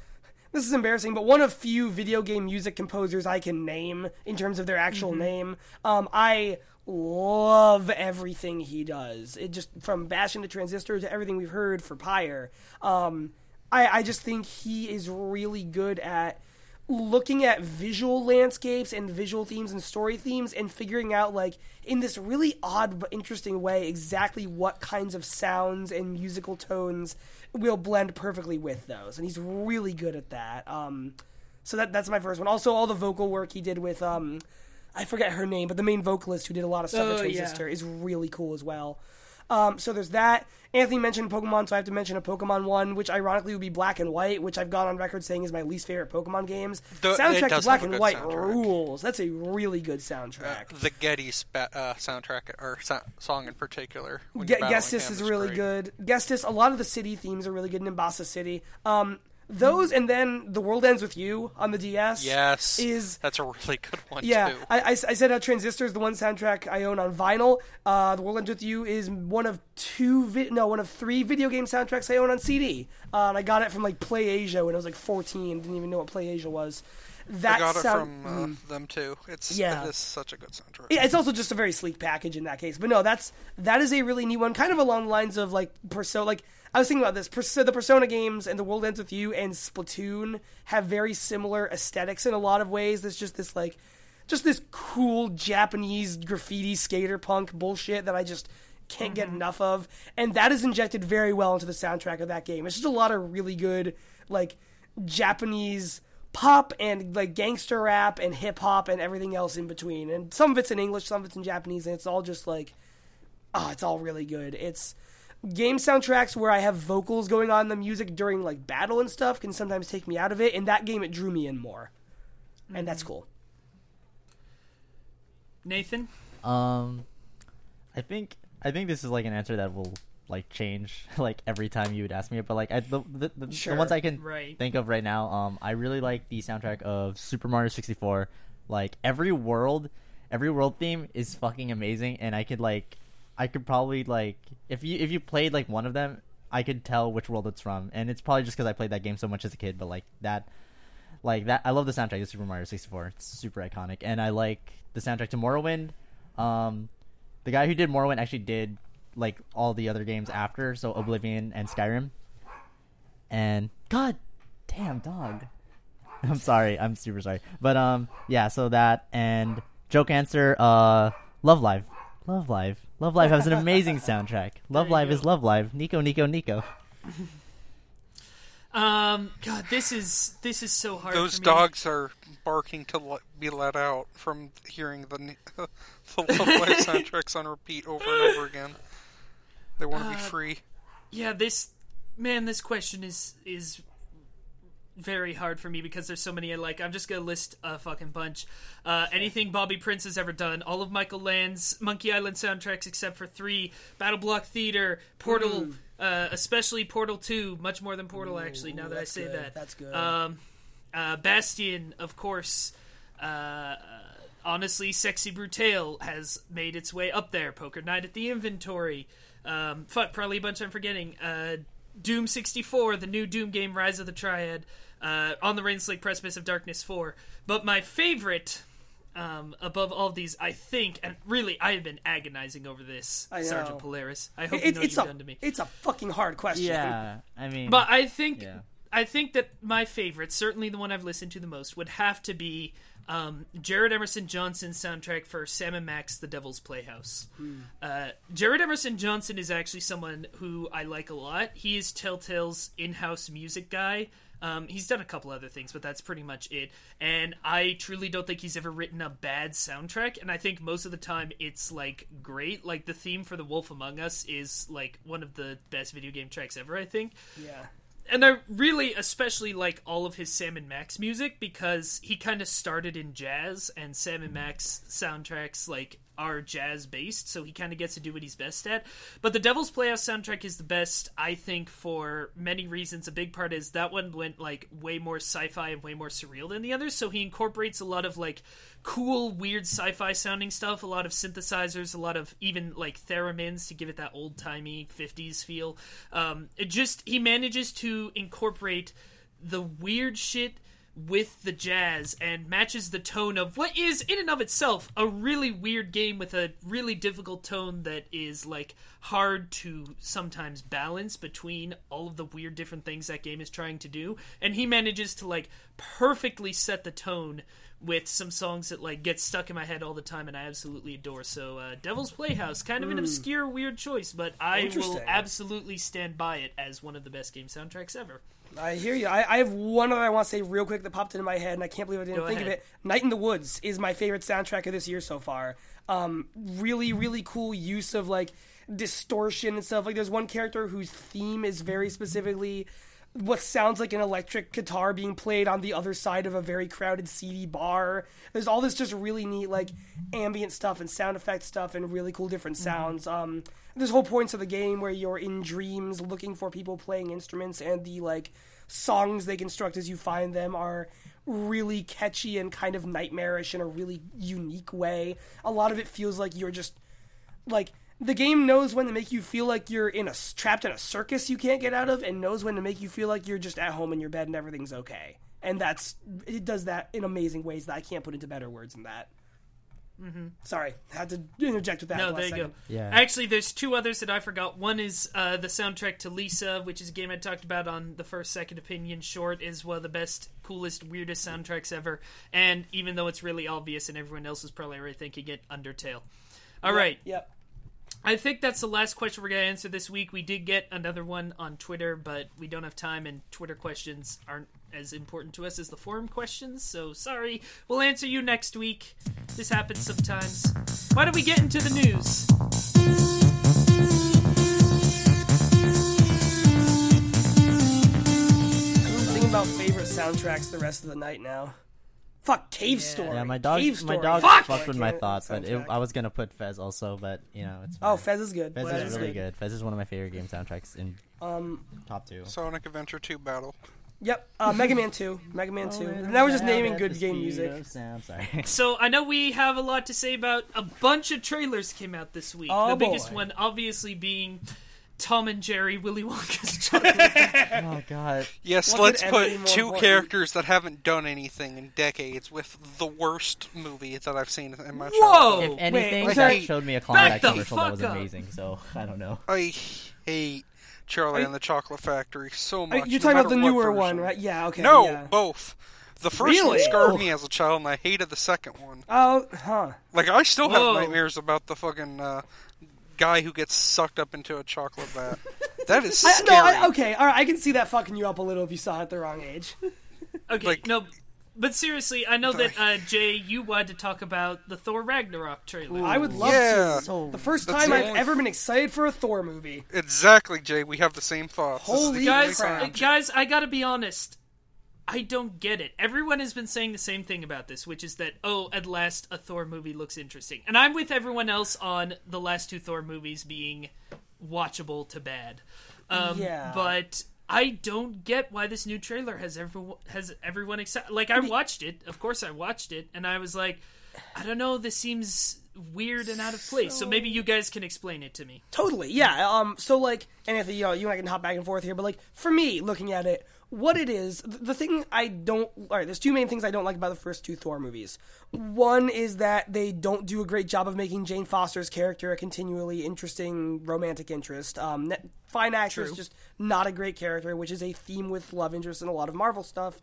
This is embarrassing, but one of few video game music composers I can name in terms of their actual name. Um, I love everything he does. It just from Bastion the Transistor to everything we've heard for Pyre. Um, I, I just think he is really good at looking at visual landscapes and visual themes and story themes and figuring out like in this really odd but interesting way exactly what kinds of sounds and musical tones will blend perfectly with those. And he's really good at that. Um so that that's my first one. Also all the vocal work he did with um i forget her name but the main vocalist who did a lot of stuff Oh, at yeah. transistor is really cool as well um, so there's that. Anthony mentioned Pokemon, so I have to mention a Pokemon one, which ironically would be Black and White, which I've gone on record saying is my least favorite Pokemon games. It soundtrack to Black and White soundtrack. rules. That's a really good soundtrack. The Getty spa- uh, soundtrack or so- song in particular. Ge- Ghetsis him is really great. good. Ghetsis, a lot of the city themes are really good in Nimbasa City. Um, those and then The World Ends With You on the DS. Yes, Is that's a really good one Yeah, too. I, I, I said how Transistor is the one soundtrack I own on vinyl. Uh, the World Ends With You is one of two, vi- no, one of three video game soundtracks I own on CD. Uh, and I got it from like Play Asia when I was like 14. Didn't even know what Play Asia was. That I got it sound, from uh, them too. It's Yeah. it is such a good soundtrack. yeah, it's also just a very sleek package in that case. But no, that's that is a really neat one, kind of along the lines of like Persona. Like I was thinking about this, Perso- the Persona games and The World Ends with You and Splatoon have very similar aesthetics in a lot of ways. There's just this like, just this cool Japanese graffiti skater punk bullshit that I just can't get mm-hmm. enough of, and that is injected very well into the soundtrack of that game. It's just a lot of really good like Japanese pop and like gangster rap and hip hop and everything else in between. And some of it's in English, some of it's in Japanese, and it's all just like, oh, it's all really good. It's game soundtracks where I have vocals going on in the music during like battle and stuff can sometimes take me out of it. In that game, it drew me in more, and that's cool. Nathan? Um, I think I think this is like an answer that will like change like every time you would ask me it. But like I, the the, the, Sure. the ones I can Right. think of right now, um, I really like the soundtrack of Super Mario sixty four. Like every world, every world theme is fucking amazing, and I could like, I could probably like if you if you played like one of them, I could tell which world it's from, and it's probably just because I played that game so much as a kid. But like that, like that, I love the soundtrack of Super Mario sixty four. It's super iconic, and I like the soundtrack to Morrowind. Um, the guy who did Morrowind actually did like all the other games after, so Oblivion and Skyrim. And god damn dog. I'm sorry, I'm super sorry. But um yeah, so that and joke answer, uh Love Live. Love Live. Love Live has an amazing soundtrack. Love you Live go. is Love Live. Nico Nico Nico. Um, God, this is this is so hard. Those for me. dogs are barking to let, be let out from hearing the ne- the Love Live soundtracks on repeat over and over again. They want to be Uh, free. Yeah, this man, this question is is very hard for me because there's so many I like. I'm just gonna list a fucking bunch. Uh, anything Bobby Prince has ever done, all of Michael Land's Monkey Island soundtracks except for three, Battle Block Theater, Portal, uh, especially Portal Two, much more than Portal actually. Now that I say good, that, that's good. Um, uh, Bastion, of course. Uh, honestly, Sexy Brutale has made its way up there. Poker Night at the Inventory. Um, fuck, probably a bunch I'm forgetting. Uh, Doom 64, the new Doom game, Rise of the Triad. Uh, On the Rainslick Precipice of Darkness 4. But my favorite, um, above all of these, I think, and really, I have been agonizing over this, I know. Sergeant Polaris. I hope It- you know what it's you've a done to me. it's a fucking hard question. Yeah, I mean, But I think Yeah. I think that my favorite, certainly the one I've listened to the most, would have to be um, Jared Emerson Johnson's soundtrack for Sam and Max: The Devil's Playhouse. Uh, Jared Emerson Johnson is actually someone who I like a lot. He is Telltale's in-house music guy. Um, he's done a couple other things, but that's pretty much it. And I truly don't think he's ever written a bad soundtrack. And I think most of the time it's like great. Like the theme for The Wolf Among Us is like one of the best video game tracks ever. I think Yeah. and I really especially like all of his Sam and Max music because he kind of started in jazz and Sam and Max soundtracks like are jazz based, so he kind of gets to do what he's best at. But the Devil's Playhouse soundtrack is the best, I think, for many reasons. A big part is that one went like way more sci-fi and way more surreal than the others, so he incorporates a lot of like cool, weird sci-fi sounding stuff, a lot of synthesizers, a lot of even like theremins to give it that old timey '50s feel. Um, it just he manages to incorporate the weird shit with the jazz and matches the tone of what is in and of itself a really weird game with a really difficult tone that is like hard to sometimes balance between all of the weird different things that game is trying to do and he manages to like perfectly set the tone with some songs that like get stuck in my head all the time and I absolutely adore. So uh, Devil's Playhouse, kind of an obscure weird choice, but I will absolutely stand by it as one of the best game soundtracks ever. I hear you. I, I have one other I want to say real quick that popped into my head, and I can't believe I didn't Go think of it. Night in the Woods is my favorite soundtrack of this year so far. Um, really, really cool use of like distortion and stuff. Like, there's one character whose theme is very specifically what sounds like an electric guitar being played on the other side of a very crowded seedy bar. There's all this just really neat like ambient stuff and sound effect stuff and really cool different sounds. Um, there's whole points of the game where you're in dreams looking for people playing instruments and the like songs they construct as you find them are really catchy and kind of nightmarish in a really unique way. A lot of it feels like you're just like the game knows when to make you feel like you're in a trapped in a circus you can't get out of and knows when to make you feel like you're just at home in your bed and everything's okay and that's it does that in amazing ways that i can't put into better words than that mm-hmm. sorry had to interject with that No, last there you second. go. Yeah. Actually, there's two others that I forgot. One is uh, the soundtrack to Lisa, which is a game I talked about on the first Second Opinion short, is one of the best, coolest, weirdest soundtracks ever. And even though it's really obvious and everyone else is probably already thinking it, Undertale. All right. yep I think that's the last question we're going to answer this week. We did get another one on Twitter, but we don't have time, and Twitter questions aren't as important to us as the forum questions, so sorry. We'll answer you next week. This happens sometimes. Why don't we get into the news? i'm thinking about favorite soundtracks the rest of the night now fuck cave story Yeah, my dog, cave my story. dog Fuck! fucked with my thoughts, but it. I was gonna put Fez also, but you know it's. oh fez is good Fez, Fez is really good. Fez is one of my favorite game soundtracks in um top two. Sonic Adventure 2 Battle. Yep, uh, Mega Man 2. Mega Oh, Man 2. now we're just naming good game music. Sam, sorry. So I know we have a lot to say about a bunch of trailers came out this week. Oh, the biggest one obviously being Tom and Jerry Willy Wonka's Chocolate oh god. Yes, What let's put ever be more two important? characters that haven't done anything in decades with the worst movie that I've seen in my Whoa! childhood. If anything, was that that- showed me a Back Klondike the commercial that was fuck up. amazing. So I don't know. I hate Charlie Are- and the Chocolate Factory so much. You're no talking about the newer version. one, right? Yeah, okay. No, yeah. both. The first one Really? scarred Oh. me as a child, and I hated the second one. Oh, huh. Like I still Whoa. have nightmares about the fucking uh, guy who gets sucked up into a chocolate vat. That is I, scary. no, I, okay, alright, I can see that fucking you up a little if you saw it at the wrong age. Okay, Like- no, but seriously, I know that uh, Jay, you wanted to talk about the Thor Ragnarok trailer. I would love Yeah. to. So The first time I've ever been excited for a Thor movie. Exactly, Jay. We have the same thoughts. This Holy the guys, crap. guys, I gotta be honest. I don't get it. Everyone has been saying the same thing about this, which is that oh, at last a Thor movie looks interesting, and I'm with everyone else on the last two Thor movies being watchable to bad. Um, Yeah. but I don't get why this new trailer has everyone has everyone excited. Like I watched it, of course I watched it, and I was like, I don't know, this seems weird and out of place. So, maybe you guys can explain it to me. Totally, yeah. Um, so like, and Anthony, you know, you and I can hop back and forth here, but like, for me, looking at it, what it is, the thing I don't, all right, there's two main things I don't like about the first two Thor movies. One is that they don't do a great job of making Jane Foster's character a continually interesting romantic interest. Um, fine actress, True. just not a great character, which is a theme with love interest in a lot of Marvel stuff.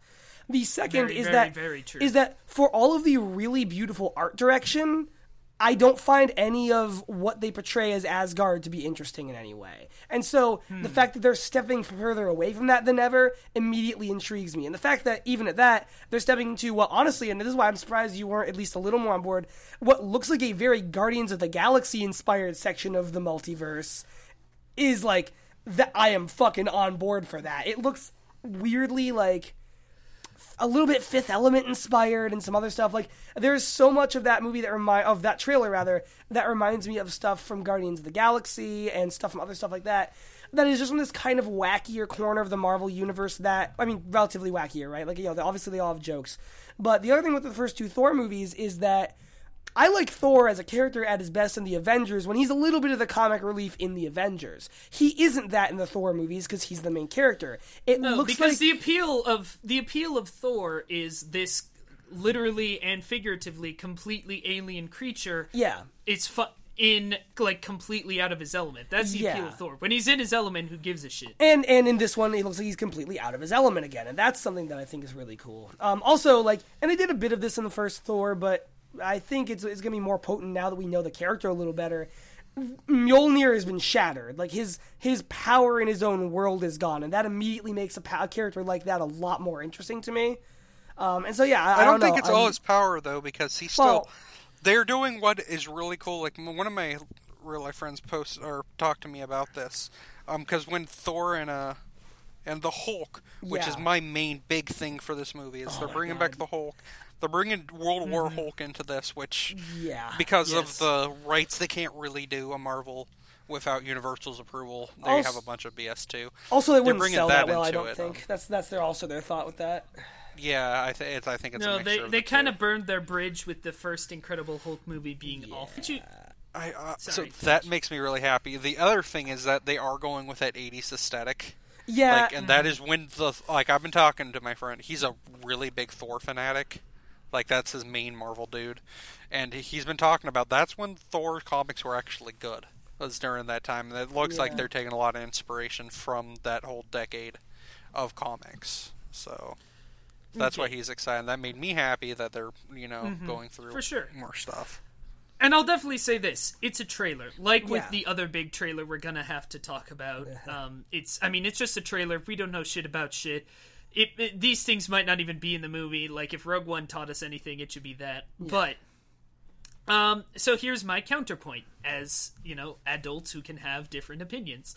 The second Very, is very, that very is that for all of the really beautiful art direction, I don't find any of what they portray as Asgard to be interesting in any way. And so Hmm. the fact that they're stepping further away from that than ever immediately intrigues me. And the fact that even at that, they're stepping into well, honestly, and this is why I'm surprised you weren't at least a little more on board, what looks like a very Guardians of the Galaxy inspired section of the multiverse is like that I am fucking on board for that. It looks weirdly like a little bit Fifth Element inspired and some other stuff. Like there's so much of that movie that remind of that trailer rather that reminds me of stuff from Guardians of the Galaxy and stuff from other stuff like that. That is just from this kind of wackier corner of the Marvel universe that I mean, relatively wackier, right? Like you know, obviously they all have jokes. But the other thing with the first two Thor movies is that I like Thor as a character at his best in the Avengers when he's a little bit of the comic relief in the Avengers. He isn't that in the Thor movies because he's the main character. It No, looks because like the appeal of the appeal of Thor is this literally and figuratively completely alien creature. yeah. It's in like completely out of his element. That's the appeal of Thor. When he's in his element, who gives a shit? And and in this one, it looks like he's completely out of his element again, and that's something that I think is really cool. Um, also, like, and they did a bit of this in the first Thor, but I think it's it's gonna be more potent now that we know the character a little better. Mjolnir has been shattered. Like his his power in his own world is gone, and that immediately makes a, pa- a character like that a lot more interesting to me. Um, and so yeah, I, I don't, think know. it's I'm- all his power though, because he's still. They're doing what is really cool. Like one of my real life friends posted or talked to me about this, because when Thor and uh and the Hulk, which is my main big thing for this movie, is they're bringing God. back the Hulk. They're bringing World War Hulk into this, which yeah because Yes. of the rights they can't really do a Marvel without Universal's approval. They Also- have a bunch of BS too. Also, they wouldn't bringing sell that that well. I don't it, think um, that's that's their also their thought with that. Yeah, I, th- it's, I think it's a No, mixture they of they the kind of burned their bridge with the first Incredible Hulk movie being awful. But you- I, uh, so Sorry, that makes me really happy. The other thing is that they are going with that '80s aesthetic, Yeah, like, and that is when the like I've been talking to my friend. He's a really big Thor fanatic. Like that's his main Marvel dude, and he- he's been talking about that's when Thor comics were actually good. Was during that time, and it looks like they're taking a lot of inspiration from that whole decade of comics. So that's why he's excited. That made me happy that they're you know going through Mm-hmm. For sure. more stuff. And I'll definitely say this: it's a trailer. Like with the other big trailer we're gonna have to talk about. Um, it's, I mean, it's just a trailer. We don't know shit about shit, it, it- these things might not even be in the movie. Like if Rogue One taught us anything, it should be that. But, um, so here's my counterpoint: as you know, adults who can have different opinions.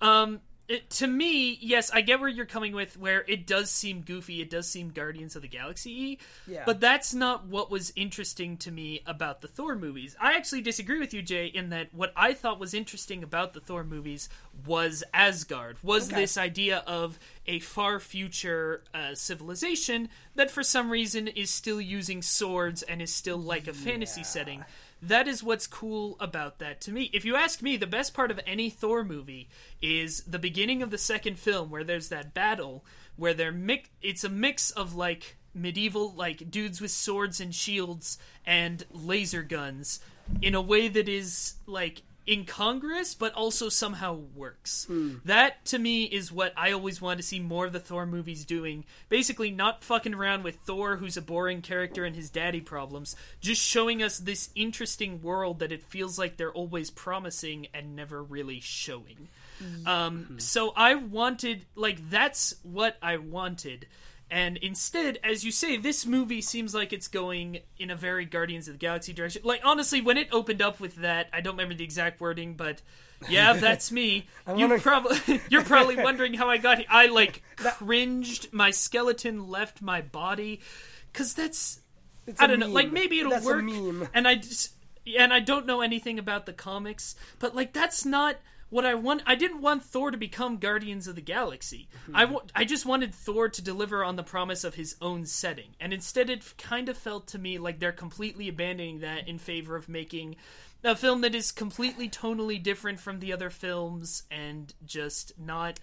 Um, it, to me, yes, I get where you're coming with. Where it does seem goofy, it does seem Guardians of the Galaxy, Yeah. but that's not what was interesting to me about the Thor movies. I actually disagree with you, Jay, in that what I thought was interesting about the Thor movies was Asgard, was Okay. this idea of a far future uh, civilization that for some reason is still using swords and is still like a fantasy setting. That is what's cool about that to me. If you ask me, the best part of any Thor movie is the beginning of the second film where there's that battle where they're it's a mix of like medieval like dudes with swords and shields and laser guns in a way that is like incongruous but also somehow works. That to me is what I always wanted to see more of the Thor movies doing. Basically not fucking around with Thor who's a boring character and his daddy problems, just showing us this interesting world that it feels like they're always promising and never really showing. Um, so I wanted like that's what I wanted. And instead, as you say, this movie seems like it's going in a very Guardians of the Galaxy direction. Like honestly, when it opened up with that, I don't remember the exact wording, but yeah, that's me. you wondering- probably you're probably wondering how I got here. I like cringed. My skeleton left my body because that's It's I don't know. Like maybe it'll That's a work. meme. And I just and I don't know anything about the comics, but like that's not what I want. I didn't want Thor to become Guardians of the Galaxy. Hmm. I I just wanted Thor to deliver on the promise of his own setting, and instead it kind of felt to me like they're completely abandoning that in favor of making a film that is completely tonally different from the other films and just not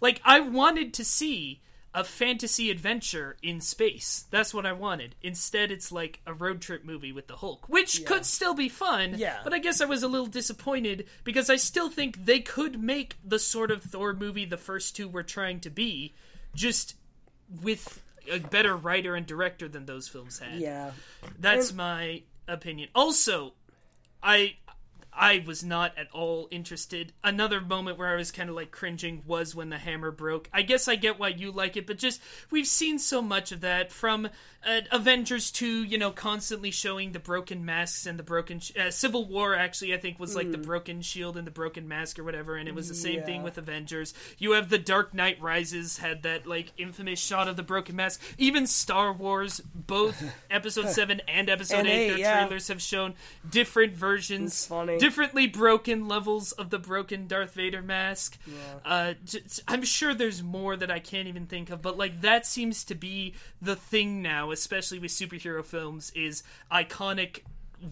like I wanted to see a fantasy adventure in space. That's what I wanted. Instead, it's like a road trip movie with the Hulk, which could still be fun. Yeah. But I guess I was a little disappointed because I still think they could make the sort of Thor movie the first two were trying to be, just with a better writer and director than those films had. Yeah. That's And- my opinion. Also, I I was not at all interested. Another moment where I was kind of like cringing was when the hammer broke. I guess I get why you like it, but just we've seen so much of that from uh, Avengers 2, you know, constantly showing the broken masks and the broken sh- uh, Civil War actually I think was like the broken shield and the broken mask or whatever and it was the same thing with Avengers. You have the Dark Knight Rises had that like infamous shot of the broken mask. Even Star Wars both episode 7 and episode And 8 eight, their yeah. trailers have shown different versions funny. Differently broken levels of the broken Darth Vader mask. Uh, j- I'm sure there's more that I can't even think of, but like that seems to be the thing now, especially with superhero films, is iconic.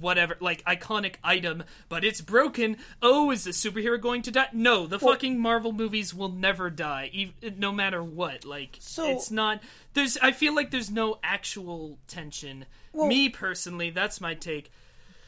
Whatever, like iconic item, but it's broken. Oh, is the superhero going to die? No, the fucking Marvel movies will never die, no matter what. Like, So- it's not. There's. I feel like there's no actual tension. Me personally, that's my take.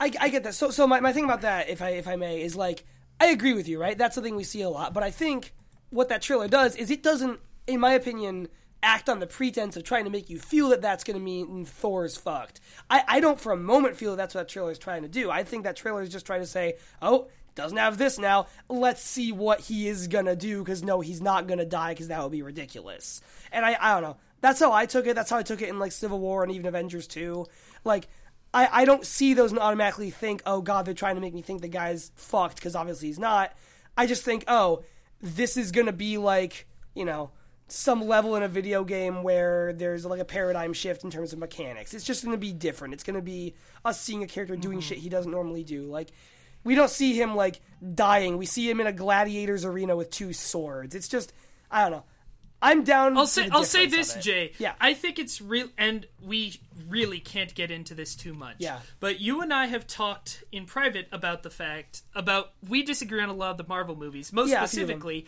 I, I get that. So so my, my thing about that, if I if I may, is like I agree with you, right? That's something we see a lot. But I think what that trailer does is it doesn't, in my opinion, act on the pretense of trying to make you feel that that's going to mean Thor's fucked. I, I don't for a moment feel that's what that trailer is trying to do. I think that trailer is just trying to say, oh, doesn't have this now. Let's see what he is gonna do. Because no, he's not gonna die. Because that would be ridiculous. And I I don't know. That's how I took it. That's how I took it in like Civil War and even Avengers 2. Like I, I don't see those and automatically think, oh god, they're trying to make me think the guy's fucked because obviously he's not. I just think, oh, this is gonna be like, you know, some level in a video game where there's like a paradigm shift in terms of mechanics. It's just gonna be different. It's gonna be us seeing a character doing mm-hmm. shit he doesn't normally do. Like we don't see him like dying. We see him in a gladiator's arena with two swords. It's just I don't know. I'm down. I'll say I'll say this. Jay. Yeah. I think it's real, and we really can't get into this too much. Yeah. But you and I have talked in private about the fact about we disagree on a lot of the Marvel movies. Most Yeah, a few of them. specifically,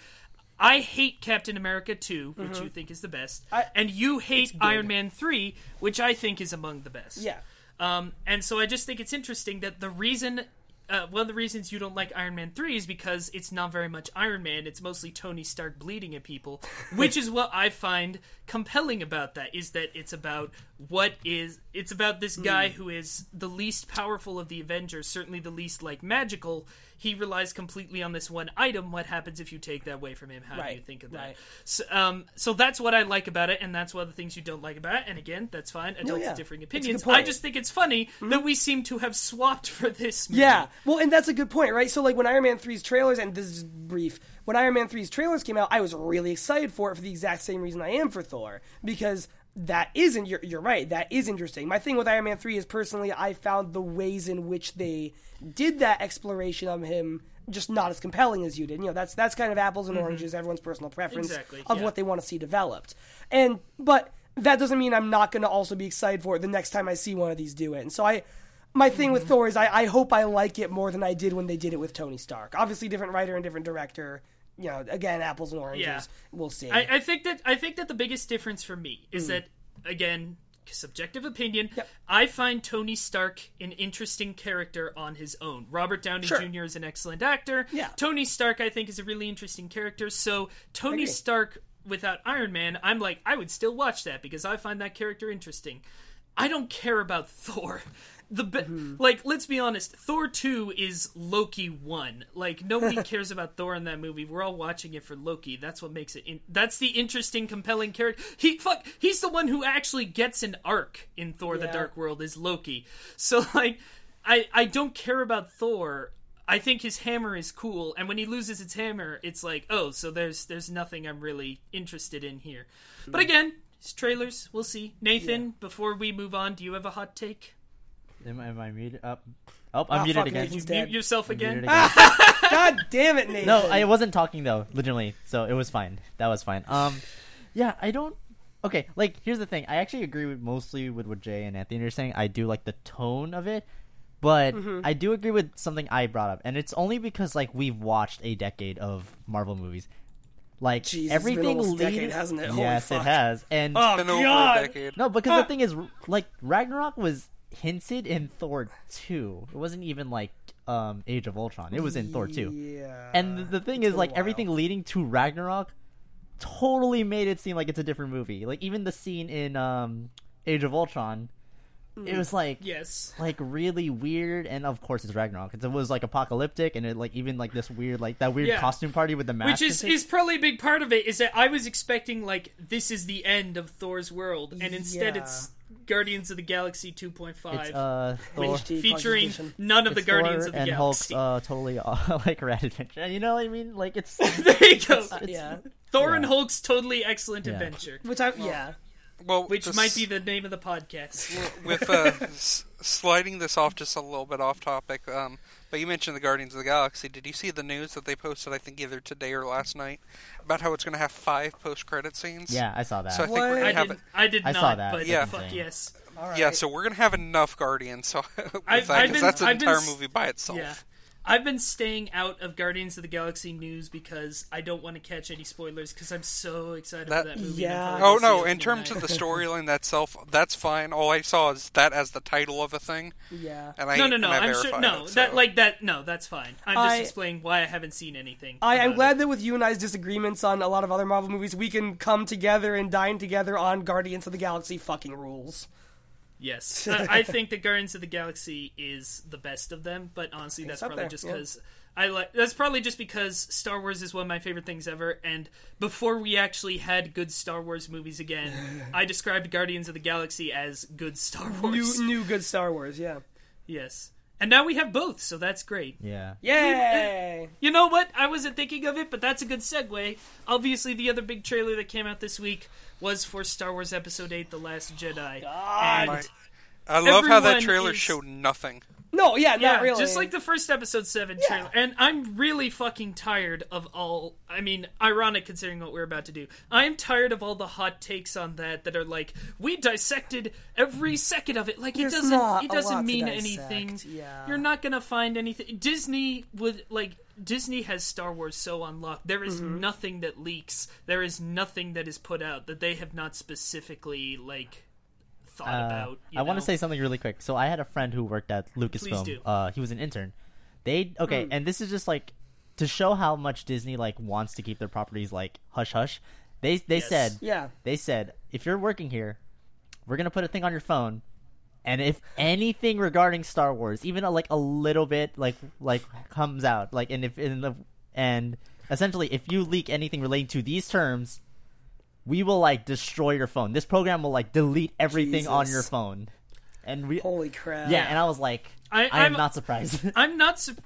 I hate Captain America 2, which you think is the best, Mm-hmm. I- and you hate Iron Man 3, which I think is among the best. Yeah. Um, and so I just think it's interesting that the reason, uh, one of the reasons you don't like Iron Man 3 is because it's not very much Iron Man. It's mostly Tony Stark bleeding at people, which is what I find compelling about that, is that it's about what is, it's about this guy Hmm. who is the least powerful of the Avengers, certainly the least, like, magical. He relies completely on this one item. What happens if you take that away from him? How do you think of that? right. So, um, so that's what I like about it, and that's one of the things you don't like about it. And again, that's fine. Adults yeah. have differing It's a good opinions. I just think it's funny that we seem to have swapped for this. Movie. Yeah, well, and that's a good point, right? So, like, when Iron Man 3's trailers, and this is brief, when Iron Man 3's trailers came out, I was really excited for it for the exact same reason I am for Thor, because that isn't, you're, you're right, that is interesting. My thing with Iron Man 3 is personally, I found the ways in which they did that exploration of him just not as compelling as you did. You know, that's that's kind of apples and oranges, everyone's personal preference Exactly, of yeah. what they want to see developed. And, but that doesn't mean I'm not going to also be excited for it the next time I see one of these do it. And so I, my thing Mm-hmm. with Thor is I, I hope I like it more than I did when they did it with Tony Stark. Obviously, different writer and different director. You know, again, apples and oranges. Yeah. We'll see. I, I think that I think that the biggest difference for me is hmm. that again, subjective opinion. Yep. I find Tony Stark an interesting character on his own. Robert Downey Sure. Jr. is an excellent actor. Yeah. Tony Stark, I think, is a really interesting character. So Tony. Stark without Iron Man, I'm like, I would still watch that because I find that character interesting. I don't care about Thor. The be- Mm-hmm. like let's be honest thor 2 is loki 1 like nobody cares about thor in that movie we're all watching it for loki that's what makes it in- that's the interesting compelling character he fuck he's the one who actually gets an arc in thor the dark world is loki so like i i don't care about thor I think his hammer is cool, and when he loses his hammer, it's like, oh, so there's there's nothing I'm really interested in here. But Hmm. again, it's trailers. We'll see. Nathan, before we move on, do you have a hot take? Am, am I muted? Up. Oh, I'm Ah, muted fuck, again. You Mute yourself again. again. God damn it, Nathan. no, I wasn't talking though, literally. So it was fine. That was fine. Um, yeah, I don't. Okay, like here's the thing. I actually agree with mostly with what Jay and Anthony are saying. I do like the tone of it, but Mm-hmm. I do agree with something I brought up, and it's only because like we've watched a decade of Marvel movies. Like Jeez, it's been everything almost decade, leading- hasn't it? Holy Yes, it has. And Oh, Been over God. a decade. no, because the thing is, like Ragnarok was hinted in Thor two. It wasn't even like um Age of Ultron. It was in Thor two. Yeah. And the, the thing It's is, like while. everything leading to Ragnarok, totally made it seem like it's a different movie. Like even the scene in um Age of Ultron, it was like yes. like really weird. And of course, it's Ragnarok. Because it was like apocalyptic, and it like even like this weird like that weird Yeah. costume party with the mask. Which is is probably a big part of it. Is that I was expecting like this is the end of Thor's world, and instead Yeah. it's Guardians of the Galaxy 2.5, it's uh Thor. HD featuring Edition. none of the it's Guardians Thor of the and Galaxy. Hulk's uh, totally uh, like rad adventure. And you know what I mean? Like it's there you go. it's- yeah. Thor and. Hulk's totally excellent Yeah. adventure, Which I yeah. Well, which this- might be the name of the podcast. with uh, s- sliding this off just a little bit off topic. Um, but you mentioned the Guardians of the Galaxy. Did you see the news that they posted? I think either today or last night about how it's going to have five post-credit scenes. yeah, I saw that. So I think What? we're I going to have. did. I did I not. saw that. But Yeah. fuck yes. All right. Yeah, so we're gonna have enough Guardians. So with I've- that, I've 'cause been- that's an I've entire s- movie by itself. Yeah. I've been staying out of Guardians of the Galaxy news because I don't want to catch any spoilers because I'm so excited That- for that movie. Yeah. Oh no! In terms midnight. of the storyline itself, that's fine. All I saw is that as the title of a thing, yeah. and I no, no, no. I I'm sure. No, it, so- that like that. No, that's fine. I'm just I- explaining why I haven't seen anything. I, I'm glad it. that with you and I's disagreements on a lot of other Marvel movies, we can come together and dine together on Guardians of the Galaxy fucking rules. Yes, I, I think that Guardians of the Galaxy is the best of them. But honestly, that's probably there, just yeah. because I like. That's probably just because Star Wars is one of my favorite things ever. And before we actually had good Star Wars movies again, I described Guardians of the Galaxy as good Star Wars. New, new good Star Wars, yeah. Yes, and now we have both, so that's great. yeah. Yay! You know what? I wasn't thinking of it, but that's a good segue. Obviously, the other big trailer that came out this week was for Star Wars Episode 8 The Last Jedi. And I love how that trailer is- showed nothing. No, yeah, yeah, not really. just like the first Episode 7 trailer. And I'm really fucking tired of all. I mean, ironic considering what we're about to do. I'm tired of all the hot takes on that that are like, we dissected every second of it. Like, There's it doesn't, it doesn't mean anything. yeah. You're not gonna find anything. Disney would like Disney has Star Wars so unlocked. There is Mm-hmm. nothing that leaks. There is nothing that is put out that they have not specifically like thought Uh, about. I want to say something really quick. So I had a friend who worked at Lucasfilm. Uh, he was an intern. They okay, and this is just like to show how much Disney like wants to keep their properties like hush hush. They they Yes. said Yeah. they said if you're working here, we're gonna put a thing on your phone, and if anything regarding Star Wars, even a, like a little bit like like comes out, like and if in the and essentially if you leak anything relating to these terms, we will like destroy your phone. This program will like delete everything on your phone, and we Holy crap. yeah. And I was like, I- I, am I'm- not surprised. I'm not. Su-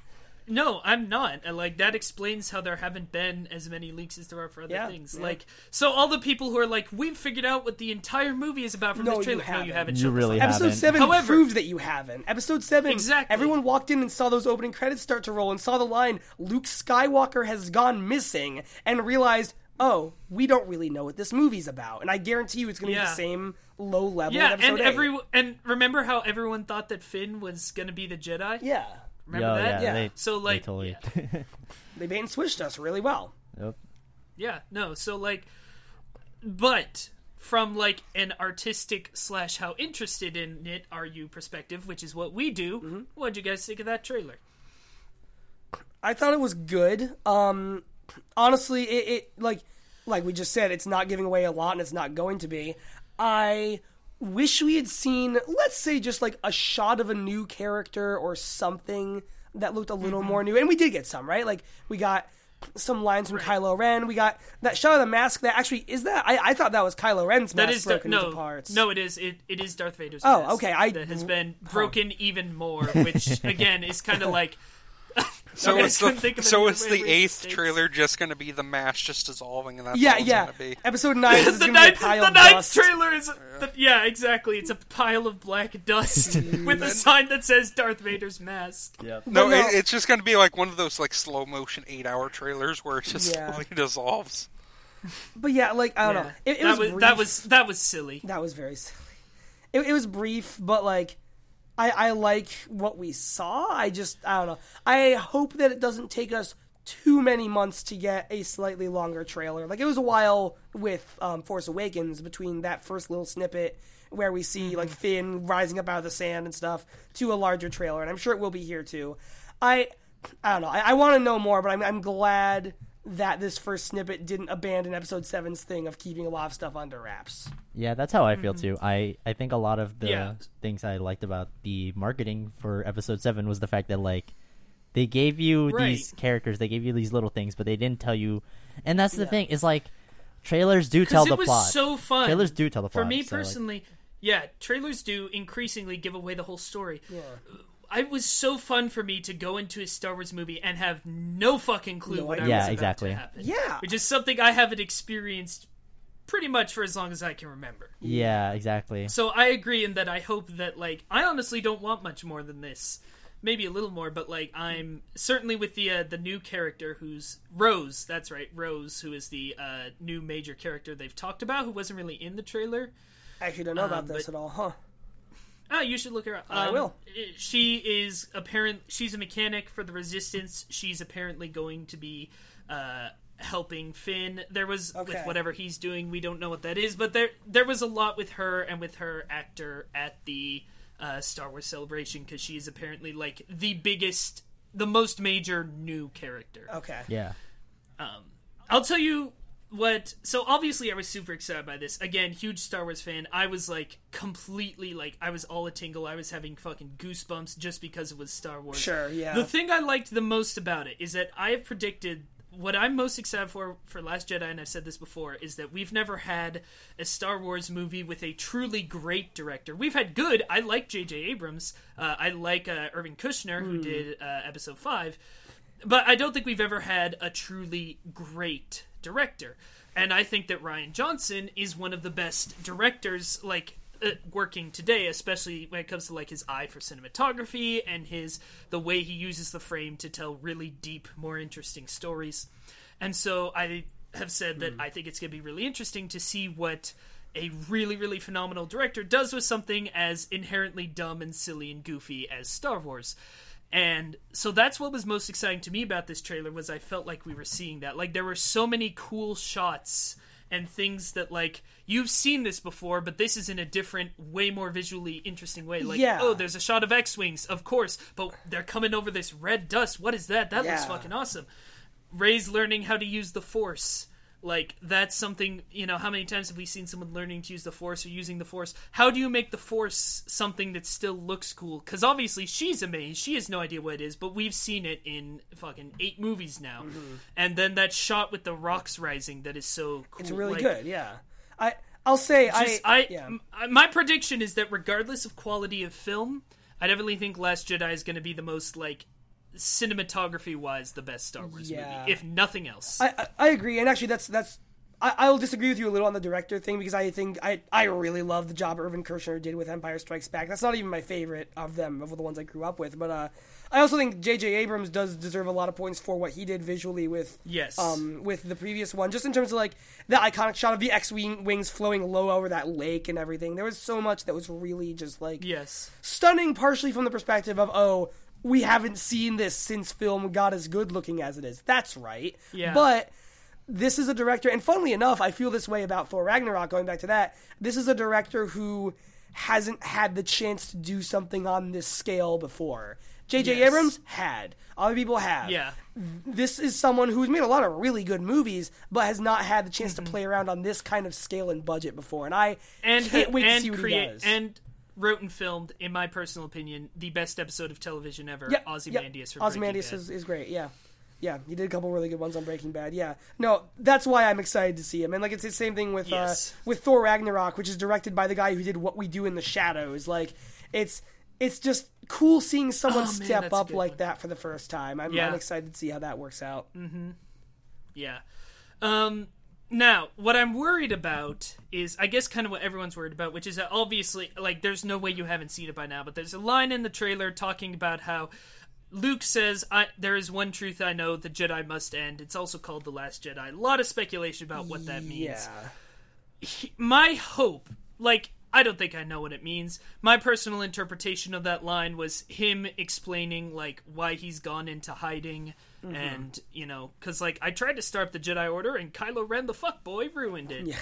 no, I'm not. And, Like that explains how there haven't been as many leaks as there are for other Yeah, things. yeah. Like so, all the people who are like, we've figured out what the entire movie is about from No, this you trailer. no, you haven't. haven't. You Shut the really fuck up. Episode 7 However- proved that you haven't. Episode 7, Exactly. everyone walked in and saw those opening credits start to roll and saw the line, Luke Skywalker has gone missing, and realized, oh, we don't really know what this movie's about. And I guarantee you it's going to be the same low level Yeah, of episode and eight. every and remember how everyone thought that Finn was gonna be the Jedi? Yeah. Remember Yo, that? yeah, Yeah. They, So, they totally. They bait and switched us really well. Yep. Yeah, no. So like, but from like an artistic slash how interested in it are you perspective, which is what we do. Mm-hmm. What'd you guys think of that trailer? I thought it was good. Um, honestly, it, it like like we just said, it's not giving away a lot, and it's not going to be. I wish we had seen, let's say, just like a shot of a new character or something that looked a little Mm-hmm. more new. And we did get some, right? Like we got some lines from Kylo Ren. We got that shot of the mask. That actually is that. I, I thought that was Kylo Ren's mask That is Dar- broken no, into parts. no. It is it, it is Darth Vader's. Oh, mask okay, I- that has been broken even more, which again is kind of like. So I is couldn't think of the so any is the eighth state- trailer just going to be the mask just dissolving and that's Yeah, all it's yeah. going to be? Episode nine is the gonna be a ninth, pile the of ninth dust. trailer is the, yeah exactly it's a pile of black dust with a sign that says Darth Vader's mask Yep. No, no. It, it's just going to be like one of those like slow motion eight hour trailers where it just Yeah. slowly dissolves. But yeah, like I don't Yeah. know. It, it that was, was that was that was silly that was very silly. It, it was brief, but like I I like what we saw. I just I don't know. I hope that it doesn't take us too many months to get a slightly longer trailer. Like it was a while with um, Force Awakens between that first little snippet where we see like Finn rising up out of the sand and stuff to a larger trailer, and I'm sure it will be here too. I I don't know. I, I want to know more, but I'm I'm glad that this first snippet didn't abandon Episode 7's thing of keeping a lot of stuff under wraps. Yeah, that's how I feel too. I I think a lot of the Mm-hmm. Yeah. things I liked about the marketing for episode 7 was the fact that like they gave you Right. these characters, they gave you these little things, but they didn't tell you and that's the thing is like trailers do tell because the was plot. so fun Trailers do tell the plot. for me so, like- personally yeah trailers do increasingly give away the whole story it was so fun for me to go into a Star Wars movie and have no fucking clue No what I idea. was Yeah, about exactly. to happen. Yeah. which is something I haven't experienced pretty much for as long as I can remember. Yeah, exactly. So I agree in that I hope that like I honestly don't want much more than this. Maybe a little more, but like I'm certainly with the uh, the new character who's Rose. That's right, Rose, who is the uh, new major character they've talked about, who wasn't really in the trailer. I actually don't know about Um, this but- at all, huh? Oh, you should look her up. I Um, will. She is apparent. She's a mechanic for the Resistance. She's apparently going to be uh, helping Finn. There was Okay. with whatever he's doing. We don't know what that is, but there there was a lot with her and with her actor at the uh, Star Wars celebration because she is apparently like the biggest, the most major new character. Okay. Yeah. I'll tell you what. So obviously, I was super excited by this. Again, huge Star Wars fan. I was like completely like I was all a tingle. I was having fucking goosebumps just because it was Star Wars. Sure, yeah. The thing I liked the most about it is that I have predicted. What I'm most excited for for Last Jedi, and I've said this before, is that we've never had a Star Wars movie with a truly great director. We've had good. I like J.J. Abrams. Uh, I like uh, Irvin Kershner, who did uh, Episode Five but I don't think we've ever had a truly great director. And I think that Rian Johnson is one of the best directors, like uh, working today, especially when it comes to like his eye for cinematography and his the way he uses the frame to tell really deep, more interesting stories. And so I have said that I think it's going to be really interesting to see what a really, really phenomenal director does with something as inherently dumb and silly and goofy as Star Wars and so that's what was most exciting to me about this trailer was i felt like we were seeing that. Like there were so many cool shots and things that like you've seen this before but this is in a different way more visually interesting way. Like Yeah. oh there's a shot of x-wings of course but they're coming over this red dust. What is that? That looks fucking awesome. Rey's learning how to use the force like that's something you know how many times have we seen someone learning to use the force or using the force? How do you make the force something that still looks cool? Because obviously she's amazed she has no idea what it is but we've seen it in fucking eight movies now. Mm-hmm. And then that shot with the rocks rising that is so cool. It's really like, good, yeah. I I'll say just, I, I, yeah. m- my prediction is that regardless of quality of film I definitely think Last Jedi is going to be the most like cinematography wise the best Star Wars Yeah. movie if nothing else I, I I agree, and actually, that's that's. I, I'll disagree with you a little on the director thing because I think I I really love the job Irvin Kershner did with Empire Strikes Back. That's not even my favorite of them of the ones I grew up with, but uh, I also think J.J. Abrams does deserve a lot of points for what he did visually with Yes. um with the previous one, just in terms of like the iconic shot of the X wing wings flowing low over that lake and everything. There was so much that was really just like yes stunning, partially from the perspective of oh. We haven't seen this since film got as good looking as it is. That's right. Yeah. But this is a director, and funnily enough, I feel this way about Thor Ragnarok. Going back to that, this is a director who hasn't had the chance to do something on this scale before. J.J. Yes. Abrams had. Other people have. Yeah. This is someone who's made a lot of really good movies, but has not had the chance Mm-hmm. to play around on this kind of scale and budget before. And I and can't wait and to see what create he does. and wrote and filmed, in my personal opinion, the best episode of television ever. yeah, Ozymandias Breaking Ozymandias is, is great. Yeah. Yeah, he did a couple really good ones on Breaking Bad. Yeah, no, that's why I'm excited to see him. And like, it's the same thing with Yes. uh, with Thor Ragnarok, which is directed by the guy who did What We Do in the Shadows. Like, it's it's just cool seeing someone Oh, man, step up like one. that for the first time. I'm, Yeah. I'm excited to see how that works out. Mm-hmm. Yeah. Um, now, what I'm worried about is, I guess, kind of what everyone's worried about, which is that obviously, like, there's no way you haven't seen it by now, but there's a line in the trailer talking about how Luke says, I, There is one truth I know, the Jedi must end. It's also called The Last Jedi. A lot of speculation about what that means. Yeah. He- my hope, like, I don't think I know what it means. My personal interpretation of that line was him explaining, like, why he's gone into hiding. And, you know, because, like, I tried to start the Jedi Order and Kylo Ren, the fuckboy, ruined it.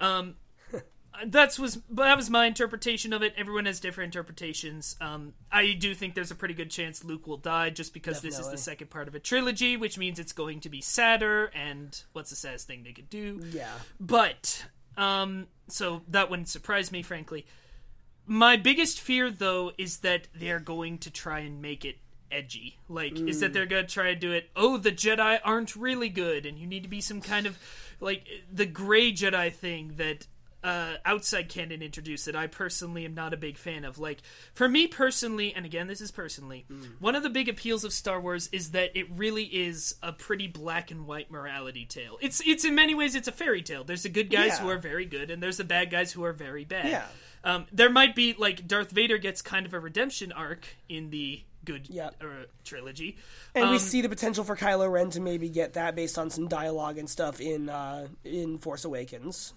Um, that's was but that was my interpretation of it. Everyone has different interpretations. Um, I do think there's a pretty good chance Luke will die just because this is the second part of a trilogy, which means it's going to be sadder. And what's the saddest thing they could do? Yeah. But um, so that wouldn't surprise me, frankly. My biggest fear, though, is that they're going to try and make it edgy. Like, is that they're going to try to do it, oh, the Jedi aren't really good, and you need to be some kind of, like, the gray Jedi thing that uh, outside canon introduced that I personally am not a big fan of. Like, for me personally, and again, this is personally, one of the big appeals of Star Wars is that it really is a pretty black and white morality tale. It's it's in many ways it's a fairy tale. There's the good guys Yeah. who are very good, and there's the bad guys who are very bad. Yeah. Um, there might be like Darth Vader gets kind of a redemption arc in the good Yeah. uh, trilogy. And we Um, see the potential for Kylo Ren to maybe get that based on some dialogue and stuff in uh, in Force Awakens.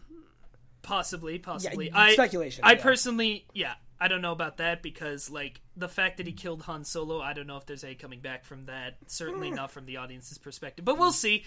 Possibly, possibly. Yeah, speculation, I yeah. personally, yeah, I don't know about that because, like, the fact that he killed Han Solo, I don't know if there's any coming back from that. Certainly not from the audience's perspective, but we'll see.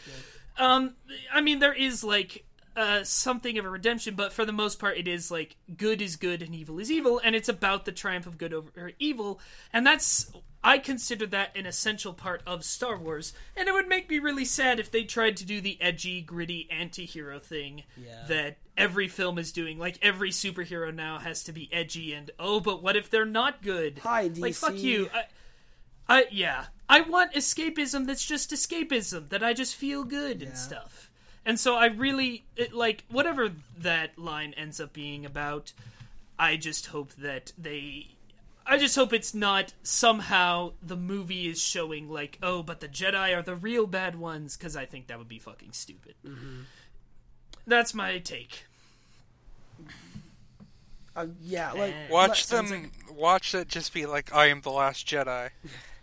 Um, I mean, there is like uh, something of a redemption, but for the most part, it is like good is good and evil is evil, and it's about the triumph of good over evil, and that's. I consider that an essential part of Star Wars, and it would make me really sad if they tried to do the edgy, gritty anti-hero thing that every film is doing. Like every superhero now has to be edgy and oh, but what if they're not good? Hi, DC. Like fuck you. I, I yeah. I want escapism that's just escapism that I just feel good and stuff. And so I really it, like whatever that line ends up being about. I just hope that they. I just hope it's not somehow the movie is showing like, oh, but the Jedi are the real bad ones, because I think that would be fucking stupid. That's my take. Uh, yeah, like Watch sounds them. Watch it just be like, "I am the last Jedi,"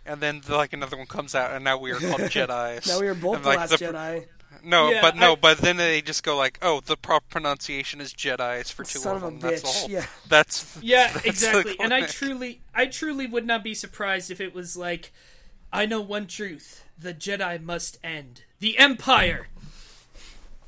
and then like another one comes out, and now we are called Jedi. now we are both And, the like, last pr- Jedi. No, Yeah, but no, I- but then they just go like, "Oh, the proper pronunciation is Jedi. It's for two Son of of a them." That's bitch, the yeah. That's Yeah, that's exactly. And I truly, I truly would not be surprised if it was like, I know one truth: the Jedi must end. The Empire.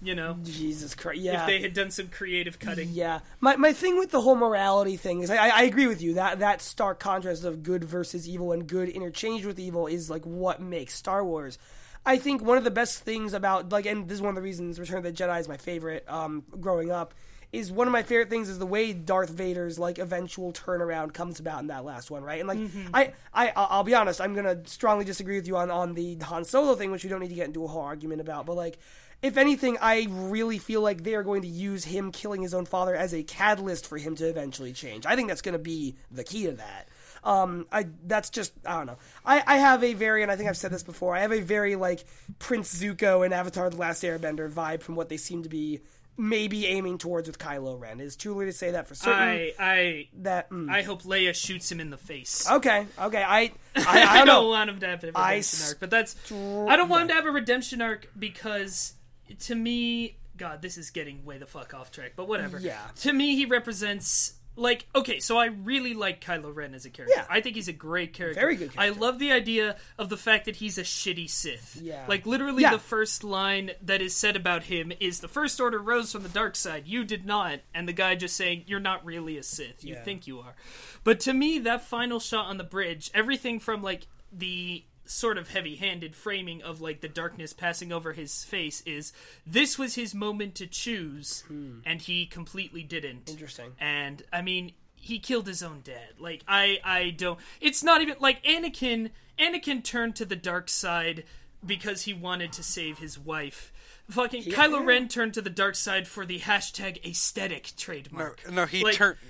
You know, Jesus Christ, yeah. if they had done some creative cutting. Yeah, my my thing with the whole morality thing is I, I agree with you that that stark contrast of good versus evil and good interchanged with evil is like what makes Star Wars. I think one of the best things about like, and this is one of the reasons Return of the Jedi is my favorite. Um, growing up, is one of my favorite things is the way Darth Vader's like eventual turnaround comes about in that last one, right? And like, I, I, I'll I'll be honest, I'm gonna strongly disagree with you on on the Han Solo thing, which we don't need to get into a whole argument about, but like. If anything, I really feel like they are going to use him killing his own father as a catalyst for him to eventually change. I think that's going to be the key to that. Um, I that's just I don't know. I, I have a very and I think I've said this before. I have a very like Prince Zuko and Avatar: The Last Airbender vibe from what they seem to be maybe aiming towards with Kylo Ren. It is too early to say that for certain. I, I, that mm. I hope Leia shoots him in the face. okay, okay. I I, I, don't know. want him to have a redemption I arc, but that's I don't want him to have a redemption arc because to me, God, this is getting way the fuck off track. But whatever. Yeah. To me, he represents like okay, so I really like Kylo Ren as a character. Yeah. I think he's a great character. Very good I love the idea of the fact that he's a shitty Sith. Yeah. Like literally, Yeah. the first line that is said about him is the First Order rose from the dark side. You did not, and the guy just saying you're not really a Sith. You Yeah. think you are. But to me, that final shot on the bridge, everything from like the sort of heavy-handed framing of like the darkness passing over his face is this was his moment to choose hmm. and he completely didn't. Interesting. and i mean he killed his own dad. Like i i don't it's not even like anakin anakin turned to the dark side because he wanted to save his wife. Fucking kylo ren turned to the dark side for the hashtag aesthetic No, trademark. No, he Like- turned.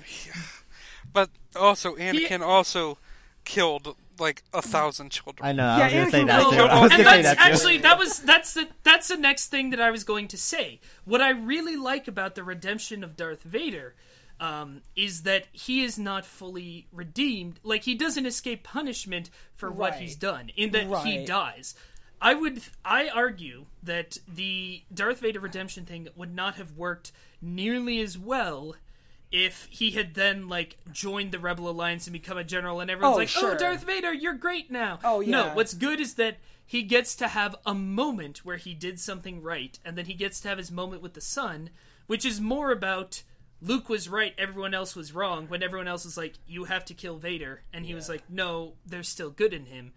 But also, Anakin also killed like a thousand children. I know. I Yeah, was gonna say that too. I was and gonna say that's that too. actually that was that's the that's the next thing that I was going to say. What I really like about the redemption of Darth Vader um, is that he is not fully redeemed. Like he doesn't escape punishment for what he's done. In that he dies. I would I argue that the Darth Vader redemption thing would not have worked nearly as well if he had then like joined the Rebel Alliance and become a general and everyone's Oh, like, oh, sure. "Oh, Darth Vader, you're great now." Oh, yeah. No, what's good is that he gets to have a moment where he did something right, and then he gets to have his moment with the son, which is more about Luke was right, everyone else was wrong, when everyone else was like, You have to kill Vader, and he was like, No, there's still good in him.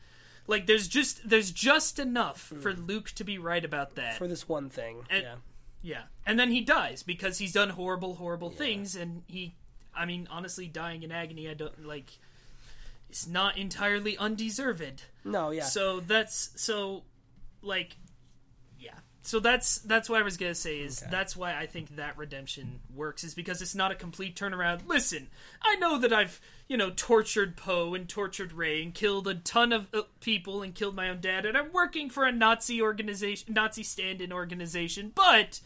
Like there's just there's just enough hmm. for Luke to be right about that. For this one thing. And- yeah. Yeah. And then he dies because he's done horrible, horrible things and he I mean, honestly, dying in agony, I don't like it's not entirely undeserved. No, yeah. So that's so like yeah. So that's that's what I was gonna say is that's why I think that redemption works is because it's not a complete turnaround. Listen, I know that I've you know tortured Poe and tortured Rey and killed a ton of uh, people and killed my own dad, and I'm working for a Nazi organization, Nazi stand-in organization, but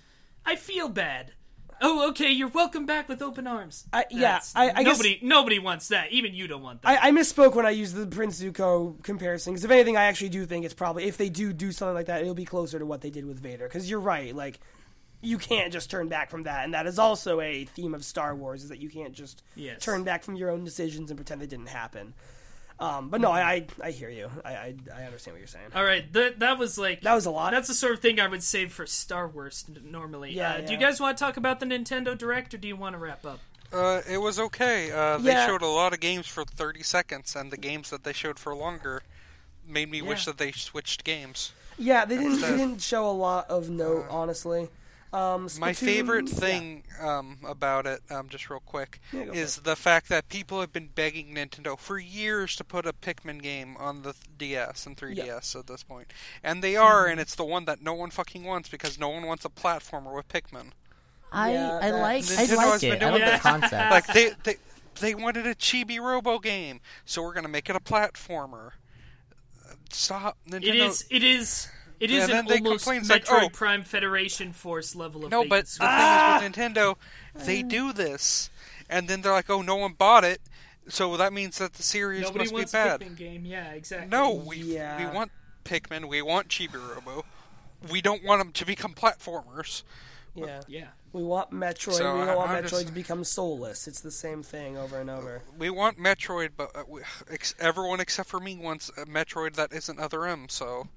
I feel bad. Oh, okay. You're welcome back with open arms. I- yeah, That's- I- I guess- nobody nobody wants that. Even you don't want that. I, I misspoke when I used the Prince Zuko comparison. Because if anything, I actually do think it's probably if they do do something like that, it'll be closer to what they did with Vader. Because you're right, like you can't just turn back from that, and that is also a theme of Star Wars: is that you can't just Yes. turn back from your own decisions and pretend they didn't happen. Um, but no, I, I I hear you. I, I I understand what you're saying. All right, that that was like That was a lot. That's the sort of thing I would save for Star Wars normally. Yeah, uh, Do you guys want to talk about the Nintendo Direct, or do you want to wrap up? Uh, it was okay. Uh, they Yeah. showed a lot of games for 30 seconds, and the games that they showed for longer made me wish that they switched games. yeah, they didn't they didn't show a lot of note, honestly. Um, My Splatoon- favorite yeah. thing um, about it, um, just real quick, Yeah, is the fact that people have been begging Nintendo for years to put a Pikmin game on the DS and 3DS at this point. And they are, Mm-hmm. and it's the one that no one fucking wants because no one wants a platformer with Pikmin. I Yeah, I that- like I Nintendo like has been it. I doing like the concept. Like they they they wanted a Chibi Robo game, so we're gonna make it a platformer. Uh, Stop, Nintendo. It is. It is. It Yeah, an almost Metroid like, oh. Prime Federation Force level of No, bait but the switch. thing is with Nintendo, they do this, and then they're like, "Oh, no one bought it, so that means that the series Nobody must wants be a bad." Pikmin game. Yeah, exactly. No, we Yeah. we want Pikmin, we want Chibi Robo, we don't want them to become platformers. Yeah. Yeah. We want Metroid. So, we don't want I'm Metroid just- to become soulless. It's the same thing over and over. We want Metroid, but uh, we, ex- everyone except for me wants a Metroid that isn't Other M. So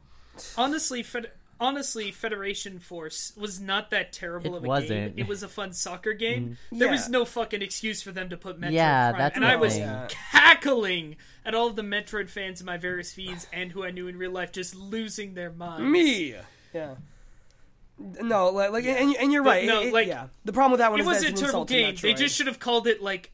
Honestly, Fed- honestly, Federation Force was not that terrible It of a wasn't. game. It was a fun soccer game. Mm. There Yeah. was no fucking excuse for them to put Metroid Yeah, Prime, that's and the I was thing. Yeah. cackling at all of the Metroid fans in my various feeds and who I knew in real life just losing their minds. Me. Yeah. No, like, like and, and you're But right. no, it- it- like, yeah. The problem with that one It is was that a it's an terrible insult to game. They Metroid. just should have called it like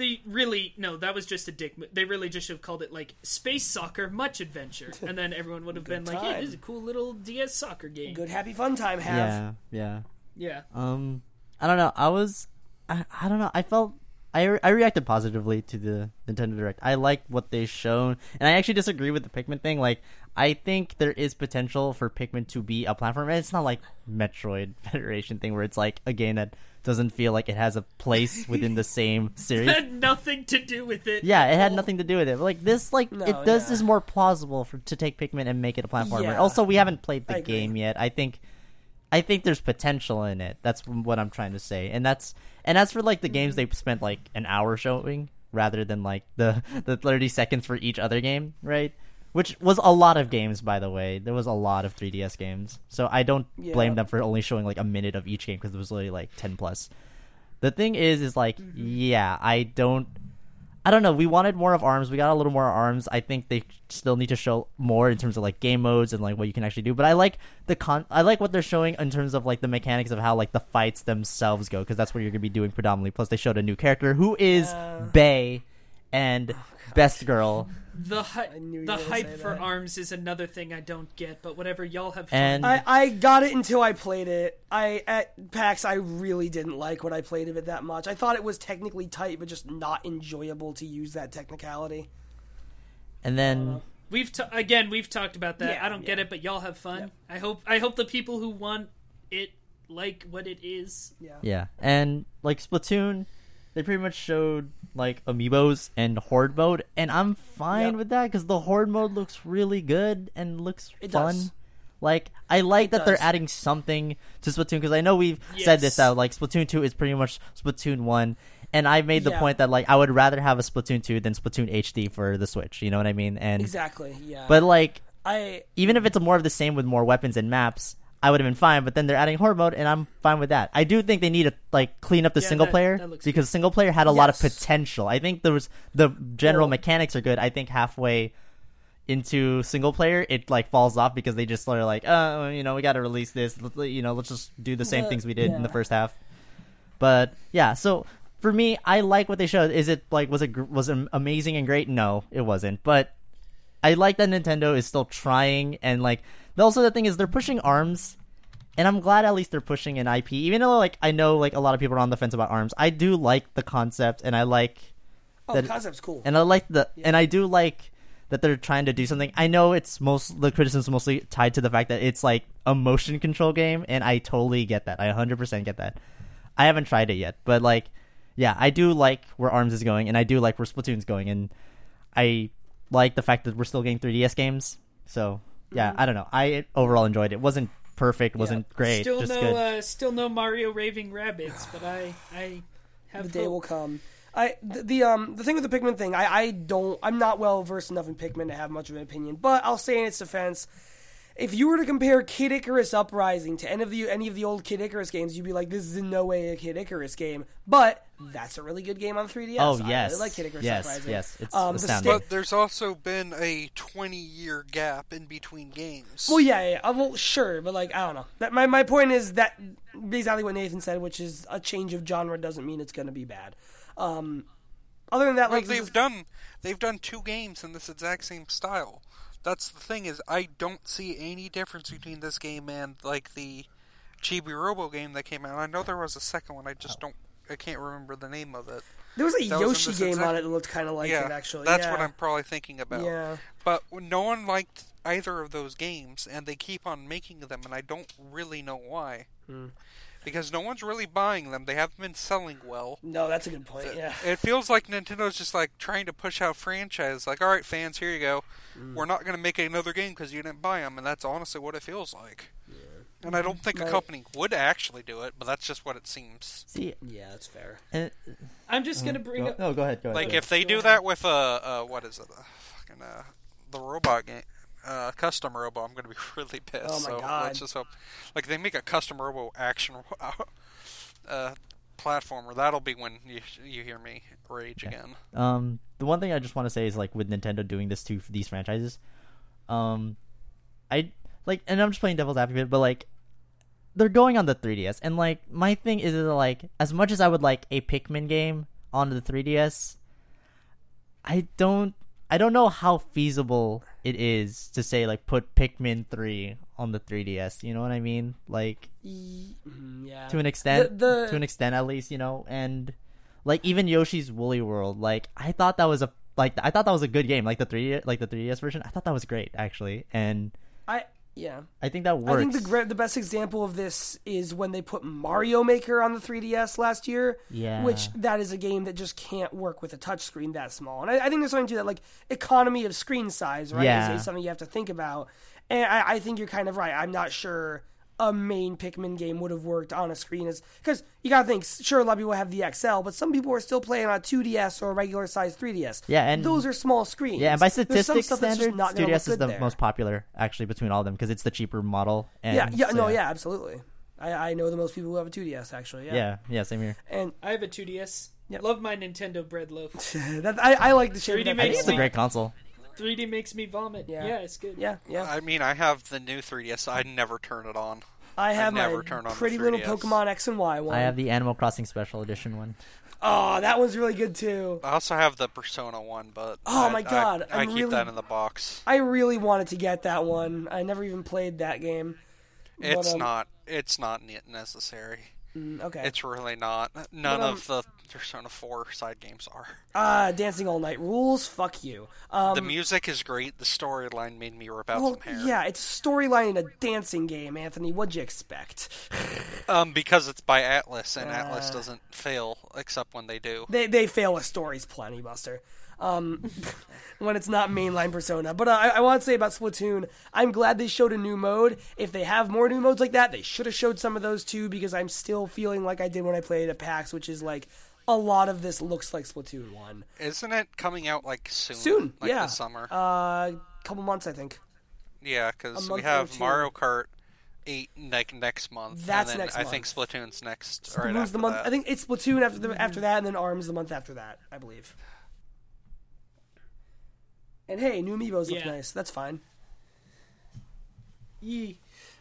they really no. That was just a dick. mo- They really just should have called it like Space Soccer Much Adventure, and then everyone would have been like, "Yeah, time. this is a cool little DS soccer game." good happy fun time have. Yeah, yeah. Yeah. Um, I don't know. I was, I, I don't know. I felt I, re- I reacted positively to the Nintendo Direct. I like what they shown, and I actually disagree with the Pikmin thing. Like, I think there is potential for Pikmin to be a platform. and It's not like Metroid Federation thing where it's like a game that doesn't feel like it has a place within the same series. It had nothing to do with it. Yeah, it had nothing to do with it. But, like this, like No, it does yeah. is more plausible for to take Pikmin and make it a platformer. Yeah. Also, we haven't played the I agree. game yet. I think, I think there's potential in it. That's what I'm trying to say. And that's and as for like the games mm-hmm. they spent like an hour showing rather than like the the 30 seconds for each other game, right? Which was a lot of games, by the way. There was a lot of 3DS games, so I don't Yeah. blame them for only showing like a minute of each game because it was literally like 10 plus. The thing is, is like, Mm-hmm. yeah, I don't. I don't know. We wanted more of arms. We got a little more arms. I think they still need to show more in terms of like game modes and like what you can actually do. But I like the con. I like what they're showing in terms of like the mechanics of how like the fights themselves go because that's what you're gonna be doing predominantly. Plus, they showed a new character who is Yeah. Bay and Best Girl. The hy- the hype for that. arms is another thing I don't get, but whatever y'all have fun. And- I, I got it until I played it. I at PAX I really didn't like what I played of it that much. I thought it was technically tight, but just not enjoyable to use that technicality. And then uh, We've ta- again we've talked about that. Yeah, I don't get it, but y'all have fun. Yep. I hope I hope the people who want it like what it is. Yeah. yeah, and like Splatoon, they pretty much showed like amiibos and horde mode, and I'm fine Yep. with that because the horde mode looks really good and looks It fun. does. Like I like It that they're adding something to Splatoon because I know we've said this out. Like Splatoon two is pretty much Splatoon one, and I made the Yeah. point that like I would rather have a Splatoon two than Splatoon HD for the Switch. You know what I mean? And Exactly. Yeah. but like I even if it's more of the same with more weapons and maps, I would have been fine. But then they're adding horde mode, and I'm fine with that. I do think they need to like clean up the Yeah, single that- player that because single player had a lot of potential. I think there was the general mechanics are good. I think halfway into single player, it like falls off because they just are like, oh, you know, we got to release this. You know, let's just do the same The- things we did in the first half. But yeah, so for me, I like what they showed. Is it like was it was it amazing and great? No, it wasn't. But I like that Nintendo is still trying and like also the thing is they're pushing arms and I'm glad at least they're pushing an IP even though like I know like a lot of people are on the fence about arms. I do like the concept and I like oh, that- concept's cool. and I like the and I do like that they're trying to do something. I know it's most the criticism is mostly tied to the fact that it's like a motion control game and I totally get that. I 100% get that. I haven't tried it yet, but like yeah, I do like where Arms is going and I do like where Splatoon's going and I like the fact that we're still getting 3DS games. So, yeah, I don't know. I overall enjoyed it. wasn't perfect, wasn't great, Still just no good. uh, still no Mario Raving Rabbids, but I I have the day hope. will come. I the, the um the thing with the Pikmin thing, I I don't I'm not well versed enough in Pikmin to have much of an opinion, but I'll say in its defense, if you were to compare Kid Icarus Uprising to any of the any of the old Kid Icarus games, you'd be like, this is in no way a Kid Icarus game. But that's a really good game on 3DS. Oh, I yes. really like Kid Icarus Yes, Uprising. yes, it's um, the astounding. sta- But there's also been a 20 year gap in between games. Well, yeah, yeah, uh, well, sure, but like I don't know. That my my point is that exactly what Nathan said, which is a change of genre doesn't mean it's going to be bad. Um, other than that, Well, like they've this- done they've done two games in this exact same style. That's the thing is I don't see any difference between this game and like the Chibi Robo game that came out. I know there was a second one. I just don't. I can't remember the name of it. there was a that Yoshi this game exact- on it that looked kind of like yeah, it actually. that's yeah. what I'm probably thinking about. Yeah. But no one liked either of those games, and they keep on making them, and I don't really know why. Hmm. Because no one's really buying them. They haven't been selling well. No, that's a good point. Yeah. It feels like Nintendo's just like trying to push out franchise. Like, all right, fans, here you go. Hmm. We're not going to make another game because you didn't buy them, and that's honestly what it feels like. And I don't think a company would actually do it, but that's just what it seems. See, Yeah, that's fair. and, I'm just gonna bring go, up. no, go ahead, go ahead. Like, go ahead. if they do that with a uh, what is it, uh, fucking uh, the robot game, uh, custom robo, I'm going to be really pissed. Oh my so God. let's just hope, like, they make a custom robo action uh, platformer. That'll be when you you hear me rage again. Um, the one thing I just want to say is like with Nintendo doing this to these franchises, um, I like, and I'm just playing devil's advocate, but like, they're going on the 3DS, and like, my thing is that, like, as much as I would like a Pikmin game on the 3DS, I don't, I don't know how feasible it is to say like put Pikmin 3 on the 3DS. You know what I mean? Like, E- mm, yeah. to an extent The- the- to an extent at least you know and like even yoshi's woolly world like i thought that was a like i thought that was a good game like the 3 like the 3ds version i thought that was great actually and I yeah. i think that works. I think the the best example of this is when they put Mario Maker on the 3DS last year. Yeah. Which that is a game that just can't work with a touchscreen that small. And I, I think there's something to that, like economy of screen size, right? Yeah. Is, is something you have to think about. And I, I think you're kind of right. I'm not sure a main Pikmin game would have worked on a screen as because you gotta think. Sure, a lot of people have the XL, but some people are still playing on a 2DS or a regular size 3DS. Yeah, and- those are small screens. yeah and by statistics stuff that's just standards not gonna 3ds is the there. most popular actually between all of them because it's the cheaper model and Yeah, yeah, so, no, yeah, absolutely. I, I know the most people who have a 2DS actually. Yeah. yeah yeah same here And I have a 2DS. Love my Nintendo bread loaf. that, I, I like the shape. 3D that makes It's a great console. 3D makes me vomit. Yeah. Yeah, it's good. Yeah, yeah. I mean, I have the new 3DS. I never turn it on. I have never my turned on the pretty little 3DS. Pokemon X and Y one. I have the Animal Crossing Special Edition one. Oh, that one's really good too. I also have the Persona one, but Oh I- my God, I, I'm keep really- that in the box. I really wanted to get that one. I never even played that game. But, It's um, not. It's not necessary. Mm, Okay. It's really not. None of the Persona 4 side games are. Ah, Dancing All Night rules. Fuck you. Um, the music is great. The storyline made me rip out well, some hair. yeah, it's a storyline in a dancing game, Anthony. What'd you expect? Um, because it's by Atlus, and Atlus Uh. doesn't fail except when they do. They they fail with stories plenty, Buster. Um, when it's not mainline Persona. But uh, I, I want to say about Splatoon, I'm glad they showed a new mode. If they have more new modes like that, they should have showed some of those too, because I'm still feeling like I did when I played at PAX, which is like a lot of this looks like Splatoon one. Isn't it coming out like soon? Soon, like yeah. this summer. Uh, couple months, I think. yeah, because we have. Mario Kart eight like next month. That's and then next I think. Splatoon's next. Right Splatoon's after the month. that. I think it's Splatoon after the, after that, and then Arms the month after that, I believe. And hey, new amiibos look Yeah. nice. That's fine. Yee.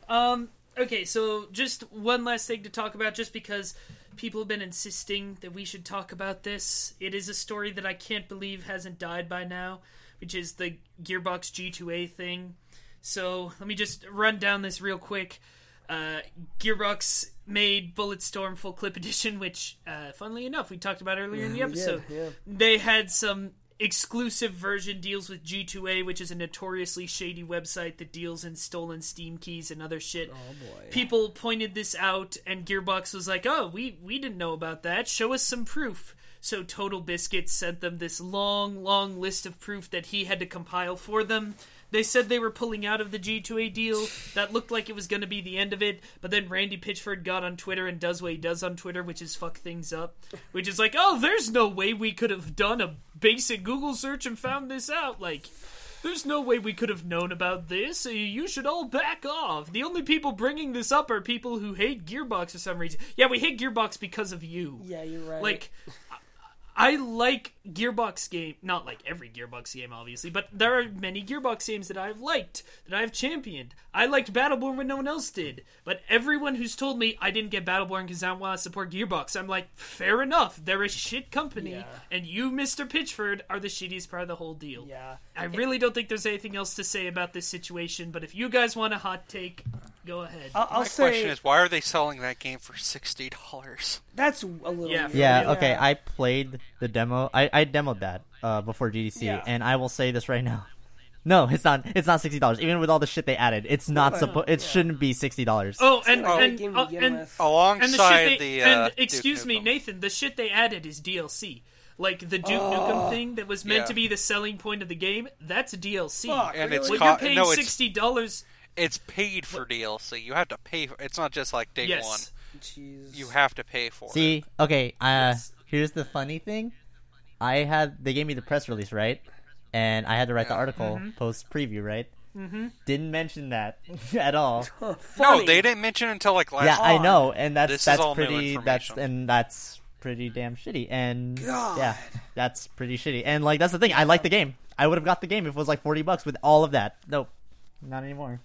Um. Okay, so just one last thing to talk about, just because people have been insisting that we should talk about this. It is a story that I can't believe hasn't died by now, which is the Gearbox G2A thing. So let me just run down this real quick. Uh, Gearbox made Bulletstorm Full Clip Edition, which, uh, funnily enough, we talked about earlier in the did, episode. yeah. They had some exclusive version deals with G2A, which is a notoriously shady website that deals in stolen Steam keys and other shit. Oh boy. People pointed this out, and Gearbox was like, "Oh, we we didn't know about that. Show us some proof." So TotalBiscuit sent them this long, long list of proof that he had to compile for them. They said they were pulling out of the G2A deal. That looked like it was going to be the end of it. But then Randy Pitchford got on Twitter and does what he does on Twitter, which is fuck things up. Which is like, oh, there's no way we could have done a basic Google search and found this out. Like, there's no way we could have known about this. You should all back off. The only people bringing this up are people who hate Gearbox for some reason. Yeah, we hate Gearbox because of you. Yeah, you're right. Like, I like Gearbox game, not like every Gearbox game, obviously, but there are many Gearbox games that I've liked, that I've championed. I liked Battleborn when no one else did, but everyone who's told me I didn't get Battleborn because I don't want to support Gearbox, I'm like, fair enough. They're a shit company, Yeah. and you, Mr. Pitchford, are the shittiest part of the whole deal. yeah. I really don't think there's anything else to say about this situation, but if you guys want a hot take, go ahead. I'll, I'll My say question is, why are they selling that game for sixty dollars? that's a little. Yeah, weird. Yeah, okay. I played the demo. I, I demoed that uh, before GDC, Yeah. and I will say this right now. No, it's not. It's not sixty dollars. Even with all the shit they added, it's not supposed. It shouldn't be sixty dollars. oh, and not a and uh, and, with. and the Alongside shit they, the, uh, and Duke excuse me, Nukem. Nathan, the shit they added is DLC. Like the Duke Oh. Nukem thing that was meant Yeah. to be the selling point of the game, that's DLC. Fuck, And really? it's When co- you're paying no, it's sixty dollars, it's paid for DLC. You have to pay. For, it's not just like day yes, one. Jeez. You have to pay for it. See, okay. Uh, Yes. here's the funny thing. I had they gave me the press release right, and I had to write the article Mm-hmm. post preview right. Mm-hmm. Didn't mention that at all. No, they didn't mention it until like last. yeah, I know, and that's This that's pretty. That's and that's pretty damn shitty. And God. yeah, that's pretty shitty. And like that's the thing. I like the game. I would have got the game if it was like forty bucks with all of that. Nope, not anymore.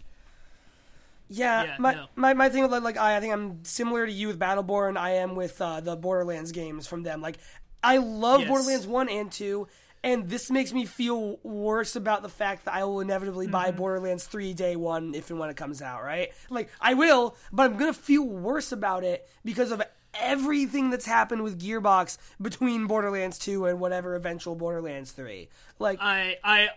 Yeah, Yeah, my, no. my my thing with like, I, I think I'm similar to you with Battleborn. I am with uh, the Borderlands games from them. Like, I love Yes. Borderlands one and two, and this makes me feel worse about the fact that I will inevitably buy Mm-hmm. Borderlands three day one if and when it comes out. Right? Like, I will, but I'm gonna feel worse about it because of everything that's happened with Gearbox between Borderlands two and whatever eventual Borderlands three. Like, I I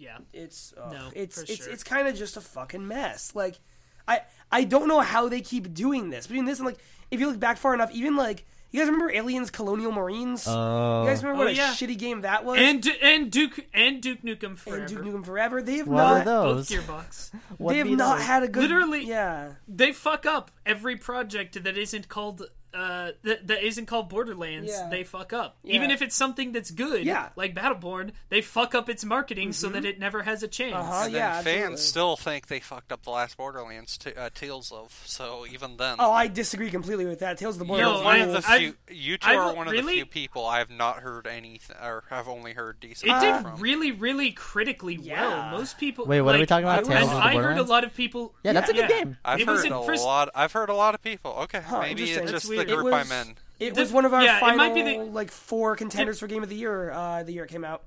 yeah. it's ugh, No, it's for it's sure. it's kind of just a fucking mess. Like I I don't know how they keep doing this. Between this and like if you look back far enough, even like you guys remember Aliens Colonial Marines? Oh, you guys remember Oh, what a yeah. shitty game that was? And and Duke and Duke Nukem Forever. And Duke Nukem Forever. They have what not are Both? Gearbox. They have not those? had a good Literally- yeah. they fuck up every project that isn't called uh, that, that isn't called Borderlands, Yeah. they fuck up. Yeah. Even if it's something that's good, Yeah. like Battleborn, they fuck up its marketing so that it never has a chance. Uh-huh. And yeah, then absolutely. fans still think they fucked up the last Borderlands t- uh, Tales of. So even then, Oh, I disagree completely with that. Tales of the you're No, Borderlands. one I- of the I've- few. You 2 I've- are one of the few people I have not heard anything, or have only heard decent. It things did from. really, really critically Yeah. well. Most people. Wait, what are we talking about? I, Tales and of the I heard a lot of people. Yeah, that's a good game. I've it was heard in a first- lot. I've heard a lot of people. Okay, maybe interesting. it's That's just the weird. It I was- men. It The- was one of our yeah, it final might be the- like four contenders for game of the year. Uh, the year it came out.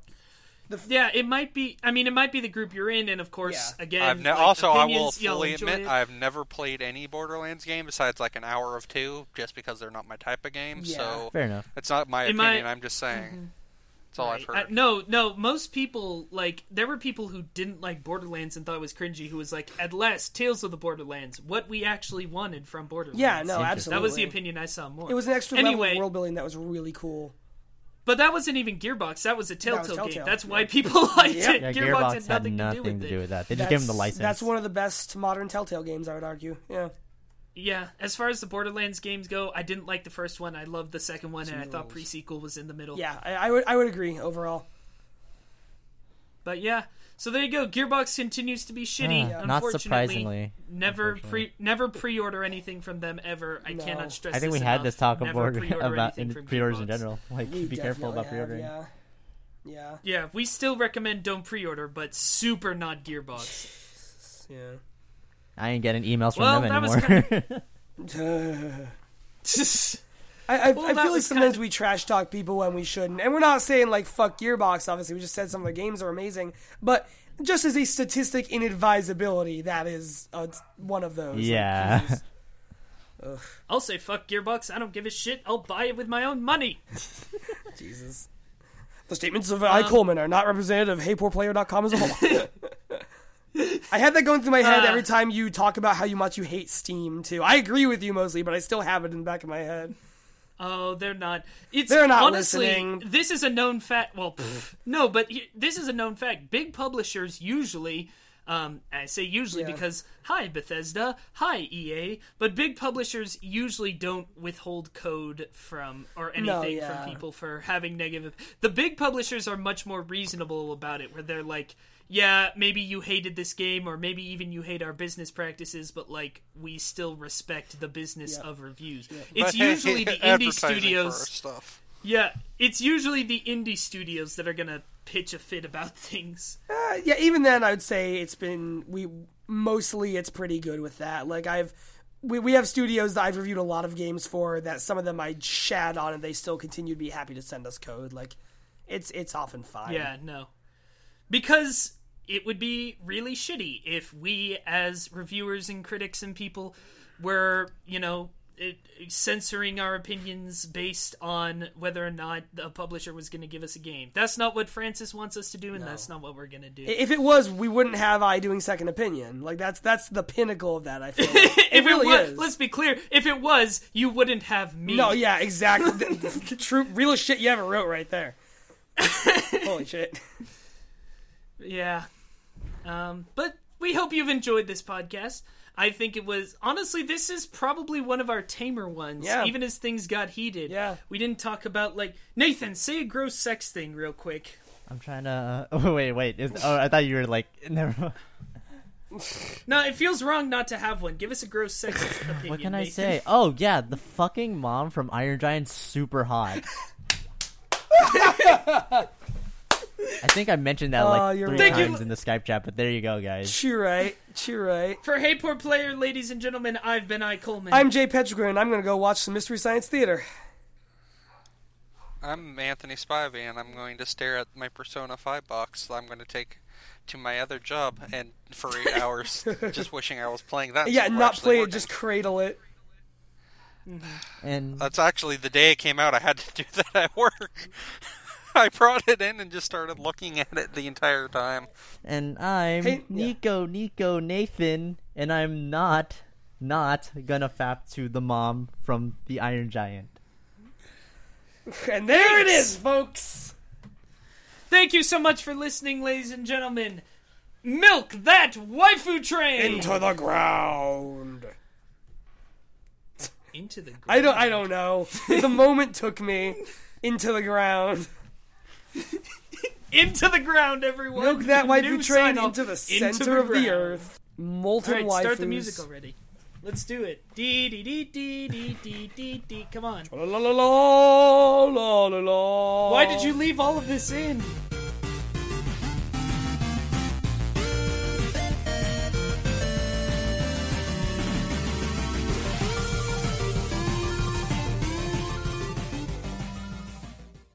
Yeah, it might be. I mean, it might be the group you're in, and of course, Yeah. again, I've ne- like, also, I will fully admit, it. I've never played any Borderlands game besides like an hour of two, just because they're not my type of game. Yeah. So Fair enough. it's not my In my- opinion. I'm just saying. That's all I've heard. Uh, no, no. Most people like there were people who didn't like Borderlands and thought it was cringy. Who was like, "At last, Tales of the Borderlands, what we actually wanted from Borderlands." Yeah, no, absolutely. that was the opinion I saw more. It was an extra anyway, level of world building that was really cool. but that wasn't even Gearbox. That was a was Telltale, game. Telltale, That's yeah. why people liked Yep. it. Yeah, Gearbox, Gearbox had nothing, to do with it. that. They just That's, gave him the license. That's one of the best modern Telltale games, I would argue. Yeah. Yeah, as far as the Borderlands games go, I didn't like the first one. I loved the second one, and I thought rules. pre-sequel was in the middle. Yeah, I, I would I would agree overall. But yeah, so there you go. Gearbox continues to be shitty. Ah, not unfortunately. surprisingly. Never Unfortunately. pre never pre-order anything from them ever. I No. cannot stress. I think we this had enough. this talk Never about pre-order about in, pre-orders in general. Like, We be careful about definitely pre-ordering. Yeah. Yeah. Yeah, we still recommend don't pre-order, but super not Gearbox. Yeah. I ain't getting emails from Well, them that was anymore. I, I, Well, I that feel like sometimes kind of- we trash talk people when we shouldn't, and we're not saying like fuck Gearbox. Obviously, we just said some of their games are amazing, but just as a statistic in advisability, that is uh, one of those. Yeah. Jesus. I'll say fuck Gearbox. I don't give a shit. I'll buy it with my own money. Jesus. The statements of I. Coleman are not representative of HeyPoorPlayer.com as a whole. I had that going through my head Uh. every time you talk about how you much you hate Steam too. I agree with you mostly, but I still have it in the back of my head. Oh, they're not. It's They're not honestly. listening. This is a known fact. Well, pff, no, but this is a known fact. Big publishers usually. Um, I say usually Yeah. because hi Bethesda, hi EA, but big publishers usually don't withhold code from or anything yeah. from people for having negative. The big publishers are much more reasonable about it, where they're like, yeah, maybe you hated this game, or maybe even you hate our business practices, but like we still respect the business Yeah. of reviews. But It's hey, usually the indie advertising for our studios. stuff. Yeah, it's usually the indie studios that are gonna pitch a fit about things. Uh, yeah, even then, I would say it's been we mostly it's pretty good with that. Like I've we we have studios that I've reviewed a lot of games for that some of them I shad on and they still continue to be happy to send us code. Like it's it's often fine. Yeah, no. Because it would be really shitty if we, as reviewers and critics and people, were, you know, it, censoring our opinions based on whether or not the publisher was going to give us a game. That's not what Francis wants us to do, and that's not what we're going to do. If it was, we wouldn't have I doing second opinion. Like that's that's the pinnacle of that. I feel. Like. if it really was, is. let's be clear. If it was, you wouldn't have me. No, yeah, exactly. The- the True, real shit you ever wrote right there. Holy shit. Yeah. Um, but we hope you've enjoyed this podcast. I think it was honestly this is probably one of our tamer ones. Yeah. Even as things got heated. Yeah. We didn't talk about like Nathan, say a gross sex thing real quick. I'm trying to. Oh, wait, wait. Is, oh, I thought you were like. Never. mind. No, it feels wrong not to have one. Give us a gross sex opinion. What can I Nathan. say? Oh yeah, the fucking mom from Iron Giant's super hot. I think I mentioned that Oh, like you're three right. Times in the Skype chat, but there you go, guys. Cheer right. Cheer right. For Hey Poor Player, ladies and gentlemen, I've been I Coleman. I'm Jay Petrequin. I'm gonna go watch some Mystery Science Theater. I'm Anthony Spivey, and I'm going to stare at my Persona 5 box that I'm going to take to my other job and for eight hours, just wishing I was playing that. Yeah, instead of not actually play it, just cradle it. And That's actually the day it came out. I had to do that at work. I brought it in and just started looking at it the entire time. and I'm Hey, yeah. Nico Nico Nathan, and I'm not not gonna fap to the mom from the Iron Giant. And there it Thanks. is, folks. Thank you so much for listening, ladies and gentlemen. Milk that waifu train. Into the ground. Into the ground. I don't. I don't know. the moment took me into the ground. Into the ground, everyone. Milk that waifu train into the Into center of the earth. Molten All right, waifus. start the music already. Let's do it. Dee dee dee dee dee dee dee dee. Come on. La la la la la la. Why did you leave all of this in?